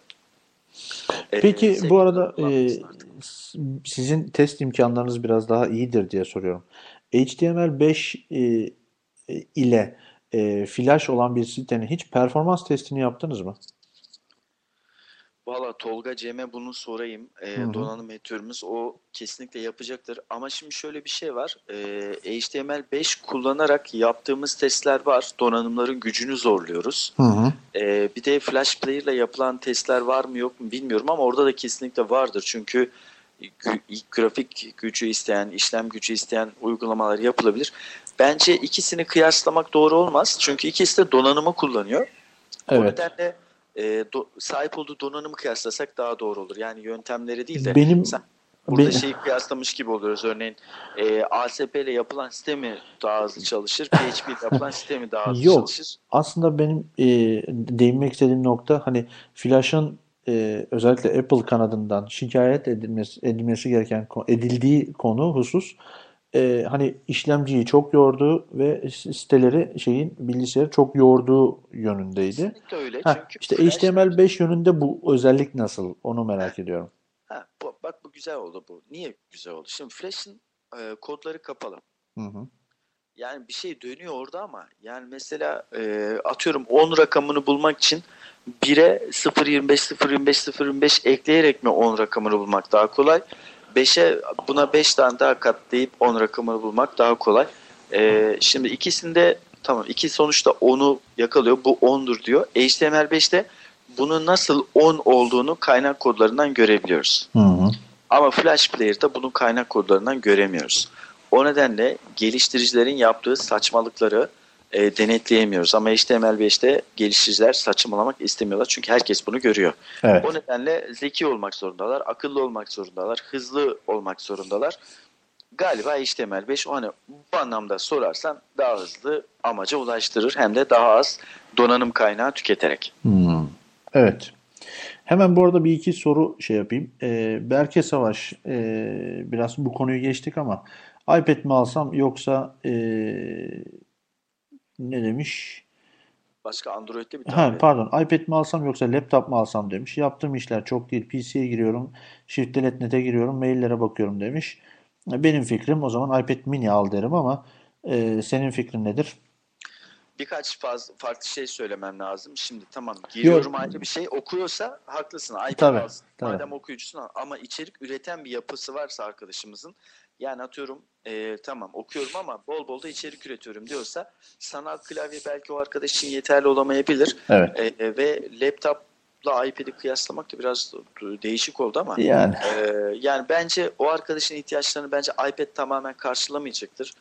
E,
Peki
sektörün
bu arada e, sizin test imkanlarınız biraz daha iyidir diye soruyorum. HTML5 e, e, ile e, flash olan bir sitenin hiç performans testini yaptınız mı?
Valla Tolga Cem'e bunu sorayım.
Hı hı.
donanım editörümüz o kesinlikle yapacaktır. Ama şimdi şöyle bir şey var. Ee, HTML5 kullanarak yaptığımız testler var. Donanımların gücünü zorluyoruz.
Hı hı.
Ee, bir de Flash Player ile yapılan testler var mı yok mu bilmiyorum ama orada da kesinlikle vardır. Çünkü grafik gücü isteyen, işlem gücü isteyen uygulamalar yapılabilir. Bence ikisini kıyaslamak doğru olmaz. Çünkü ikisi de donanımı kullanıyor. O
Evet.
nedenle e, do- sahip olduğu donanımı kıyaslasak daha doğru olur. Yani yöntemleri değil de
Benim
sen burada
be-
şeyi kıyaslamış gibi oluyoruz. Örneğin e, ASP ile yapılan sistemi daha hızlı çalışır, PHP ile yapılan sistemi daha hızlı
Yok.
çalışır.
Aslında benim e, değinmek istediğim nokta hani Flash'ın e, özellikle Apple kanadından şikayet edilmesi, edilmesi gereken edildiği konu husus e, hani işlemciyi çok yorduğu ve siteleri şeyin bilgisayarı çok yorduğu yönündeydi.
Kesinlikle öyle.
Heh,
Çünkü
işte
Flash-
HTML5 yönünde bu özellik nasıl? Onu merak ediyorum.
Ha, bu- bak bu güzel oldu bu. Niye güzel oldu? Şimdi Flash'ın e, kodları kapalı.
Hı hı.
Yani bir şey dönüyor orada ama yani mesela e, atıyorum 10 rakamını bulmak için 1'e 0.25 0.25 0.25 ekleyerek mi 10 rakamını bulmak daha kolay? 5'e buna 5 tane daha katlayıp 10 rakamını bulmak daha kolay. E, şimdi ikisinde tamam iki sonuçta 10'u yakalıyor. Bu 10'dur diyor. HTML5'te bunun nasıl 10 olduğunu kaynak kodlarından görebiliyoruz.
Hı hı.
Ama Flash Player'da bunun kaynak kodlarından göremiyoruz. O nedenle geliştiricilerin yaptığı saçmalıkları e, denetleyemiyoruz. Ama HTML5'te geliştiriciler saçmalamak istemiyorlar. Çünkü herkes bunu görüyor.
Evet.
O nedenle zeki olmak zorundalar, akıllı olmak zorundalar, hızlı olmak zorundalar. Galiba HTML5 o hani bu anlamda sorarsan daha hızlı amaca ulaştırır hem de daha az donanım kaynağı tüketerek.
Hmm. Evet. Hemen bu arada bir iki soru şey yapayım. Ee, Berke Savaş, ee, biraz bu konuyu geçtik ama iPad mi alsam yoksa ee, ne demiş?
Başka Android'de bir
Ha,
tane
pardon, iPad mi alsam yoksa laptop mu alsam demiş. Yaptığım işler çok değil. PC'ye giriyorum, Shift.net'e giriyorum, maillere bakıyorum demiş. Benim fikrim o zaman iPad mini al derim ama ee, senin fikrin nedir?
birkaç fazla farklı şey söylemem lazım. Şimdi tamam giriyorum ayrı bir şey. Okuyorsa haklısın. iPad
Tabii,
alsın.
tabii.
Madem okuyucusun. Ama içerik üreten bir yapısı varsa arkadaşımızın Yani atıyorum e, tamam okuyorum ama bol bol da içerik üretiyorum diyorsa sanal klavye belki o arkadaş için yeterli olamayabilir.
Evet.
E, ve laptopla iPad'i kıyaslamak da biraz değişik oldu ama
Yani.
e, yani bence o arkadaşın ihtiyaçlarını bence iPad tamamen karşılamayacaktır.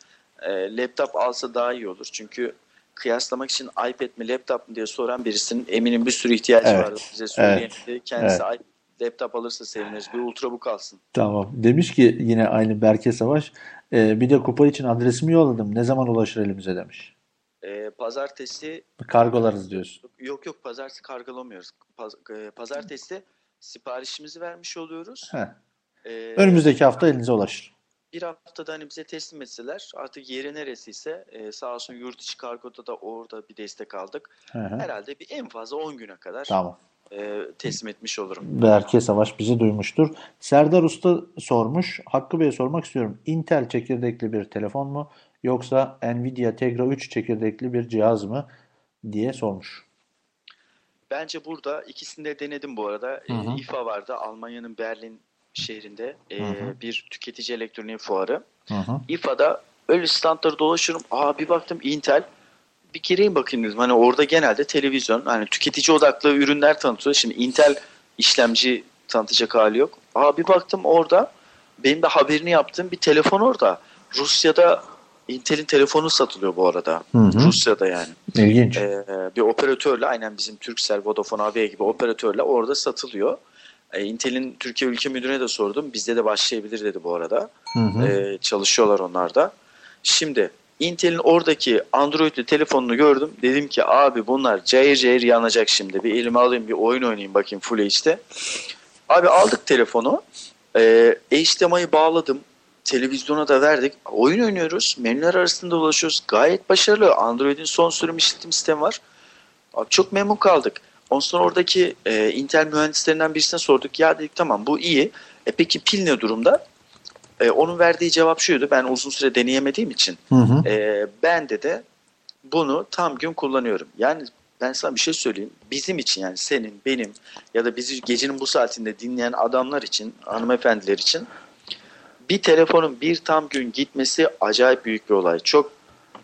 E, laptop alsa daha iyi olur. Çünkü kıyaslamak için iPad mi laptop mu diye soran birisinin eminim bir sürü ihtiyacı
Evet.
vardı. Bize söyleyemedi. Kendisi iPad, laptop alırsa seviniriz. Bir ultrabook alsın.
Tamam. Demiş ki yine aynı Berke Savaş. e, bir de kupa için adresimi yolladım. Ne zaman ulaşır elimize demiş.
E, pazartesi
Kargolarız diyorsun.
yok yok pazartesi kargolamıyoruz. Paz- e, pazartesi siparişimizi vermiş oluyoruz.
Heh.
E,
Önümüzdeki hafta elinize ulaşır.
bir haftada hani bize teslim etseler artık yeri neresiyse e, sağ olsun yurt içi kargoda da orada bir destek aldık.
Hı hı.
Herhalde bir en fazla 10 güne kadar
Tamam.
E, teslim etmiş olurum.
Berke Savaş bizi duymuştur. Serdar Usta sormuş. Hakkı Bey'e sormak istiyorum. Intel çekirdekli bir telefon mu yoksa Nvidia Tegra 3 çekirdekli bir cihaz mı diye sormuş.
Bence burada ikisini de denedim bu arada.
Hı hı.
E, İFA vardı Almanya'nın Berlin şehrinde e,
Hı hı.
bir tüketici elektronik fuarı.
Hı hı.
İFA'da öyle standları dolaşıyorum. Aa bir baktım Intel. Bir gireyim bakayım dedim. Hani orada genelde televizyon, hani tüketici odaklı ürünler tanıtıyor. Şimdi Intel işlemci tanıtacak hali yok. Aa bir baktım orada benim de haberini yaptığım bir telefon orada. Rusya'da Intel'in telefonu satılıyor bu arada.
Hı hı.
Rusya'da yani.
İlginç.
Ee, bir operatörle aynen bizim Turkcell, Vodafone AB gibi operatörle orada satılıyor. Ee, Intel'in Türkiye ülke müdürüne de sordum. Bizde de başlayabilir dedi bu arada.
Hı hı.
Ee, çalışıyorlar onlar da. Şimdi Intel'in oradaki Android'li telefonunu gördüm. Dedim ki abi bunlar cayır cayır yanacak şimdi. Bir elime alayım bir oyun oynayayım bakayım Full HD'de. Abi aldık telefonu. Ee, HDMI'yi bağladım. Televizyona da verdik. Oyun oynuyoruz. Menüler arasında dolaşıyoruz. Gayet başarılı. Android'in son sürüm işletim sistemi var. Abi çok memnun kaldık. Ondan sonra oradaki e, Intel mühendislerinden birisine sorduk. Ya dedik tamam bu iyi. E peki pil ne durumda? E, onun verdiği cevap şuydu. Ben uzun süre deneyemediğim için.
Hı hı.
E, ben de de bunu tam gün kullanıyorum. Yani ben sana bir şey söyleyeyim. Bizim için yani senin, benim ya da bizi gecenin bu saatinde dinleyen adamlar için, hanımefendiler için bir telefonun bir tam gün gitmesi acayip büyük bir olay. Çok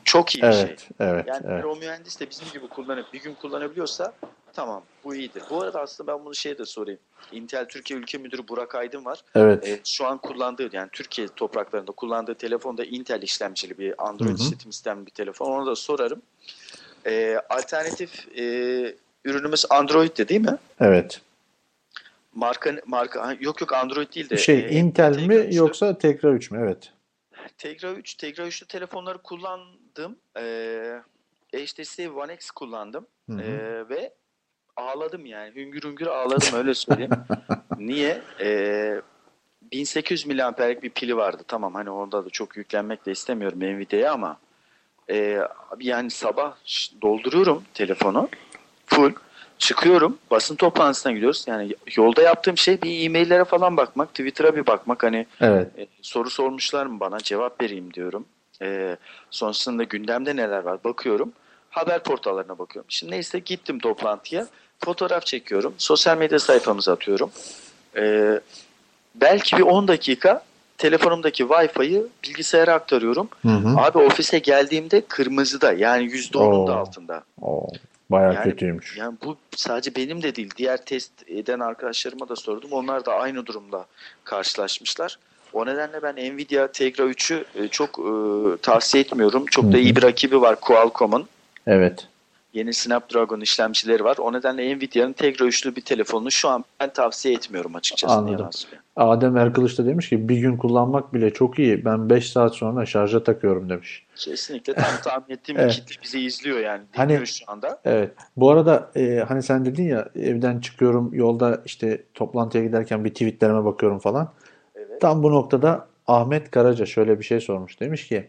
çok iyi bir şey.
Evet, evet,
Yani
evet.
o mühendis de bizim gibi kullanıp bir gün kullanabiliyorsa tamam bu iyidir. Bu arada aslında ben bunu şeye de sorayım. Intel Türkiye Ülke Müdürü Burak Aydın var.
Evet.
E, şu an kullandığı yani Türkiye topraklarında kullandığı telefonda Intel işlemcili bir Android
Hı hı.
işletim sistemli bir telefon. Onu da sorarım. E, alternatif e, ürünümüz Android'de değil mi?
Evet.
Marka marka yok yok Android değil de.
Şey
e,
Intel
Tegra
mi
3'lü.
yoksa Tegra 3 mü? Evet.
Tegra 3, Tegra 3'lü telefonları kullandım. E, HTC One X kullandım.
Hı hı.
E, ve ağladım yani. Hüngür hüngür ağladım öyle söyleyeyim. (laughs) Niye? E, 1800 miliamperlik bir pili vardı. Tamam hani orada da çok yüklenmek de istemiyorum Nvidia'ya ama e, yani sabah dolduruyorum telefonu full çıkıyorum basın toplantısına gidiyoruz. Yani yolda yaptığım şey bir e-maillere falan bakmak, Twitter'a bir bakmak hani
Evet.
e, soru sormuşlar mı bana cevap vereyim diyorum. E, sonrasında gündemde neler var bakıyorum. Haber portallarına bakıyorum. Şimdi neyse gittim toplantıya. Fotoğraf çekiyorum. Sosyal medya sayfamıza atıyorum. E, belki bir 10 dakika telefonumdaki Wi-Fi'yi bilgisayara aktarıyorum.
Hı hı.
Abi ofise geldiğimde kırmızıda yani %10'un da altında.
Oo, bayağı
Yani-
kötüymüş.
Yani bu sadece benim de değil. Diğer test eden arkadaşlarıma da sordum. Onlar da aynı durumda karşılaşmışlar. O nedenle ben Nvidia Tegra 3'ü e, çok e, tavsiye etmiyorum. Çok
Hı
da iyi bir rakibi var Qualcomm'un.
Evet.
Yeni Snapdragon işlemcileri var. O nedenle Nvidia'nın Tegra 3'lü bir telefonunu şu an ben tavsiye etmiyorum açıkçası.
Anladım. Adem Erkılıç da demiş ki bir gün kullanmak bile çok iyi. Ben 5 saat sonra şarja takıyorum demiş.
Kesinlikle tam (laughs) tahmin ettiğim
Evet.
bir kitle bizi izliyor yani.
Hani-
şu anda.
Evet. Bu arada e, hani sen dedin ya evden çıkıyorum yolda işte toplantıya giderken bir tweetlerime bakıyorum falan.
Evet.
Tam bu noktada Ahmet Karaca şöyle bir şey sormuş. Demiş ki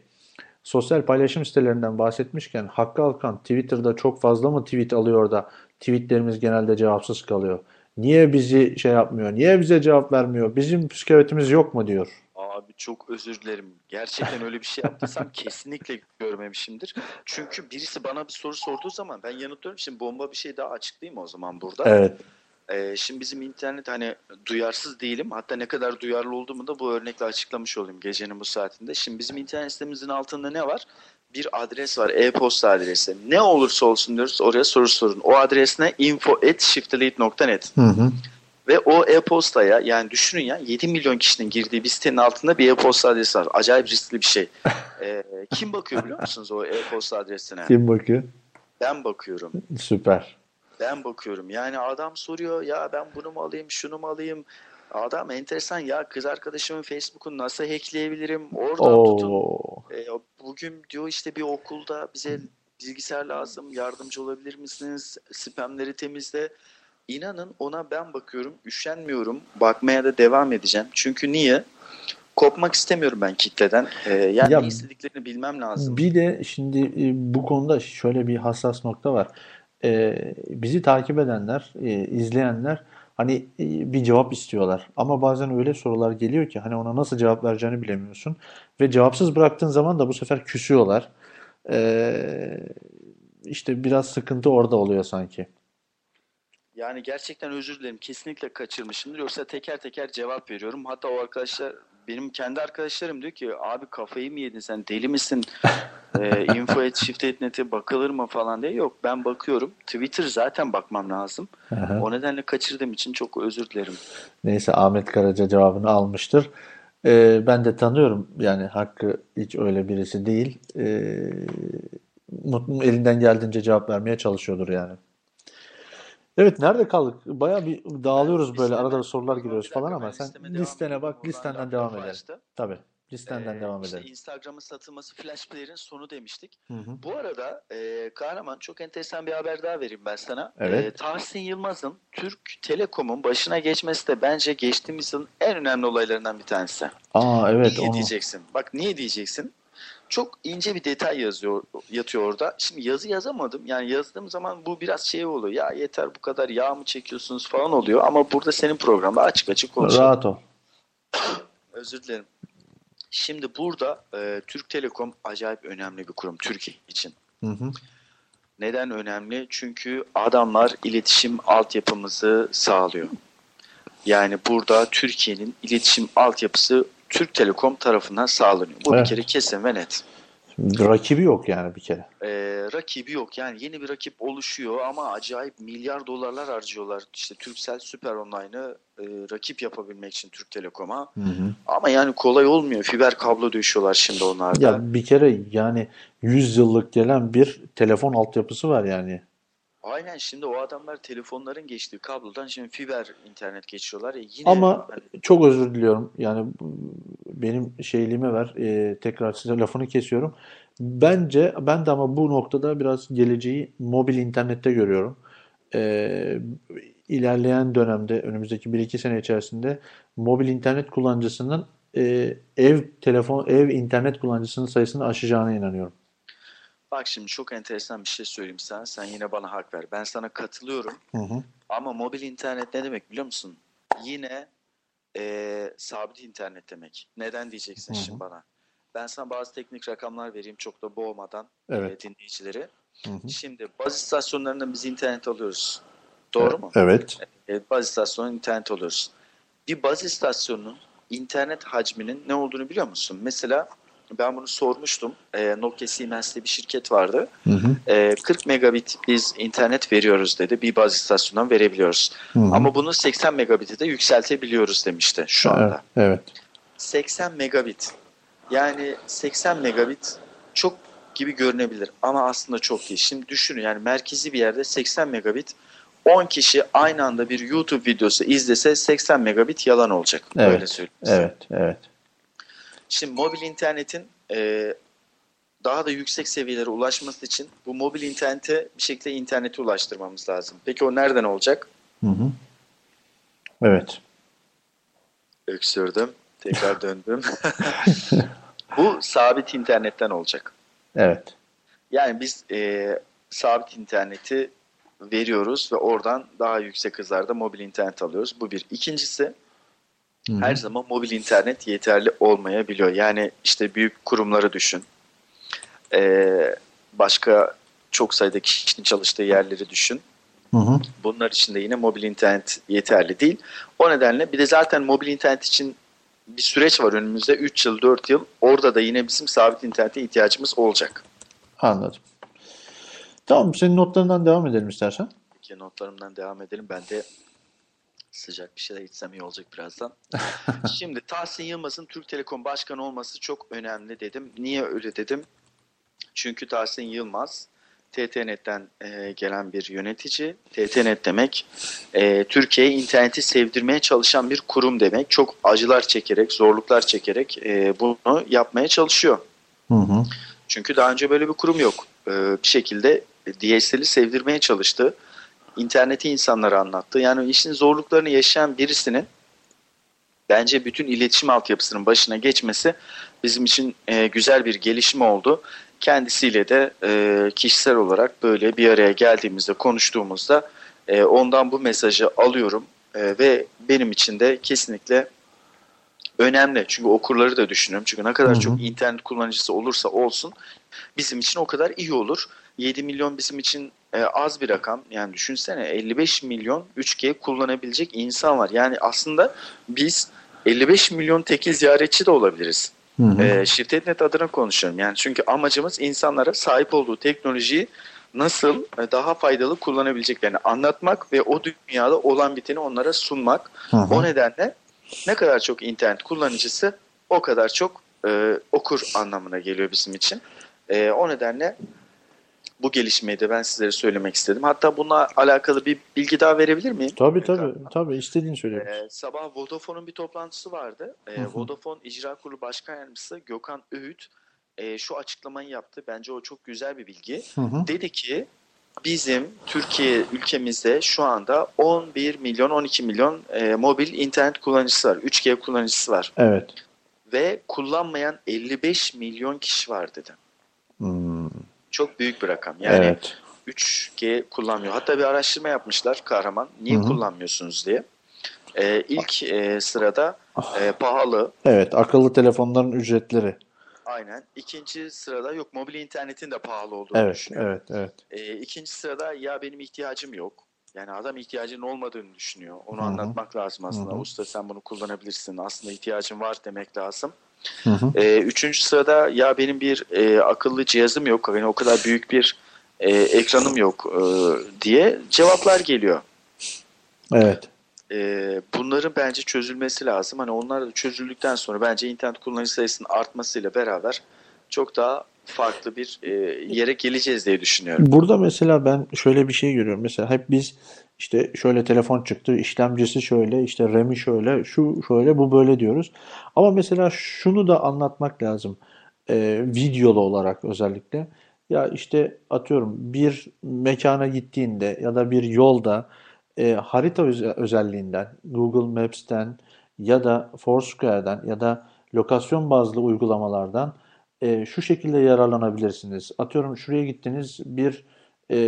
sosyal paylaşım sitelerinden bahsetmişken Hakkı Alkan Twitter'da çok fazla mı tweet alıyor da tweetlerimiz genelde cevapsız kalıyor. Niye bizi şey yapmıyor? Niye bize cevap vermiyor? Bizim psikoyetimiz yok mu diyor.
Abi çok özür dilerim. Gerçekten öyle bir şey yaptıysam kesinlikle görmemişimdir. Çünkü birisi bana bir soru sorduğu zaman ben yanıtlıyorum. Şimdi bomba bir şey daha açıklayayım o zaman burada.
Evet.
Ee, şimdi bizim internet hani duyarsız değilim. Hatta ne kadar duyarlı olduğumu da bu örnekle açıklamış olayım gecenin bu saatinde. Şimdi bizim internet sitemizin altında ne var? Bir adres var. E-posta adresi. Ne olursa olsun diyoruz oraya soru sorun. O adres ne? info.shiftelite.net
Hı hı.
Ve o e-postaya yani düşünün ya 7 milyon kişinin girdiği bir sitenin altında bir e-posta adresi var. Acayip riskli bir şey. (laughs) Ee, kim bakıyor biliyor musunuz o e-posta adresine?
Kim bakıyor?
Ben bakıyorum.
Süper.
Ben bakıyorum. Yani adam soruyor ya ben bunu mu alayım, şunu mu alayım? Adam enteresan ya kız arkadaşımın Facebook'unu nasıl hackleyebilirim? Oradan tutun.
Oo.
E, bugün diyor işte bir okulda bize bilgisayar lazım. Yardımcı olabilir misiniz? Spamleri temizle. İnanın ona ben bakıyorum. Üşenmiyorum. Bakmaya da devam edeceğim. Çünkü niye? Kopmak istemiyorum ben kitleden. E, yani
Ya-
ne istediklerini bilmem lazım.
Bir de şimdi e, bu konuda şöyle bir hassas nokta var. E, bizi takip edenler, e, izleyenler hani e, bir cevap istiyorlar. Ama bazen öyle sorular geliyor ki hani ona nasıl cevap vereceğini bilemiyorsun. Ve cevapsız bıraktığın zaman da bu sefer küsüyorlar. E, işte biraz sıkıntı orada oluyor sanki.
Yani gerçekten özür dilerim. Kesinlikle kaçırmışımdır. Yoksa teker teker cevap veriyorum. Hatta o arkadaşlar benim kendi arkadaşlarım diyor ki abi kafayı mı yedin sen deli misin? e, (laughs) info et shift et nete bakılır mı falan diye. Yok ben bakıyorum. Twitter zaten bakmam lazım.
Aha.
O nedenle kaçırdığım için çok özür dilerim.
Neyse Ahmet Karaca cevabını almıştır. Ee, ben de tanıyorum yani Hakkı hiç öyle birisi değil. Ee, elinden geldiğince cevap vermeye çalışıyordur yani. Evet nerede kaldık? Bayağı bir dağılıyoruz böyle
Listeme-
arada sorular giriyoruz falan ama sen listene bak listenden devam edelim. Tabii listenden
Ee,
devam
işte
edelim.
Instagram'ın satılması Flash Player'in sonu demiştik.
Hı hı.
Bu arada e, Kahraman çok enteresan bir haber daha vereyim ben sana.
Evet.
E, Tahsin Yılmaz'ın Türk Telekom'un başına geçmesi de bence geçtiğimiz yılın en önemli olaylarından bir tanesi.
Aa evet
niye
onu
diyeceksin? Bak niye diyeceksin? Çok ince bir detay yazıyor yatıyor orada. Şimdi yazı yazamadım. Yani yazdığım zaman bu biraz şey oluyor. Ya yeter bu kadar yağ mı çekiyorsunuz falan oluyor. Ama burada senin programda açık açık konuşalım.
rahat ol. (coughs)
Özür dilerim. Şimdi burada e, Türk Telekom acayip önemli bir kurum Türkiye için.
Hı hı.
Neden önemli? Çünkü adamlar iletişim altyapımızı sağlıyor. Yani burada Türkiye'nin iletişim altyapısı Türk Telekom tarafından sağlanıyor. Bu
Evet.
bir kere kesin ve net.
Rakibi yok yani bir kere.
Ee, rakibi yok. Yani yeni bir rakip oluşuyor ama acayip milyar dolarlar harcıyorlar. İşte Turkcell Süper Online'ı e, rakip yapabilmek için Türk Telekom'a.
Hı hı.
Ama yani kolay olmuyor. Fiber kablo döşüyorlar şimdi onlarda.
Ya bir kere yani 100 yıllık gelen bir telefon altyapısı var yani.
Aynen şimdi o adamlar telefonların geçtiği kablodan şimdi fiber internet geçiyorlar ya yine
Ama
hani
çok özür diliyorum. Yani benim şeyliğime ver. e, tekrar size lafını kesiyorum. Bence ben de ama bu noktada biraz geleceği mobil internette görüyorum. E, ilerleyen dönemde önümüzdeki 1-2 sene içerisinde mobil internet kullanıcısının e, ev telefon ev internet kullanıcısının sayısını aşacağına inanıyorum.
Bak şimdi çok enteresan bir şey söyleyeyim sana. Sen yine bana hak ver. Ben sana katılıyorum.
Hı hı.
Ama mobil internet ne demek biliyor musun? Yine eee, sabit internet demek. Neden diyeceksin
Hı hı.
şimdi bana? Ben sana bazı teknik rakamlar vereyim çok da boğmadan
Evet.
eee, dinleyicileri.
Hı hı.
Şimdi baz istasyonlarından biz internet alıyoruz. Doğru mu?
Evet.
Evet, baz istasyonundan internet alıyoruz. Bir baz istasyonunun internet hacminin ne olduğunu biliyor musun? Mesela ben bunu sormuştum. Eee, Nokia Siemens'te bir şirket vardı.
Hı hı.
Eee, 40 megabit biz internet veriyoruz dedi. Bir baz istasyonundan verebiliyoruz.
Hı hı.
Ama bunu 80 megabit'e de yükseltebiliyoruz demişti şu
Evet.
anda.
Evet.
80 megabit. Yani 80 megabit çok gibi görünebilir ama aslında çok değil. Şimdi düşünün yani merkezi bir yerde 80 megabit 10 kişi aynı anda bir YouTube videosu izlese 80 megabit yalan olacak.
Evet.
Öyle söyleyeyim.
Evet. Evet.
Şimdi mobil internetin e, daha da yüksek seviyelere ulaşması için bu mobil internete bir şekilde internete ulaştırmamız lazım. Peki o nereden olacak?
Hı hı. Evet.
Öksürdüm. Tekrar (laughs) döndüm. (laughs) Bu sabit internetten olacak.
Evet.
Yani biz e, sabit interneti veriyoruz ve oradan daha yüksek hızlarda mobil internet alıyoruz. Bu bir. İkincisi
Hı hı.
her zaman mobil internet yeterli olmayabiliyor. Yani işte büyük kurumları düşün. E, başka çok sayıda kişinin çalıştığı yerleri düşün.
Hı hı.
Bunlar için de yine mobil internet yeterli değil. O nedenle bir de zaten mobil internet için bir süreç var önümüzde 3 yıl 4 yıl. Orada da yine bizim sabit internete ihtiyacımız olacak.
Anladım. Tamam senin notlarından devam edelim istersen.
Peki notlarımdan devam edelim. Ben de sıcak bir şeyler içsem iyi olacak birazdan. (laughs) Şimdi Tahsin Yılmaz'ın Türk Telekom Başkanı olması çok önemli dedim. Niye öyle dedim? Çünkü Tahsin Yılmaz TTNet'ten e, gelen bir yönetici. TTNet demek e, Türkiye'ye interneti sevdirmeye çalışan bir kurum demek. Çok acılar çekerek, zorluklar çekerek e, bunu yapmaya çalışıyor.
Hı hı.
Çünkü daha önce böyle bir kurum yok. Ee, bir şekilde DSL'i sevdirmeye çalıştı. İnterneti insanlara anlattı. Yani işin zorluklarını yaşayan birisinin bence bütün iletişim altyapısının başına geçmesi bizim için e, güzel bir gelişme oldu. Kendisiyle de e, kişisel olarak böyle bir araya geldiğimizde konuştuğumuzda e, ondan bu mesajı alıyorum E, ve benim için de kesinlikle önemli. Çünkü okurları da düşünüyorum. Çünkü ne kadar
Hı hı.
çok internet kullanıcısı olursa olsun bizim için o kadar iyi olur. 7 milyon bizim için e, az bir rakam. Yani düşünsene 55 milyon 3G kullanabilecek insan var. Yani aslında biz 55 milyon tekil ziyaretçi de olabiliriz.
Hı hı.
E, Şirketnet adına konuşuyorum. Yani çünkü amacımız insanlara sahip olduğu teknolojiyi nasıl e, daha faydalı kullanabileceklerini anlatmak ve o dünyada olan biteni onlara sunmak.
Hı hı.
O nedenle ne kadar çok internet kullanıcısı o kadar çok e, okur anlamına geliyor bizim için. E, o nedenle bu gelişmeyi de ben sizlere söylemek istedim. Hatta bununla alakalı bir bilgi daha verebilir miyim?
Tabii tabii. Tabii istediğini söyle.
Ee, sabah Vodafone'un bir toplantısı vardı. Ee. Vodafone İcra Kurulu Başkan Yardımcısı Gökhan Öğüt e, şu açıklamayı yaptı. Bence o çok güzel bir bilgi.
Hı hı.
Dedi ki bizim Türkiye ülkemizde şu anda 11 milyon 12 milyon e, mobil internet kullanıcısı var. 3G kullanıcısı var.
Evet.
Ve kullanmayan 55 milyon kişi var dedi.
Hmm,
Çok büyük bir rakam. Yani
evet.
3G kullanmıyor. Hatta bir araştırma yapmışlar Kahraman. Niye
Hı hı.
kullanmıyorsunuz diye. Ee, ilk e, sırada e, pahalı.
Evet. Akıllı telefonların ücretleri.
Aynen. İkinci sırada yok mobil internetin de pahalı olduğunu
Evet.
düşünüyor.
Evet. Evet.
Ee, ikinci sırada ya benim ihtiyacım yok. Yani adam ihtiyacının olmadığını düşünüyor. Onu
Hı hı.
anlatmak lazım aslında.
Hı hı.
Usta sen bunu kullanabilirsin. Aslında ihtiyacın var demek lazım.
Hı hı.
Ee, üçüncü sırada ya benim bir e, akıllı cihazım yok. Yani o kadar büyük bir e, ekranım yok e, diye cevaplar geliyor.
Evet.
Ee, bunların bence çözülmesi lazım. Hani onlar da çözüldükten sonra bence internet kullanıcı sayısının artmasıyla beraber çok daha farklı bir e, yere geleceğiz diye düşünüyorum.
Burada mesela ben şöyle bir şey görüyorum. Mesela hep biz işte şöyle telefon çıktı, işlemcisi şöyle, işte RAM'i şöyle, şu şöyle, bu böyle diyoruz. Ama mesela şunu da anlatmak lazım. Ee, videolu olarak özellikle. Ya işte atıyorum bir mekana gittiğinde ya da bir yolda e, harita öze- özelliğinden, Google Maps'ten ya da Foursquare'den ya da lokasyon bazlı uygulamalardan e, şu şekilde yararlanabilirsiniz. Atıyorum şuraya gittiniz bir e,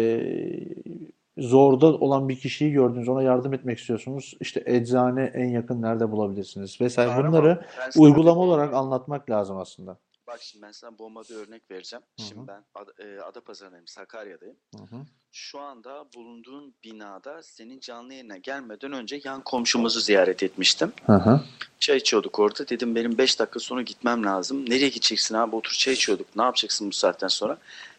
zorda olan bir kişiyi gördünüz ona yardım etmek istiyorsunuz. İşte eczane en yakın nerede bulabilirsiniz vesaire. Bunları uygulama olarak anlatmak lazım aslında.
Bak şimdi ben sana bomba bir örnek vereceğim.
Hı hı.
Şimdi ben Ad- e, Adapazarı'ndayım, Sakarya'dayım.
Hı hı.
Şu anda bulunduğun binada senin canlı yayına gelmeden önce yan komşumuzu ziyaret etmiştim.
Hı hı.
Çay içiyorduk orada. Dedim benim 5 dakika sonra gitmem lazım. Nereye gideceksin abi? Otur çay içiyorduk. Ne yapacaksın bu saatten sonra?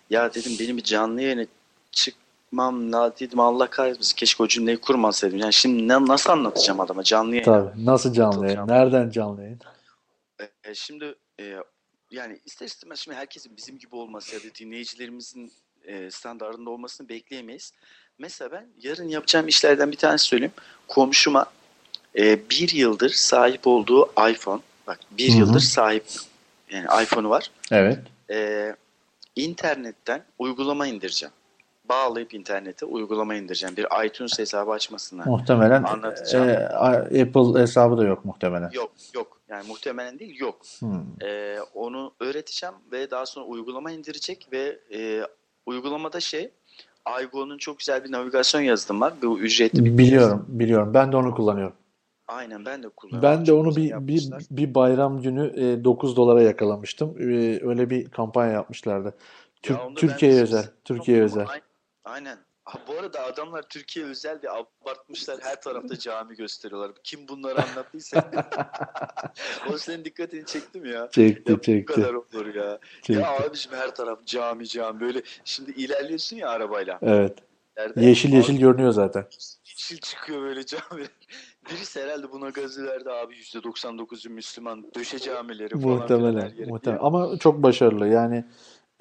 Ya dedim benim bir canlı yayına çıkmam lazım. Dedim Allah kahretmesin. Keşke o cümleyi kurmasaydım. Yani şimdi ne, nasıl anlatacağım adama canlı yayına?
Tabii. Nasıl canlı yayın? Nereden canlı yayın?
E, şimdi e, yani ister istemez şimdi herkesin bizim gibi olması ya da dinleyicilerimizin e, standartında olmasını bekleyemeyiz. Mesela ben yarın yapacağım işlerden bir tanesi söyleyeyim. Komşuma e, bir yıldır sahip olduğu iPhone, bak bir
Hı hı.
yıldır sahip yani iPhone'u var.
Evet.
E, internetten uygulama indireceğim. Bağlayıp internete uygulama indireceğim. Bir iTunes hesabı açmasına.
Muhtemelen
Anlatacağım.
e, Apple hesabı da yok muhtemelen.
Yok yok yani muhtemelen değil yok.
Hmm.
Ee, onu öğreteceğim ve daha sonra uygulama indirecek ve e, uygulamada şey iGo'nun çok güzel bir navigasyon yazılımı var. Bu ücretli bir
Biliyorum, biliyorum. Ben de onu kullanıyorum.
Aynen ben de kullanıyorum.
Ben de
Çok
onu bir, bir, bir bayram günü e, 9 dolara yakalamıştım. E, öyle bir kampanya yapmışlardı. Tür-
Ya
Türkiye'ye özel. Türkiye'ye özel.
Aynen. Aynen. Ha, bu arada adamlar Türkiye özel diye abartmışlar. Her tarafta cami gösteriyorlar. Kim bunları anlattıysa. (laughs) o senin dikkatini çekti mi ya?
Çekti
Ya bu
çekti.
kadar olur ya.
çekti.
Ya abiciğim her taraf cami cami böyle. Şimdi ilerliyorsun ya arabayla.
Evet.
Nerede?
Yeşil yeşil
Abi,
görünüyor zaten.
yeşil çıkıyor böyle cami. Birisi herhalde buna gazı verdi abi %99'u Müslüman. Döşe camileri falan
Muhtemelen. Muhtemelen. Ama çok başarılı. Yani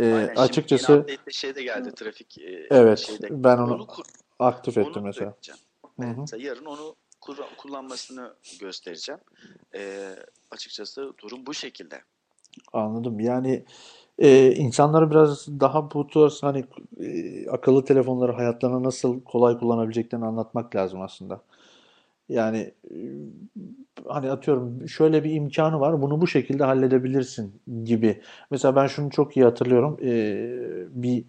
e,
Aynen, şimdi
açıkçası
yeni update'de şey de geldi trafik e,
evet
şeyde.
ben onu
Onu kur-
aktif
Onu
ettim mesela.
öğreteceğim.
Hı hı.
Mesela yarın onu kur- kullanmasını göstereceğim. Ee, açıkçası durum bu şekilde.
Anladım. Yani e, insanlara biraz daha bu tarz hani e, akıllı telefonları hayatlarına nasıl kolay kullanabileceklerini anlatmak lazım aslında. Yani e, hani atıyorum şöyle bir imkanı var bunu bu şekilde halledebilirsin gibi. Mesela ben şunu çok iyi hatırlıyorum. E, bir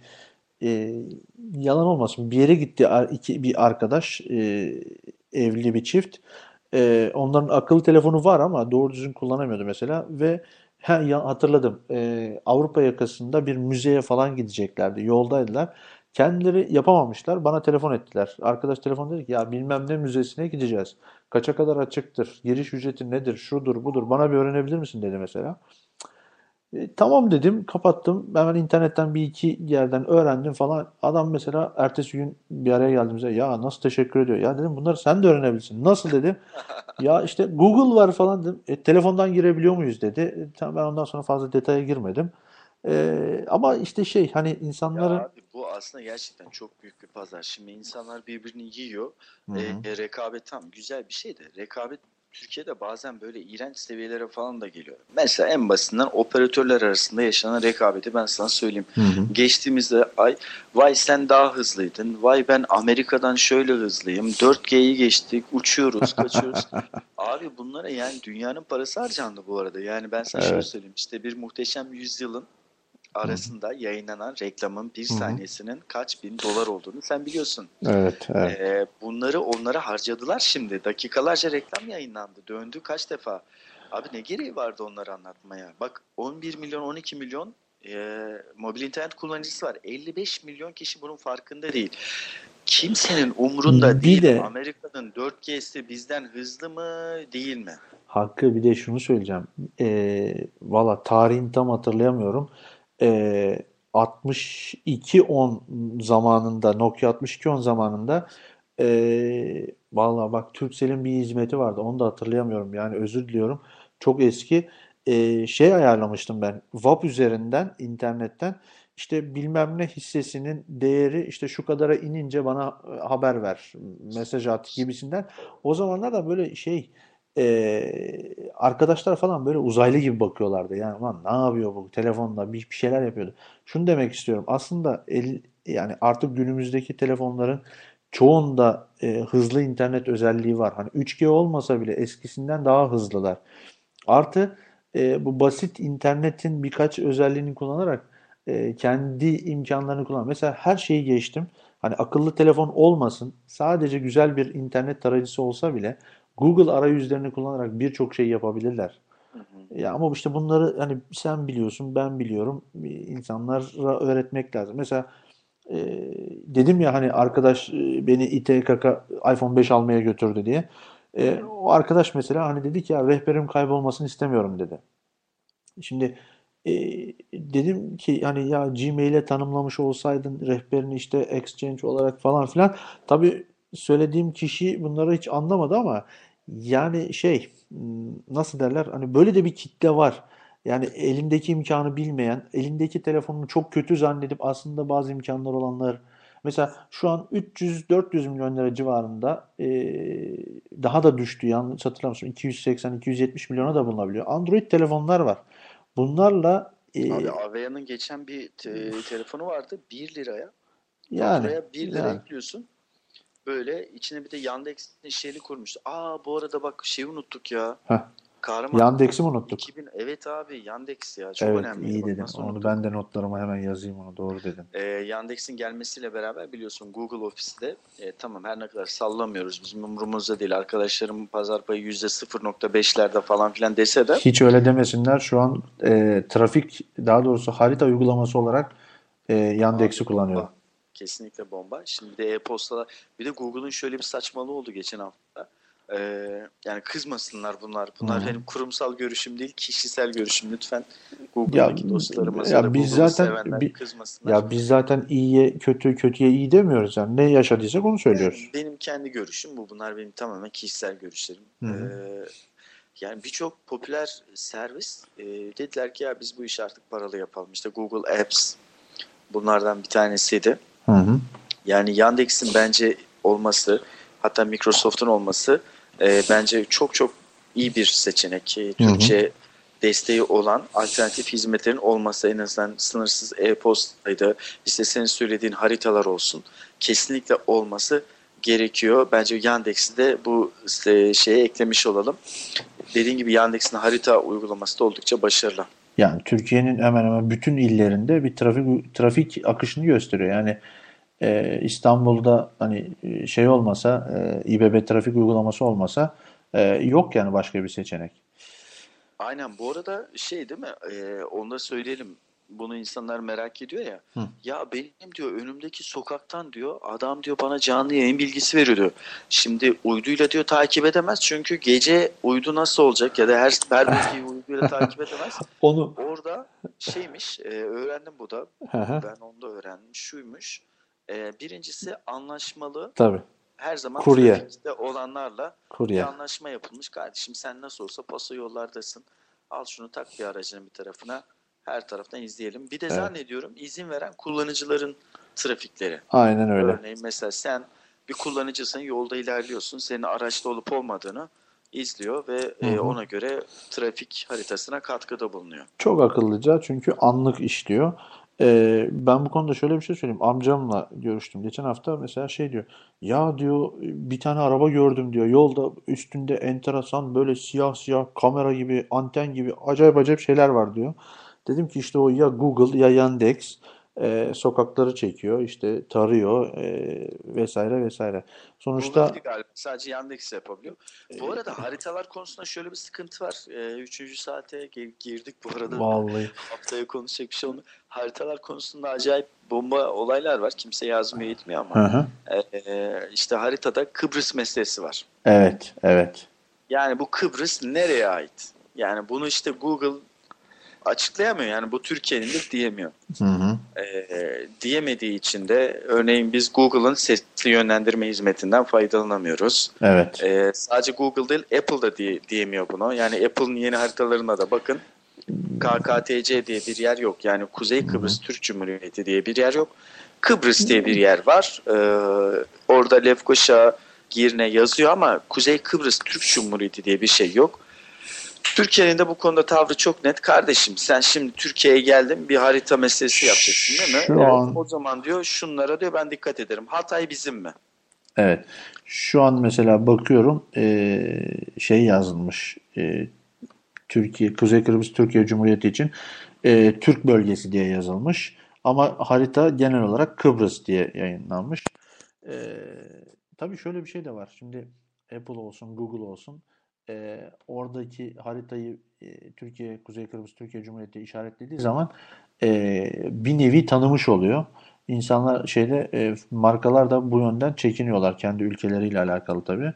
e, yalan olmasın bir yere gitti iki, bir arkadaş e, evli bir çift. E, onların akıllı telefonu var ama doğru düzgün kullanamıyordu mesela ve ha, ya, hatırladım E, Avrupa yakasında bir müzeye falan gideceklerdi yoldaydılar. Kendileri yapamamışlar bana telefon ettiler. Arkadaş telefon dedi ki ya bilmem ne müzesine gideceğiz. Kaça kadar açıktır? Giriş ücreti nedir? Şudur budur. Bana bir öğrenebilir misin dedi mesela. E, tamam dedim, kapattım. Hemen internetten bir iki yerden öğrendim falan. Adam mesela ertesi gün bir araya geldiğimizde ya nasıl teşekkür ediyor. Ya dedim bunları sen de öğrenebilirsin. Nasıl dedim. (laughs) Ya işte Google var falan dedim. E, telefondan girebiliyor muyuz dedi. E, tamam, ben ondan sonra fazla detaya girmedim. E, ama işte şey hani
Ya
insanların
abi bu aslında gerçekten çok büyük bir pazar. Şimdi insanlar birbirini yiyor.
Hı hı.
E, rekabet tam güzel bir şey de rekabet Türkiye'de bazen böyle iğrenç seviyelere falan da geliyor. Mesela en basitinden operatörler arasında yaşanan rekabeti ben sana söyleyeyim.
Hı hı.
Geçtiğimiz ay vay sen daha hızlıydın. Vay ben Amerika'dan şöyle hızlıyım. 4G'yi geçtik. Uçuyoruz, kaçıyoruz. (laughs) Abi bunlara yani dünyanın parası harcandı bu arada. Yani ben sana şöyle
Evet.
söyleyeyim. İşte bir muhteşem yüzyılın arasında yayınlanan reklamın bir
Hı hı.
saniyesinin kaç bin dolar olduğunu sen biliyorsun.
Evet, evet.
Ee, bunları onlara harcadılar şimdi. Dakikalarca reklam yayınlandı. Döndü kaç defa. Abi ne gereği vardı onları anlatmaya? Bak 11 milyon 12 milyon e, mobil internet kullanıcısı var. 55 milyon kişi bunun farkında değil. Kimsenin umrunda
Bir
değil.
de-
Amerika'nın 4G'si bizden hızlı mı değil mi?
Hakkı bir de şunu söyleyeceğim. Ee, valla tarihini tam hatırlayamıyorum. Ee, 6210 zamanında Nokia 6210 zamanında ee, valla bak Turkcell'in bir hizmeti vardı. Onu da hatırlayamıyorum. Yani özür diliyorum. Çok eski. Ee, şey ayarlamıştım ben. WAP üzerinden internetten işte bilmem ne hissesinin değeri işte şu kadara inince bana e, haber ver. Mesaj at gibisinden. O zamanlar da böyle şey ee, arkadaşlar falan böyle uzaylı gibi bakıyorlardı. Yani lan ne yapıyor bu telefonla bir, bir şeyler yapıyordu. Şunu demek istiyorum. Aslında el, yani artık günümüzdeki telefonların çoğunda e, hızlı internet özelliği var. Hani 3G olmasa bile eskisinden daha hızlılar. Artı e, bu basit internetin birkaç özelliğini kullanarak e, kendi imkanlarını kullan. Mesela her şeyi geçtim. Hani akıllı telefon olmasın, sadece güzel bir internet tarayıcısı olsa bile Google arayüzlerini kullanarak birçok şey yapabilirler.
Hı hı.
Ya ama işte bunları hani sen biliyorsun, ben biliyorum. insanlara öğretmek lazım. Mesela e, dedim ya hani arkadaş e, beni ite kaka iPhone 5 almaya götürdü diye. E, o arkadaş mesela hani dedi ki ya rehberim kaybolmasını istemiyorum dedi. Şimdi e, dedim ki hani ya Gmail'e tanımlamış olsaydın rehberini işte Exchange olarak falan filan. Tabii söylediğim kişi bunları hiç anlamadı ama yani şey m, nasıl derler hani böyle de bir kitle var. Yani elindeki imkanı bilmeyen, elindeki telefonunu çok kötü zannedip aslında bazı imkanlar olanlar. Mesela şu an 300-400 milyon lira civarında e, daha da düştü yanlış hatırlamıyorsam 280-270 milyona da bulunabiliyor. Android telefonlar var. Bunlarla e,
Abi Avea'nın geçen bir te- telefonu vardı 1 liraya.
yani
Faturaya 1 lira
yani
ekliyorsun. Böyle içine bir de Yandex'in şeyli kurmuştu. Aa bu arada bak şeyi unuttuk ya.
Heh.
Kahraman
Yandex'i mi unuttuk?
2000 evet abi Yandex ya çok
Evet
önemli.
iyi
Bak
dedin.
nasıl
Onu
unuttuk.
ben de notlarıma hemen yazayım onu doğru dedin.
Ee, Yandex'in gelmesiyle beraber biliyorsun Google Office'te e, tamam her ne kadar sallamıyoruz bizim umurumuzda değil. Arkadaşlarım pazar payı %0.5'lerde falan filan dese de
Hiç öyle demesinler. Şu an e, trafik daha doğrusu harita uygulaması olarak e, Yandex'i kullanıyorum.
bak, Kesinlikle bomba. Şimdi bir de e-postalar. Bir de Google'un şöyle bir saçmalığı oldu geçen hafta. Ee, yani kızmasınlar bunlar. Bunlar
Hı.
benim kurumsal görüşüm değil, kişisel görüşüm. Lütfen Google'daki dostlarımız
ya biz
Google'u
zaten bi-
kızmasınlar.
Ya biz zaten iyiye kötü kötüye iyi demiyoruz yani. Ne yaşadıysak onu söylüyoruz.
Benim kendi görüşüm bu. Bunlar benim tamamen kişisel görüşlerim.
Hı.
Ee, yani birçok popüler servis e, dediler ki ya biz bu işi artık paralı yapalım. İşte Google Apps bunlardan bir tanesiydi.
Hı hı.
Yani Yandex'in bence olması hatta Microsoft'un olması e, bence çok çok iyi bir seçenek. E,
Hı hı.
Türkçe desteği olan alternatif hizmetlerin olması en azından sınırsız e-postaydı. İşte senin söylediğin haritalar olsun. Kesinlikle olması gerekiyor. Bence Yandex'i de bu e, şeye eklemiş olalım. Dediğim gibi Yandex'in harita uygulaması da oldukça başarılı.
Yani Türkiye'nin hemen hemen bütün illerinde bir trafik trafik akışını gösteriyor. Yani e, İstanbul'da hani e, şey olmasa, e, İBB trafik uygulaması olmasa e, yok yani başka bir seçenek.
Aynen bu arada şey değil mi? Ee, onu da söyleyelim. Bunu insanlar merak ediyor ya.
Hı.
Ya benim diyor önümdeki sokaktan diyor adam diyor bana canlı yayın bilgisi veriyor diyor. Şimdi uyduyla diyor takip edemez çünkü gece uydu nasıl olacak ya da her her bölgeyi uyduyla takip edemez. (laughs)
Onu
Orada şeymiş e, öğrendim bu da ben onu da öğrendim şuymuş. E, birincisi anlaşmalı
tabii
her zaman
Kurye.
trafikte olanlarla bir
kurye.
anlaşma yapılmış. Kardeşim sen nasıl olsa paso yollardasın. Al şunu tak bir aracının bir tarafına. Her taraftan izleyelim. Bir de
Evet.
zannediyorum izin veren kullanıcıların trafikleri.
Aynen öyle.
Örneğin mesela sen bir kullanıcısın yolda ilerliyorsun. Senin araçta olup olmadığını izliyor ve e,
Hı hı.
ona göre trafik haritasına katkıda bulunuyor.
Çok akıllıca çünkü anlık işliyor. Ee, ben bu konuda şöyle bir şey söyleyeyim. Amcamla görüştüm. Geçen hafta mesela şey diyor. Ya diyor bir tane araba gördüm diyor. Yolda üstünde enteresan böyle siyah siyah kamera gibi, anten gibi acayip acayip şeyler var diyor. Dedim ki işte o ya Google ya Yandex e, sokakları çekiyor, işte tarıyor e, vesaire vesaire. Sonuçta
Google galiba sadece Yandex yapabiliyor. Bu arada haritalar konusunda şöyle bir sıkıntı var. E, üçüncü saate girdik bu arada.
vallahi (laughs)
haftaya konuşacak bir şey oldu. Haritalar konusunda acayip bomba olaylar var. Kimse yazmıyor etmiyor
Hı
ama
hı.
e, işte haritada Kıbrıs meselesi var.
Evet, evet.
Yani bu Kıbrıs nereye ait? Yani bunu işte Google açıklayamıyor. Yani bu Türkiye'nindir diyemiyor.
Hı hı.
E, diyemediği için de örneğin biz Google'ın sesli yönlendirme hizmetinden faydalanamıyoruz.
Evet.
E, sadece Google değil Apple da diye, diyemiyor bunu. Yani Apple'ın yeni haritalarına da bakın. KKTC diye bir yer yok. Yani Kuzey Kıbrıs Türk Cumhuriyeti diye bir yer yok. Kıbrıs diye bir yer var. Ee, orada Lefkoşa, Girne yazıyor ama Kuzey Kıbrıs Türk Cumhuriyeti diye bir şey yok. Türkiye'nin de bu konuda tavrı çok net. Kardeşim sen şimdi Türkiye'ye geldin bir harita meselesi yapacaksın değil mi?
Şu
Evet,
an-
O zaman diyor şunlara diyor ben dikkat ederim. Hatay bizim mi?
Evet. Şu an mesela bakıyorum eee, şey yazılmış. eee, Türkiye, Kuzey Kıbrıs Türkiye Cumhuriyeti için eee, Türk bölgesi diye yazılmış. Ama harita genel olarak Kıbrıs diye yayınlanmış. Eee tabii şöyle bir şey de var. Şimdi Apple olsun, Google olsun eee, oradaki haritayı eee, Türkiye, Kuzey Kıbrıs Türkiye Cumhuriyeti işaretlediği zaman eee, bir nevi tanımış oluyor. İnsanlar şeyde e, markalar da bu yönden çekiniyorlar kendi ülkeleriyle alakalı tabii.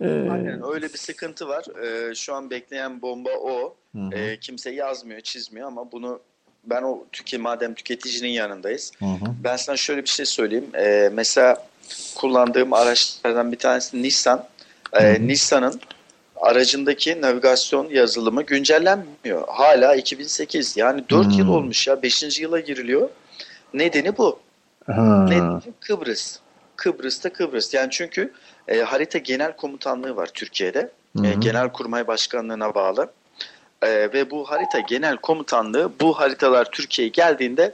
E,
Aynen öyle bir sıkıntı var. Ee, şu an bekleyen bomba o.
hı hı,
Ee, kimse yazmıyor, çizmiyor ama bunu ben o tüke madem tüketicinin yanındayız.
hı hı,
Ben sana şöyle bir şey söyleyeyim. Ee, mesela kullandığım araçlardan bir tanesi Nissan. Ee. Nissan'ın aracındaki navigasyon yazılımı güncellenmiyor. Hala 2008. Yani 4 yıl
Hmm.
olmuş ya. 5. yıla giriliyor. Nedeni bu.
Ha,
Nedeni Kıbrıs. Kıbrıs'ta Kıbrıs. Yani çünkü e, harita genel komutanlığı var Türkiye'de.
hı
E,
hı,
Genelkurmay Başkanlığı'na bağlı. E, ve bu harita genel komutanlığı bu haritalar Türkiye'ye geldiğinde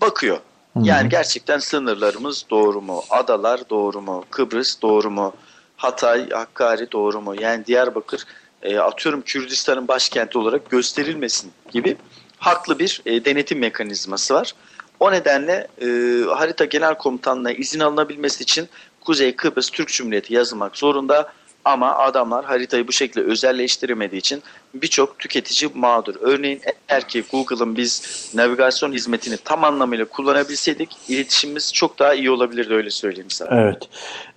bakıyor.
hı hı.
Yani gerçekten sınırlarımız doğru mu? Adalar doğru mu? Kıbrıs doğru mu? Hatay, Hakkari doğru mu? Yani Diyarbakır e, atıyorum Kürdistan'ın başkenti olarak gösterilmesin gibi haklı bir e, denetim mekanizması var. O nedenle e, harita genel komutanlığına izin alınabilmesi için Kuzey Kıbrıs Türk Cumhuriyeti yazılmak zorunda. Ama adamlar haritayı bu şekilde özelleştiremediği için birçok tüketici mağdur. Örneğin eğer ki Google'ın biz navigasyon hizmetini tam anlamıyla kullanabilseydik iletişimimiz çok daha iyi olabilirdi öyle söyleyeyim sana.
Evet.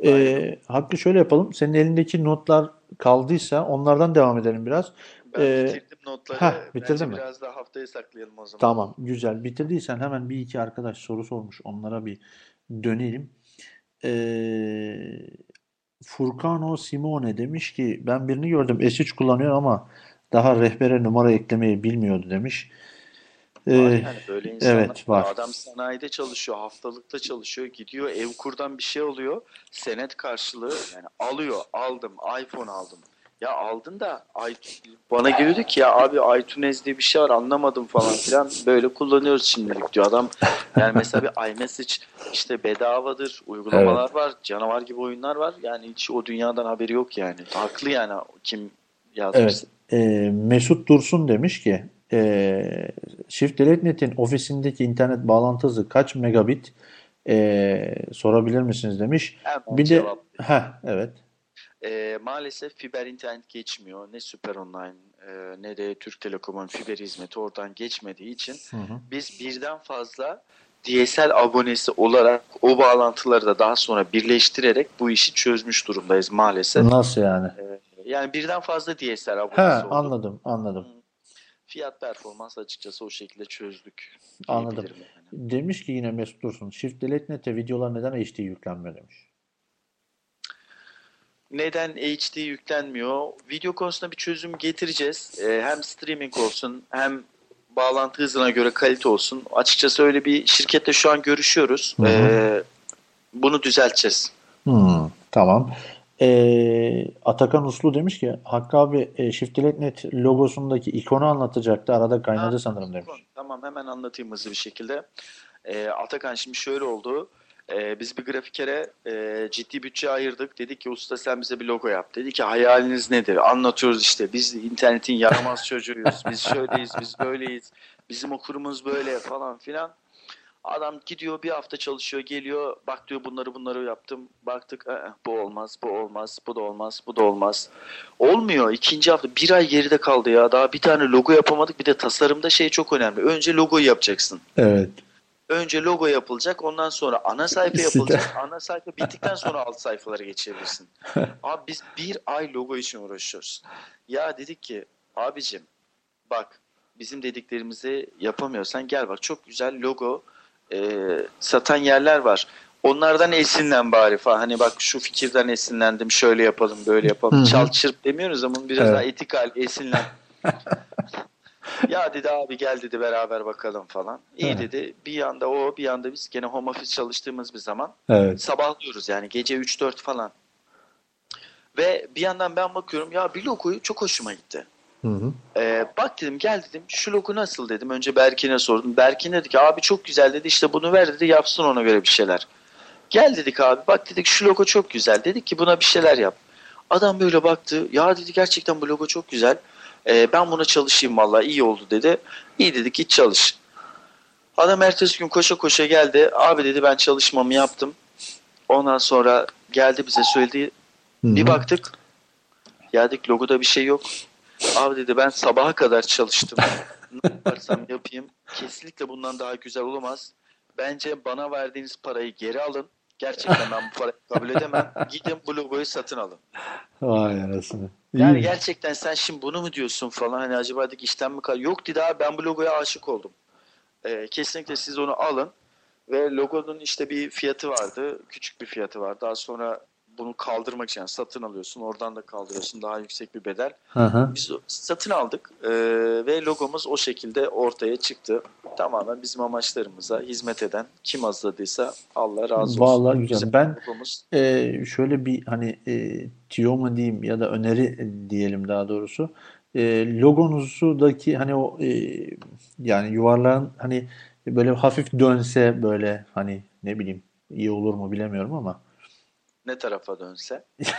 Ee, Hakkı şöyle yapalım. Senin elindeki notlar kaldıysa onlardan devam edelim biraz.
Ben
Ee,
bitirdim notları.
heh, bitirdin
Bence
mi?
biraz daha haftaya saklayalım o zaman.
Tamam, güzel. Bitirdiysen hemen bir iki arkadaş soru sormuş. Onlara bir dönelim. Ee, Furcano Simone demiş ki ben birini gördüm S3 kullanıyor ama daha rehbere numara eklemeyi bilmiyordu demiş.
Var
Ee,
yani böyle insanlar
evet, var.
Adam sanayide çalışıyor, haftalıkta çalışıyor, gidiyor Evkur'dan bir şey oluyor, senet karşılığı yani alıyor, aldım, iPhone aldım. Ya aldın da bana geliyordu ki ya abi iTunes diye bir şey var anlamadım falan filan böyle kullanıyoruz şimdilik diyor adam. Yani mesela bir iMessage işte bedavadır, uygulamalar var, canavar gibi oyunlar var. Yani hiç o dünyadan haberi yok yani. Haklı yani kim
Evet.
yazmışsa.
Ee, Mesut Dursun demiş ki e, Shift Delete Net'in ofisindeki internet bağlantı hızı kaç megabit Ee, sorabilir misiniz demiş.
Hemen
Bir de
cevap.
heh, evet.
E, maalesef fiber internet geçmiyor. Ne Süper Online e, ne de Türk Telekom'un fiber hizmeti oradan geçmediği için
Hı hı.
biz birden fazla DSL abonesi olarak o bağlantıları da daha sonra birleştirerek bu işi çözmüş durumdayız maalesef.
Nasıl yani?
E, yani birden fazla DSL
He,
abonesi oldu.
anladım, anladım.
Fiyat performans açıkçası o şekilde çözdük
Anladım.
yani.
Demiş ki yine Mesut Dursun, Shift Delete Net'e videolar neden HD yüklenmiyor demiş.
Neden HD yüklenmiyor? Video konusunda bir çözüm getireceğiz. Ee, hem streaming olsun hem bağlantı hızına göre kalite olsun. Açıkçası öyle bir şirkette şu an görüşüyoruz.
Hı hı.
Ee, bunu düzelteceğiz.
Hmm, tamam. Ee, Atakan Uslu demiş ki Hakkı abi e, Shift Delete Net logosundaki ikonu anlatacaktı. Arada kaynadı
Ha,
sanırım demiş.
Tamam hemen anlatayım hızlı bir şekilde. Ee, Atakan şimdi şöyle oldu. Ee, biz bir grafikere e, ciddi bütçe ayırdık. Dedik ki usta sen bize bir logo yap. Dedi ki hayaliniz nedir? Anlatıyoruz işte. Biz internetin yaramaz çocuğuyuz. Biz şöyleyiz, biz böyleyiz. Bizim okurumuz böyle falan filan. Adam gidiyor bir hafta çalışıyor geliyor bak diyor bunları bunları yaptım baktık "Aa, bu olmaz bu olmaz bu da olmaz bu da olmaz olmuyor ikinci hafta bir ay geride kaldı ya daha bir tane logo yapamadık bir de tasarımda şey çok önemli önce logoyu yapacaksın
Evet.
Önce logo yapılacak ondan sonra ana sayfa yapılacak ana sayfa (laughs) bittikten sonra alt sayfalara geçebilirsin abi biz bir ay logo için uğraşıyoruz ya dedik ki abicim bak bizim dediklerimizi yapamıyorsan gel bak çok güzel logo e, satan yerler var. Onlardan esinlen bari falan. Hani bak şu fikirden esinlendim. Şöyle yapalım, böyle yapalım.
Hı hı.
Çal çırp demiyoruz ama biraz
Evet.
daha etik hal, esinlen. (laughs) ya dedi abi gel dedi beraber bakalım falan. İyi dedi. Bir yanda o, bir yanda biz gene home office çalıştığımız bir zaman
Evet.
sabahlıyoruz yani gece 3-4 falan. Ve bir yandan ben bakıyorum ya bir logoyu çok hoşuma gitti.
Hı hı.
Ee, bak dedim gel dedim şu logo nasıl dedim. Önce Berkin'e sordum. Berkin dedi ki abi çok güzel dedi işte bunu ver dedi yapsın ona göre bir şeyler. Gel dedik abi bak dedik şu logo çok güzel. Dedik ki buna bir şeyler yap. Adam böyle baktı ya dedi gerçekten bu logo çok güzel. Ee, ben buna çalışayım vallahi iyi oldu dedi. İyi dedik git çalış. Adam ertesi gün koşa koşa geldi. Abi dedi ben çalışmamı yaptım. Ondan sonra geldi bize söyledi.
Hı
Bir baktık. Dedik logoda bir şey yok. Abi dedi ben sabaha kadar çalıştım. (laughs) ne yaparsam yapayım. Kesinlikle bundan daha güzel olamaz. Bence bana verdiğiniz parayı geri alın. Gerçekten ben bu parayı kabul edemem. Gidin bu logoyu satın alın.
Vay anasını.
Yani gerçekten sen şimdi bunu mu diyorsun falan hani acaba dedik işten mi kal? Yok dedi abi ben bu logoya aşık oldum. Ee, kesinlikle siz onu alın ve logonun işte bir fiyatı vardı. Küçük bir fiyatı var. Daha sonra bunu kaldırmak için yani satın alıyorsun. Oradan da kaldırıyorsun. Daha yüksek bir bedel.
Hı hı.
Biz satın aldık ee, ve logomuz o şekilde ortaya çıktı. Tamamen bizim amaçlarımıza hizmet eden kim hazırladıysa Allah razı olsun.
Vallahi güzel.
Bizim
Ben
logomuz
Ee, şöyle bir hani e, tüyo mu diyeyim ya da öneri diyelim daha doğrusu. E, logonuzdaki hani o e, yani yuvarlağın hani böyle hafif dönse böyle hani ne bileyim iyi olur mu bilemiyorum ama
ne tarafa dönse. (laughs)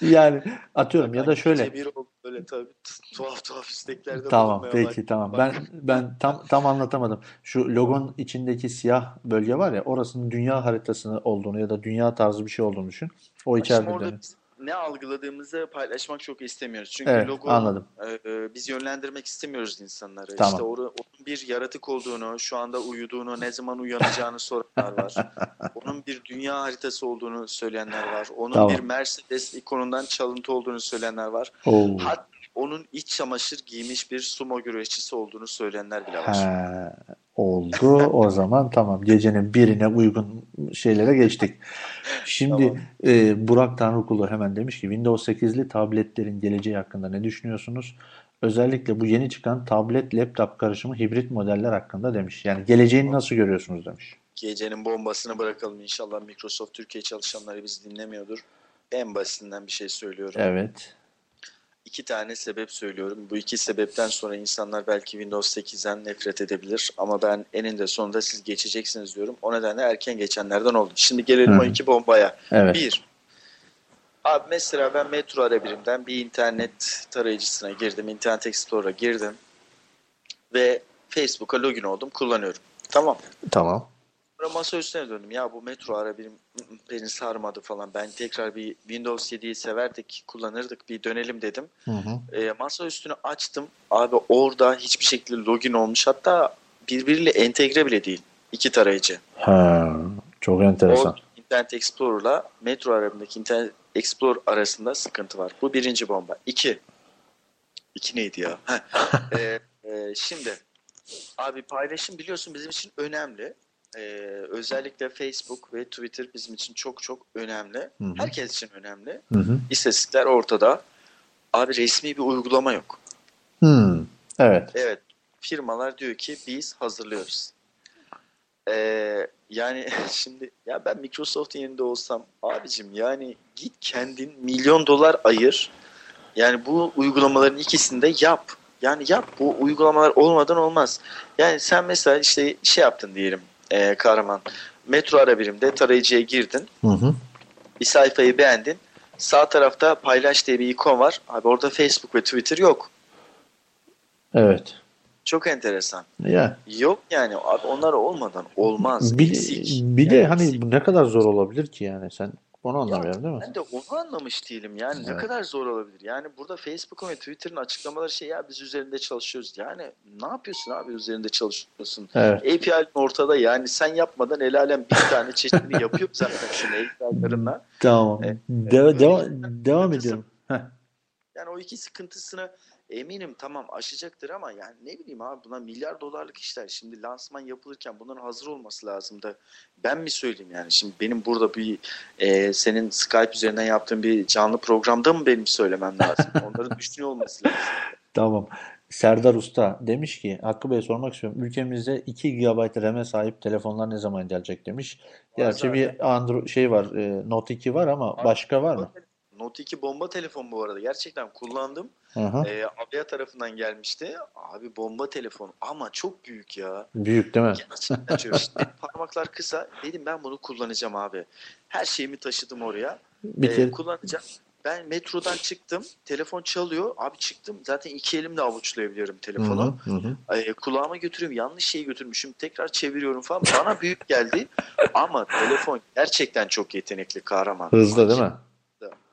Yani atıyorum ya da şöyle.
bir böyle tabii tuhaf tuhaf isteklerde
Tamam, peki
başladım.
tamam.
Bak,
Ben ben tam tam anlatamadım. Şu logonun içindeki siyah bölge var ya, orasının dünya haritası olduğunu ya da dünya tarzı bir şey olduğunu düşün. O
Bak şimdi
içeride
orada. Ne algıladığımızı paylaşmak çok istemiyoruz. Çünkü
Evet,
logo
anladım.
e, biz yönlendirmek istemiyoruz insanları.
Tamam.
İşte or- onun bir yaratık olduğunu, şu anda uyuduğunu, ne zaman uyanacağını soranlar var. (laughs) Onun bir dünya haritası olduğunu söyleyenler var. Onun
Tamam.
bir Mercedes ikonundan çalıntı olduğunu söyleyenler var.
Oo.
Hatta onun iç çamaşır giymiş bir sumo güreşçisi olduğunu söyleyenler bile var.
He, oldu. O (laughs) zaman tamam. Gecenin birine uygun şeylere geçtik. Şimdi
Tamam.
e, Burak Tanrıkulu hemen demiş ki Windows 8'li tabletlerin geleceği hakkında ne düşünüyorsunuz? Özellikle bu yeni çıkan tablet laptop karışımı hibrit modeller hakkında demiş. Yani geleceğini nasıl görüyorsunuz demiş.
Gecenin bombasını bırakalım inşallah Microsoft Türkiye çalışanları bizi dinlemiyordur. En basitinden bir şey söylüyorum.
Evet.
İki tane sebep söylüyorum. Bu iki sebepten sonra insanlar belki Windows 8'den nefret edebilir. Ama ben eninde sonunda siz geçeceksiniz diyorum. O nedenle erken geçenlerden oldu. Şimdi gelelim
Hı.
o iki bombaya.
Evet.
Bir, abi mesela ben Metro Arabirim'den bir internet tarayıcısına girdim. Internet Explorer'a girdim. Ve Facebook'a login oldum. Kullanıyorum. Tamam.
Tamam.
Sonra masa üstüne döndüm. Ya bu Metro Arabirim ı, ı, beni sarmadı falan. Ben tekrar bir Windows 7'yi severdik, kullanırdık. Bir dönelim dedim.
Hı hı.
E, masa üstünü açtım. Abi orada hiçbir şekilde login olmuş. Hatta birbiriyle entegre bile değil. İki tarayıcı.
Ha, çok enteresan.
O Internet Explorer'la Metro Arabi'ndeki Internet Explorer arasında sıkıntı var. Bu birinci bomba. İki. İki neydi ya? (laughs) E, e, şimdi abi paylaşım biliyorsun bizim için önemli. E, özellikle Facebook ve Twitter bizim için çok çok önemli.
Hı hı.
Herkes için önemli.
Hı hı.
İstatistikler ortada. Abi resmi bir uygulama yok.
Hmm, Evet.
Evet. Firmalar diyor ki biz hazırlıyoruz. Ee, yani (laughs) şimdi ya ben Microsoft'un yerinde olsam abicim yani git kendin milyon dolar ayır. Yani bu uygulamaların ikisini de yap. Yani yap. Bu uygulamalar olmadan olmaz. Yani sen mesela işte şey yaptın diyelim ee, kahraman. Metro ara birimde tarayıcıya girdin.
Hı hı.
Bir sayfayı beğendin. Sağ tarafta paylaş diye bir ikon var. Abi orada Facebook ve Twitter yok.
Evet.
Çok enteresan.
Ya
Yok yani abi onlar olmadan olmaz.
bir,
Eksik.
bir de
Yani
hani
eksik.
ne kadar zor olabilir ki yani sen onu anlamıyorum değil mi?
Ben de onu anlamış değilim. Yani ne
Evet.
kadar zor olabilir. Yani burada Facebook'un ve Twitter'ın açıklamaları şey ya biz üzerinde çalışıyoruz. Yani ne yapıyorsun abi üzerinde çalışıyorsun?
Evet.
API'nin ortada yani sen yapmadan el alem bir tane çeşidini yapıyor zaten şunu API'larınla.
Tamam.
Evet.
De- deva-
bir-
devam ediyorum.
Yani o iki sıkıntısını eminim tamam aşacaktır ama yani ne bileyim abi buna milyar dolarlık işler. Şimdi lansman yapılırken bunların hazır olması lazım da ben mi söyleyeyim yani şimdi benim burada bir e, senin Skype üzerinden yaptığın bir canlı programda mı benim söylemem lazım? (laughs) Onların düşünüyor olması lazım.
Tamam. Serdar Usta demiş ki Hakkı Bey sormak istiyorum. Ülkemizde 2 GB RAM'e sahip telefonlar ne zaman gelecek demiş. Gerçi bir Android şey var, e, Note 2 var ama başka var mı?
Note 2 bomba telefon bu arada. Gerçekten kullandım.
Hı hı.
E, Avia tarafından gelmişti. Abi bomba telefon ama çok büyük ya.
Büyük değil mi?
Gerçekten çok. (laughs) Parmaklar kısa. Dedim ben bunu kullanacağım abi. Her şeyimi taşıdım oraya. Ee, kullanacağım. Ben metrodan çıktım. Telefon çalıyor. Abi çıktım. Zaten iki elimle avuçlayabiliyorum telefonu.
hı, hı hı.
Ee, kulağıma götürüyorum. Yanlış şeyi götürmüşüm. Tekrar çeviriyorum falan. Bana büyük geldi. (laughs) Ama telefon gerçekten çok yetenekli kahraman.
Hızlı değil mi?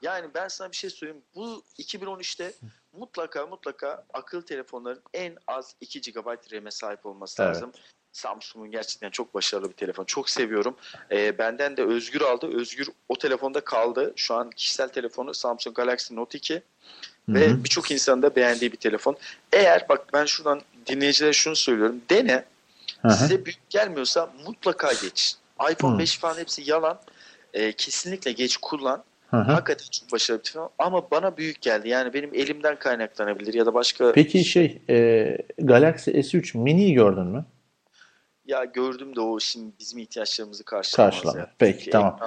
Yani ben sana bir şey söyleyeyim. Bu 2013'te mutlaka mutlaka akıllı telefonların en az 2 GB RAM'e sahip olması
Evet.
lazım. Samsung'un gerçekten çok başarılı bir telefon. Çok seviyorum. Ee, benden de Özgür aldı. Özgür o telefonda kaldı. Şu an kişisel telefonu Samsung Galaxy Note 2
Hı
ve birçok insanın da beğendiği bir telefon. Eğer bak ben şuradan dinleyicilere şunu söylüyorum. Dene.
Hı hı.
Size büyük gelmiyorsa mutlaka geç. iPhone
Hı.
5 falan hepsi yalan. Ee, kesinlikle geç kullan.
Hı hı.
Hakikaten çok başarılı bir telefon ama bana büyük geldi. Yani benim elimden kaynaklanabilir ya da başka
Peki şey e, Galaxy S3 Mini'yi gördün mü?
ya gördüm de o şimdi bizim ihtiyaçlarımızı karşılamaz
Karşılamıyor.
ya.
Peki,
Çünkü
tamam.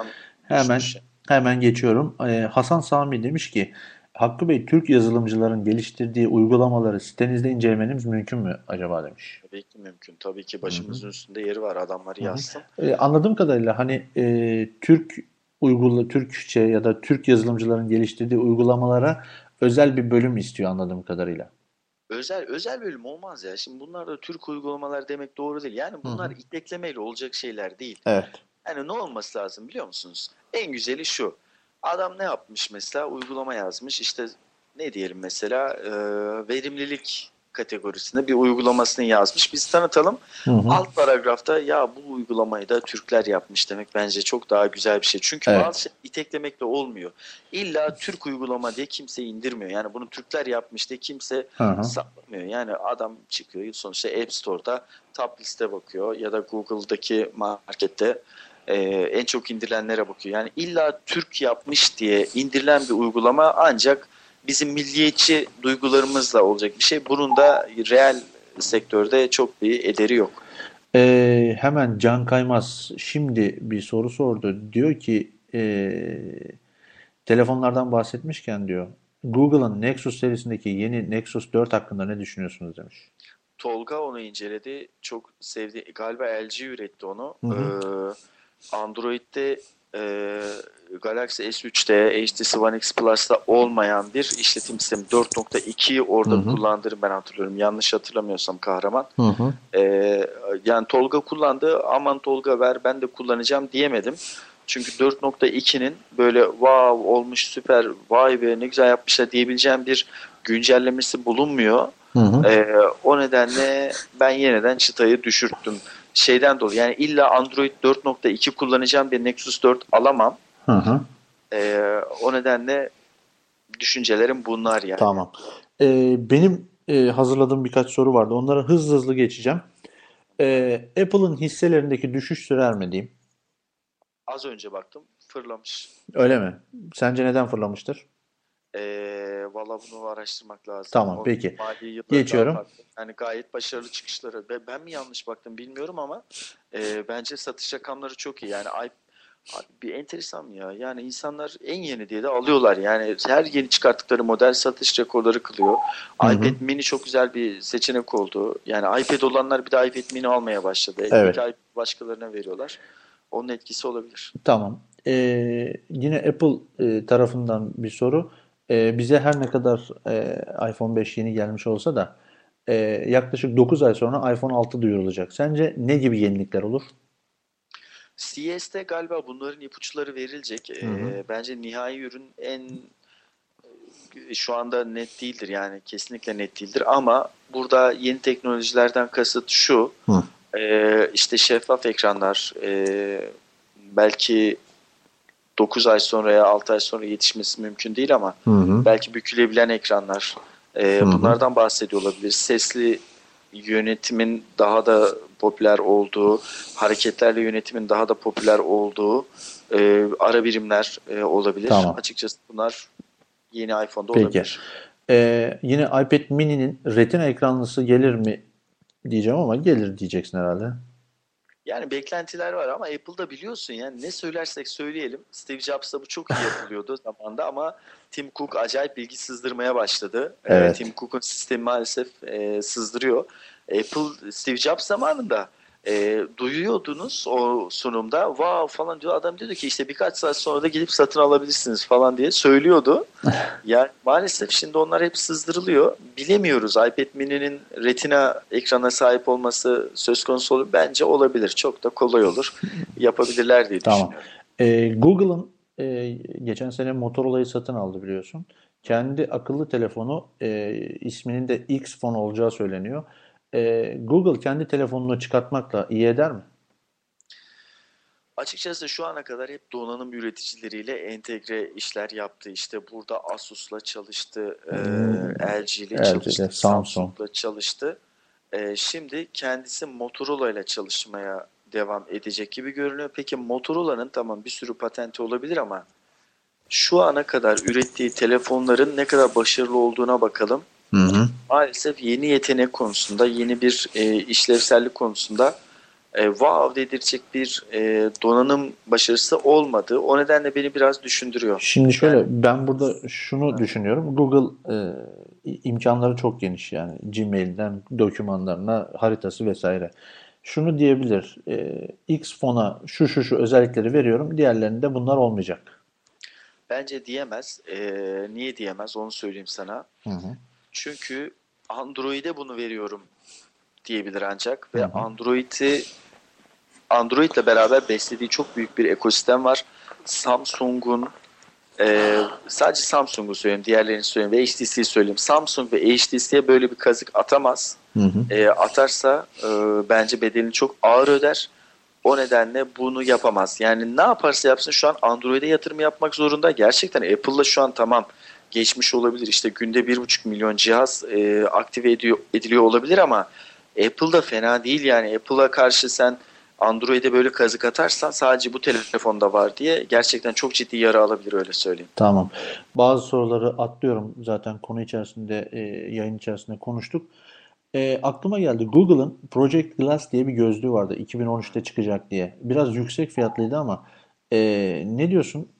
Hemen
düşmüş.
hemen geçiyorum. E, Hasan Sami demiş ki Hakkı Bey Türk yazılımcıların geliştirdiği uygulamaları sitenizde incelemeniz mümkün mü acaba demiş.
Tabii ki mümkün. Tabii ki başımızın üstünde yeri var. Adamları yazsın.
E, anladığım kadarıyla hani e, Türk uygula Türkçe ya da Türk yazılımcıların geliştirdiği uygulamalara özel bir bölüm istiyor anladığım kadarıyla.
Özel özel bölüm olmaz ya. Şimdi bunlar da Türk uygulamalar demek doğru değil. Yani bunlar
Hı
iteklemeyle olacak şeyler değil.
Evet.
Yani ne olması lazım biliyor musunuz? En güzeli şu. Adam ne yapmış mesela? Uygulama yazmış. İşte ne diyelim mesela e, verimlilik kategorisinde bir uygulamasını yazmış. Biz tanıtalım.
Hı hı.
Alt paragrafta ya bu uygulamayı da Türkler yapmış demek bence çok daha güzel bir şey. Çünkü
Evet.
bazı şey iteklemekle olmuyor. İlla Türk uygulama diye kimse indirmiyor. Yani bunu Türkler yapmış diye kimse
Hı hı.
saplamıyor. Yani adam çıkıyor sonuçta App Store'da top liste bakıyor ya da Google'daki markette e, en çok indirilenlere bakıyor. Yani illa Türk yapmış diye indirilen bir uygulama ancak bizim milliyetçi duygularımızla olacak bir şey. Bunun da reel sektörde çok bir ederi yok.
Ee, hemen Can Kaymaz şimdi bir soru sordu. Diyor ki ee, telefonlardan bahsetmişken diyor Google'ın Nexus serisindeki yeni Nexus 4 hakkında ne düşünüyorsunuz demiş.
Tolga onu inceledi. Çok sevdi. Galiba LG üretti onu.
Hı hı.
Ee, Android'de e, Galaxy S3'te, HTC One X Plus'ta olmayan bir işletim sistemi 4.2'yi orada
Hı hı.
kullandığını ben hatırlıyorum. Yanlış hatırlamıyorsam kahraman.
Hı hı.
Ee, yani Tolga kullandı. Aman Tolga ver ben de kullanacağım diyemedim. Çünkü 4.2'nin böyle wow olmuş süper vay be ne güzel yapmışlar diyebileceğim bir güncellemesi bulunmuyor.
Hı hı.
Ee, o nedenle ben yeniden çıtayı düşürttüm. Şeyden dolayı yani illa Android 4.2 kullanacağım bir Nexus 4 alamam.
Hı hı.
Ee, o nedenle düşüncelerim bunlar yani.
Tamam. Ee, benim e, hazırladığım birkaç soru vardı. Onlara hızlı hızlı geçeceğim. Ee, Apple'ın hisselerindeki düşüş sürer mi diyeyim?
Az önce baktım fırlamış.
Öyle mi? Sence neden fırlamıştır?
Ee, valla bunu araştırmak lazım.
Tamam,
O
peki. Geçiyorum.
Yani gayet başarılı çıkışları. Be- Ben mi yanlış baktım bilmiyorum ama e, bence satış rakamları çok iyi. Yani ay, bir enteresan ya. Yani insanlar en yeni diye de alıyorlar. Yani her yeni çıkarttıkları model satış rekorları kılıyor.
Hı hı.
iPad mini çok güzel bir seçenek oldu. Yani iPad olanlar bir de iPad mini almaya başladı.
Evet.
İPad başkalarına veriyorlar. Onun etkisi olabilir.
Tamam. Ee, yine Apple e, tarafından bir soru. Ee, bize her ne kadar e, iPhone 5 yeni gelmiş olsa da e, yaklaşık 9 ay sonra iPhone 6 duyurulacak. Sence ne gibi yenilikler olur?
CES'te galiba bunların ipuçları verilecek.
Hı hı.
Ee, bence nihai ürün en e, şu anda net değildir yani kesinlikle net değildir ama burada yeni teknolojilerden kasıt şu
Hı.
e, işte şeffaf ekranlar e, belki 9 ay sonra ya 6 ay sonra yetişmesi mümkün değil ama
Hı hı.
belki bükülebilen ekranlar e,
Hı hı.
bunlardan bahsediyor olabilir. Sesli yönetimin daha da popüler olduğu, hareketlerle yönetimin daha da popüler olduğu e, ara birimler e, olabilir.
Tamam.
Açıkçası bunlar yeni iPhone'da
Peki.
olabilir.
Ee, yine iPad mini'nin retina ekranlısı gelir mi diyeceğim ama gelir diyeceksin herhalde.
Yani beklentiler var ama Apple'da biliyorsun yani ne söylersek söyleyelim Steve Jobs'ta bu çok iyi yapılıyordu (laughs) zamanda ama Tim Cook acayip bilgi sızdırmaya başladı. Ee,
Evet.
Tim Cook'un sistemi maalesef e, sızdırıyor. Apple Steve Jobs zamanında e, duyuyordunuz o sunumda wow falan diyor adam diyordu ki işte birkaç saat sonra da gidip satın alabilirsiniz falan diye söylüyordu. (laughs) yani maalesef şimdi onlar hep sızdırılıyor. Bilemiyoruz iPad mini'nin retina ekrana sahip olması söz konusu olur. Bence olabilir. Çok da kolay olur. Yapabilirler diye
Tamam.
düşünüyorum.
Ee, Google'ın e, geçen sene Motorola'yı satın aldı biliyorsun. Kendi akıllı telefonu e, isminin de X Phone olacağı söyleniyor. E, Google kendi telefonunu çıkartmakla iyi eder mi?
Açıkçası şu ana kadar hep donanım üreticileriyle entegre işler yaptı. İşte burada Asus'la çalıştı, e,
Hmm.
LG ile
LG ile,
çalıştı,
Samsung.
Samsung'la çalıştı. E, şimdi kendisi Motorola ile çalışmaya devam edecek gibi görünüyor. Peki Motorola'nın tamam bir sürü patenti olabilir ama şu ana kadar ürettiği telefonların ne kadar başarılı olduğuna bakalım.
Hı hı.
Maalesef yeni yetenek konusunda, yeni bir e, işlevsellik konusunda e, wow dedirecek bir e, donanım başarısı olmadı. O nedenle beni biraz düşündürüyor.
Şimdi şöyle
Yani-
ben burada şunu düşünüyorum. Google e, imkanları çok geniş yani Gmail'den dokümanlarına haritası vesaire. şunu diyebilir. E, X fona şu şu şu özellikleri veriyorum. Diğerlerinde bunlar olmayacak.
Bence diyemez. Ee, niye diyemez onu söyleyeyim sana.
Hı hı.
Çünkü Android'e bunu veriyorum diyebilir ancak ve. Android'i Android'le beraber beslediği çok büyük bir ekosistem var. Samsung'un e, sadece Samsung'u söyleyeyim, diğerlerini söyleyeyim ve HTC'yi söyleyeyim. Samsung ve HTC'ye böyle bir kazık atamaz.
Hı hı.
E, atarsa e, bence bedelini çok ağır öder. O nedenle bunu yapamaz. Yani ne yaparsa yapsın şu an Android'e yatırım yapmak zorunda. Gerçekten Apple'la şu an tamam geçmiş olabilir. İşte günde 1,5 milyon cihaz e, aktive ediyor, ediliyor olabilir ama Apple da fena değil yani. Apple'a karşı sen Android'e böyle kazık atarsan sadece bu telefonda var diye gerçekten çok ciddi yara alabilir öyle söyleyeyim.
Tamam. Bazı soruları atlıyorum. Zaten konu içerisinde, e, yayın içerisinde konuştuk. E, aklıma geldi. Google'ın Project Glass diye bir gözlüğü vardı. 2013'te çıkacak diye. Biraz yüksek fiyatlıydı ama e, ne diyorsun?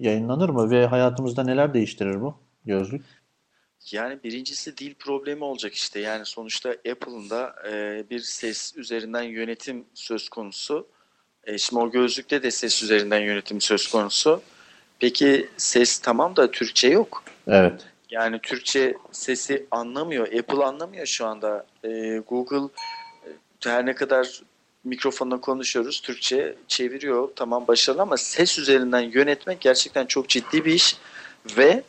Yayınlanır mı ve hayatımızda neler değiştirir bu gözlük?
Yani birincisi dil problemi olacak işte. Yani sonuçta Apple'ın da e, bir ses üzerinden yönetim söz konusu. E, şimdi o gözlükte de ses üzerinden yönetim söz konusu. Peki ses tamam da Türkçe yok.
Evet.
Yani Türkçe sesi anlamıyor. Apple anlamıyor şu anda. E, Google e, her ne kadar mikrofonla konuşuyoruz. Türkçe çeviriyor. Tamam başarılı ama ses üzerinden yönetmek gerçekten çok ciddi bir iş ve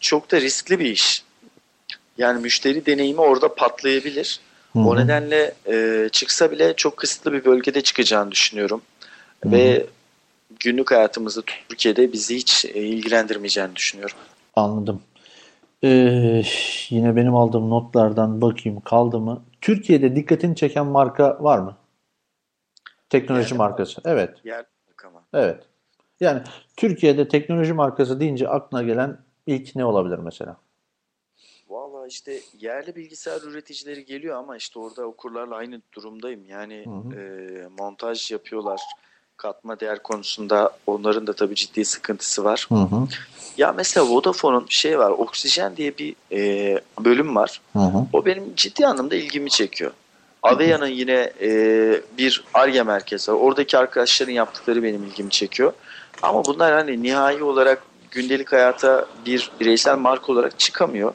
çok da riskli bir iş. Yani müşteri deneyimi orada patlayabilir.
Hı
O nedenle e, çıksa bile çok kısıtlı bir bölgede çıkacağını düşünüyorum.
Hı hı.
Ve günlük hayatımızda Türkiye'de bizi hiç e, ilgilendirmeyeceğini düşünüyorum.
Anladım. Ee, yine benim aldığım notlardan bakayım kaldı mı? Türkiye'de dikkatini çeken marka var mı? Teknoloji
Yani-
markası. Evet.
Yer ama.
Evet. Yani Türkiye'de teknoloji markası deyince aklına gelen ilk ne olabilir mesela?
Valla işte yerli bilgisayar üreticileri geliyor ama işte orada okurlarla aynı durumdayım. Yani
Hı hı.
e, montaj yapıyorlar. Katma değer konusunda onların da tabii ciddi sıkıntısı var.
Hı hı.
Ya mesela Vodafone'un bir şey var. Oksijen diye bir e, bölüm var.
Hı hı.
O benim ciddi anlamda ilgimi çekiyor. Avea'nın yine e, bir ARGE merkezi var. Oradaki arkadaşların yaptıkları benim ilgimi çekiyor. Ama bunlar hani nihai olarak gündelik hayata bir bireysel marka olarak çıkamıyor.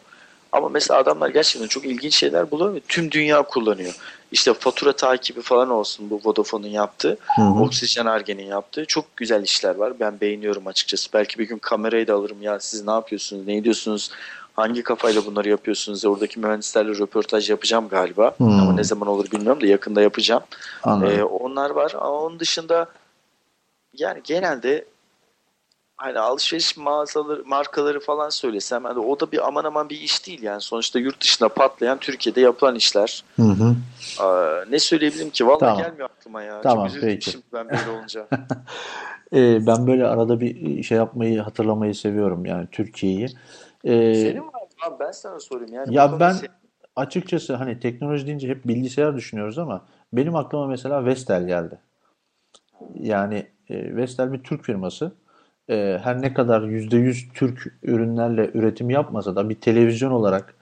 Ama mesela adamlar gerçekten çok ilginç şeyler buluyor ve tüm dünya kullanıyor. İşte fatura takibi falan olsun bu Vodafone'un yaptığı.
Hı hı.
Oksijen Argen'in yaptığı çok güzel işler var. Ben beğeniyorum açıkçası. Belki bir gün kamerayı da alırım ya siz ne yapıyorsunuz, ne ediyorsunuz, hangi kafayla bunları yapıyorsunuz? Oradaki mühendislerle röportaj yapacağım galiba.
Hmm.
Ama ne zaman olur bilmiyorum da yakında yapacağım.
Anladım.
Ee, onlar var ama onun dışında yani genelde hani alışveriş mağazaları, markaları falan söylesem hani o da bir aman aman bir iş değil yani. Sonuçta yurt dışında patlayan Türkiye'de yapılan işler.
Hı hı.
Aa, ne söyleyebilirim ki? Vallahi
Tamam.
gelmiyor aklıma ya.
Tamam,
Çok
peki.
şimdi ben böyle olunca. (laughs)
Ee, ben böyle arada bir şey yapmayı, hatırlamayı seviyorum yani Türkiye'yi. Ee,
Senin var mı? Abi ben sana sorayım. Yani
Ya ben
sen-
açıkçası hani teknoloji deyince hep bilgisayar düşünüyoruz ama benim aklıma mesela Vestel geldi. Yani e, Vestel bir Türk firması. E, her ne kadar %100 Türk ürünlerle üretim yapmasa da bir televizyon olarak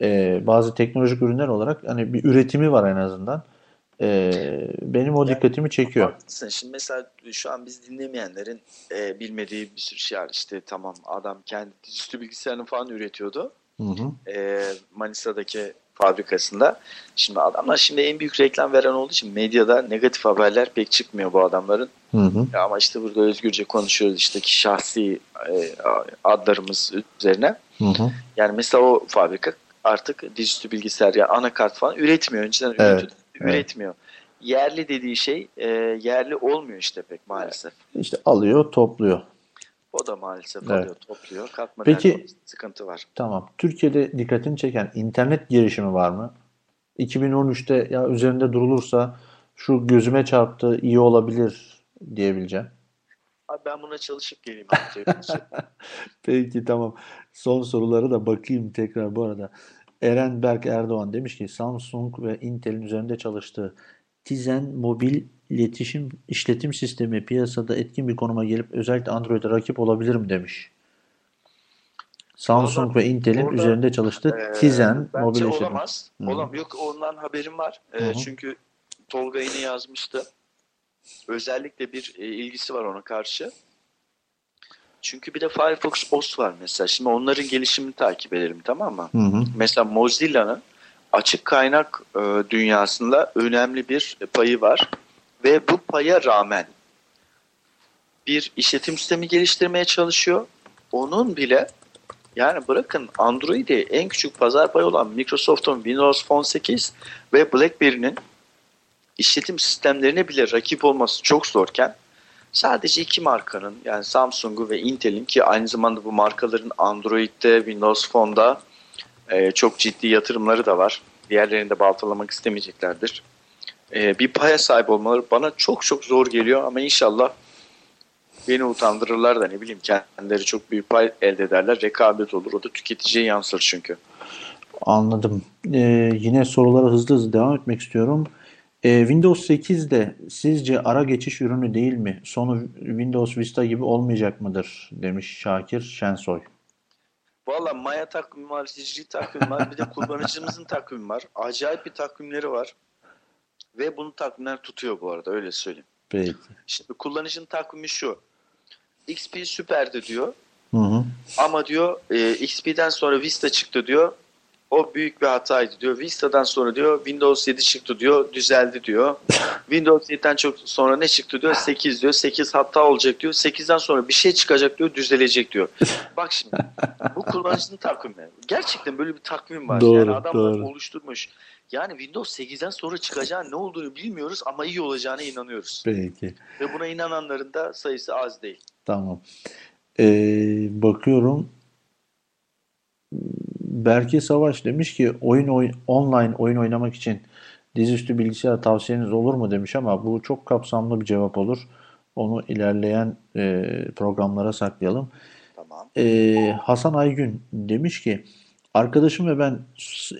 e, bazı teknolojik ürünler olarak hani bir üretimi var en azından. E, benim o
Yani-
dikkatimi çekiyor.
Haklısın. Şimdi mesela şu an biz dinlemeyenlerin e, bilmediği bir sürü şey var. İşte tamam adam kendi dizüstü bilgisayarını falan üretiyordu.
Hı hı.
E, Manisa'daki fabrikasında. Şimdi adamlar şimdi en büyük reklam veren olduğu için medyada negatif haberler pek çıkmıyor bu adamların.
Hı hı.
Ya Ama işte burada özgürce konuşuyoruz işte ki şahsi e, adlarımız üzerine.
Hı hı.
Yani mesela o fabrika artık dizüstü bilgisayar yani anakart falan üretmiyor. Önceden
Evet,
üretiyordu,
evet.
üretmiyor. Yerli dediği şey e, yerli olmuyor işte pek maalesef.
İşte alıyor, topluyor.
O da maalesef
Evet.
alıyor, topluyor. Katma
Peki-
sıkıntı var.
Tamam. Türkiye'de dikkatini çeken internet girişimi var mı? 2013'te ya üzerinde durulursa şu gözüme çarptı iyi olabilir diyebileceğim.
Abi ben buna çalışıp geleyim. (laughs)
Peki tamam. Son soruları da bakayım tekrar bu arada. Eren Berk Erdoğan demiş ki Samsung ve Intel'in üzerinde çalıştığı Tizen mobil iletişim işletim sistemi piyasada etkin bir konuma gelip özellikle Android'e rakip olabilir mi demiş. Samsung
Orada-
ve Intel'in
orada,
üzerinde çalıştığı
Ee,
Tizen mobil işletim.
olamaz.
Hı hı.
Olam yok ondan haberim var. Ee,
hı.
çünkü Tolga yine yazmıştı. Özellikle bir e, ilgisi var ona karşı. Çünkü bir de Firefox OS var mesela. Şimdi onların gelişimini takip ederim tamam mı?
Hı hı.
Mesela Mozilla'nın açık kaynak e, dünyasında önemli bir payı var. Ve bu paya rağmen bir işletim sistemi geliştirmeye çalışıyor. Onun bile yani bırakın Android'i en küçük pazar payı olan Microsoft'un Windows Phone 8 ve BlackBerry'nin işletim sistemlerine bile rakip olması çok zorken sadece iki markanın yani Samsung'u ve Intel'in ki aynı zamanda bu markaların Android'de, Windows Phone'da e, çok ciddi yatırımları da var. Diğerlerini de baltalamak istemeyeceklerdir. E, bir paya sahip olmaları bana çok çok zor geliyor ama inşallah beni utandırırlar da ne bileyim kendileri çok büyük pay elde ederler. Rekabet olur. O da tüketiciye yansır çünkü.
Anladım. Ee, yine sorulara hızlı hızlı devam etmek istiyorum. Ee, Windows 8 de sizce ara geçiş ürünü değil mi? Sonu Windows Vista gibi olmayacak mıdır? Demiş Şakir Şensoy.
Valla Maya takvimi var, hicri takvim var, bir de kullanıcımızın takvimi var. Acayip bir takvimleri var. Ve bunu takvimler tutuyor bu arada öyle söyleyeyim.
Peki.
Şimdi kullanıcının takvimi şu. XP süperdi diyor.
Hı hı.
Ama diyor e, XP'den sonra Vista çıktı diyor. O büyük bir hataydı diyor. Vista'dan sonra diyor Windows 7 çıktı diyor. Düzeldi diyor. (laughs) Windows 7'den çok sonra ne çıktı diyor. 8 diyor. 8 hata olacak diyor. 8'den sonra bir şey çıkacak diyor. Düzelecek diyor. (laughs) Bak şimdi bu kullanıcının takvimi. Gerçekten böyle bir takvim var.
Doğru,
yani adamlar
doğru.
oluşturmuş. Yani Windows 8'den sonra çıkacağı ne olduğunu bilmiyoruz ama iyi olacağına inanıyoruz.
Peki.
Ve buna inananların da sayısı az değil.
Tamam. Ee, bakıyorum. Berke Savaş demiş ki oyun oy- online oyun oynamak için dizüstü bilgisayar tavsiyeniz olur mu demiş ama bu çok kapsamlı bir cevap olur. Onu ilerleyen e, programlara saklayalım.
Tamam.
Ee, Hasan Aygün demiş ki arkadaşım ve ben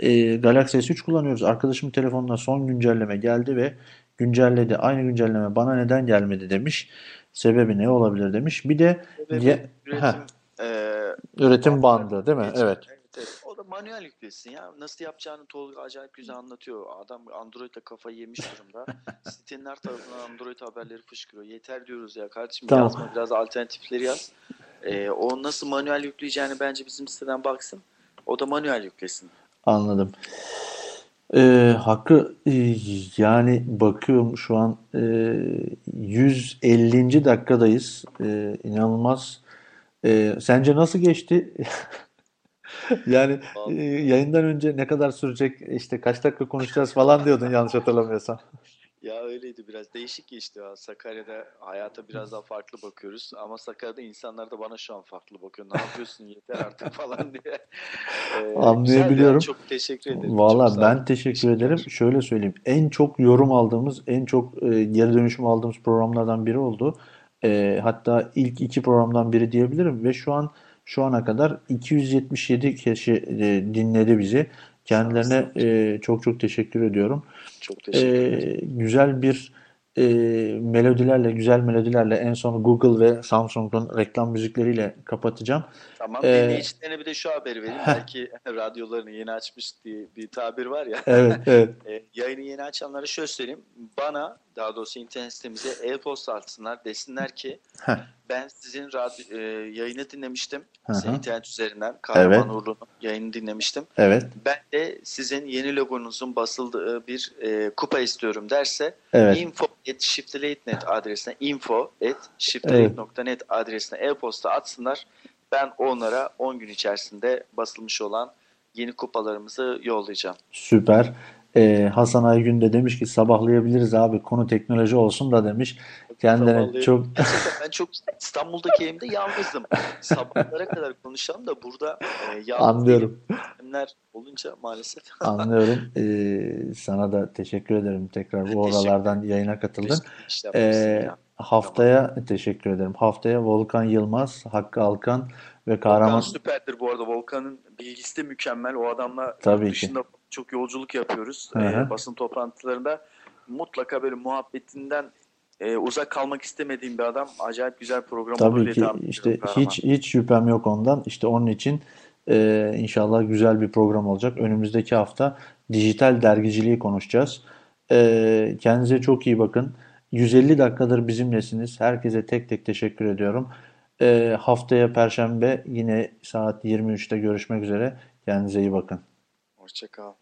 e, Galaxy S3 kullanıyoruz. Arkadaşımın telefonuna son güncelleme geldi ve güncelledi. Aynı güncelleme bana neden gelmedi demiş. Sebebi ne olabilir demiş. Bir de Ye-
bu üretim
Heh.
eee,
üretim bandı değil mi?
Geçen-
Evet.
evet, evet. Manuel yüklesin ya. Nasıl yapacağını Tolga acayip güzel anlatıyor. Adam Android'e kafayı yemiş durumda. (laughs) Sitenin her tarafından Android haberleri fışkırıyor. Yeter diyoruz ya kardeşim
Tamam.
yazma biraz alternatifleri yaz. Ee, o nasıl manuel yükleyeceğini bence bizim siteden baksın. O da manuel yüklesin.
Anladım. Ee, Hakkı e, yani bakıyorum şu an e, 150. dakikadayız. E, inanılmaz. E, sence nasıl geçti? (laughs) Yani e, yayından önce ne kadar sürecek işte kaç dakika konuşacağız falan diyordun yanlış hatırlamıyorsam. (laughs)
Ya öyleydi biraz değişik geçti ya. Sakarya'da hayata biraz daha farklı bakıyoruz. Ama Sakarya'da insanlar da bana şu an farklı bakıyor. Ne yapıyorsun yeter artık (laughs) falan diye. Ee,
Anlayabiliyorum.
güzeldi ya, Çok teşekkür ederim.
Valla ben teşekkür ederim. Şöyle söyleyeyim. En çok yorum aldığımız, en çok e, geri dönüşüm aldığımız programlardan biri oldu. E, hatta ilk iki programdan biri diyebilirim ve şu an şu ana kadar 277 kişi e, dinledi bizi. Kendilerine e, çok çok teşekkür ediyorum.
Çok teşekkür ederim.
E, güzel bir e, melodilerle, güzel melodilerle en son Google ve Samsung'un reklam müzikleriyle kapatacağım.
Tamam.
Ee,
Dinleyicilerine bir de şu haberi vereyim. Belki (laughs) radyolarını yeni açmış diye bir tabir var ya.
Evet, (laughs) evet.
E, yayını yeni açanlara şöyle söyleyeyim. Bana daha doğrusu internet sitemize e-posta atsınlar. Desinler ki ben sizin radyo, e, yayını dinlemiştim.
Hı.
internet üzerinden. Kahraman
Evet.
Uğurlu'nun yayını dinlemiştim.
Evet,
Ben de sizin yeni logonuzun basıldığı bir e, kupa istiyorum derse
evet.
info at shiftlate.net adresine info at shiftlate.net adresine e-posta atsınlar. Ben onlara 10 gün içerisinde basılmış olan yeni kupalarımızı yollayacağım.
Süper. Ee, Hasan Aygün de demiş ki sabahlayabiliriz abi konu teknoloji olsun da demiş.
Sabahlayalım.
çok
ben çok İstanbul'daki evimde yalnızım. Sabahlara kadar konuşalım da burada e, yalnız
anlıyorum.
olunca maalesef. (laughs)
Anlıyorum. Ee, sana da teşekkür ederim tekrar bu oralardan yayına katıldın. Ee,
ya.
haftaya teşekkür ederim. Haftaya Volkan Yılmaz, Hakkı Alkan ve
Volkan
Kahraman
süperdir bu arada. Volkan'ın bilgisi de mükemmel. O adamla
Tabii ki.
dışında çok yolculuk yapıyoruz.
Hı hı.
Ee, basın toplantılarında mutlaka böyle muhabbetinden e, uzak kalmak istemediğim bir adam. Acayip güzel program
Tabii ki işte
Kahraman.
hiç hiç şüphem yok ondan. İşte onun için e, inşallah güzel bir program olacak. Önümüzdeki hafta dijital dergiciliği konuşacağız. Ee, kendinize çok iyi bakın. 150 dakikadır bizimlesiniz. Herkese tek tek teşekkür ediyorum. Ee, haftaya Perşembe yine saat 23'te görüşmek üzere. Kendinize iyi bakın.
Hoşçakal.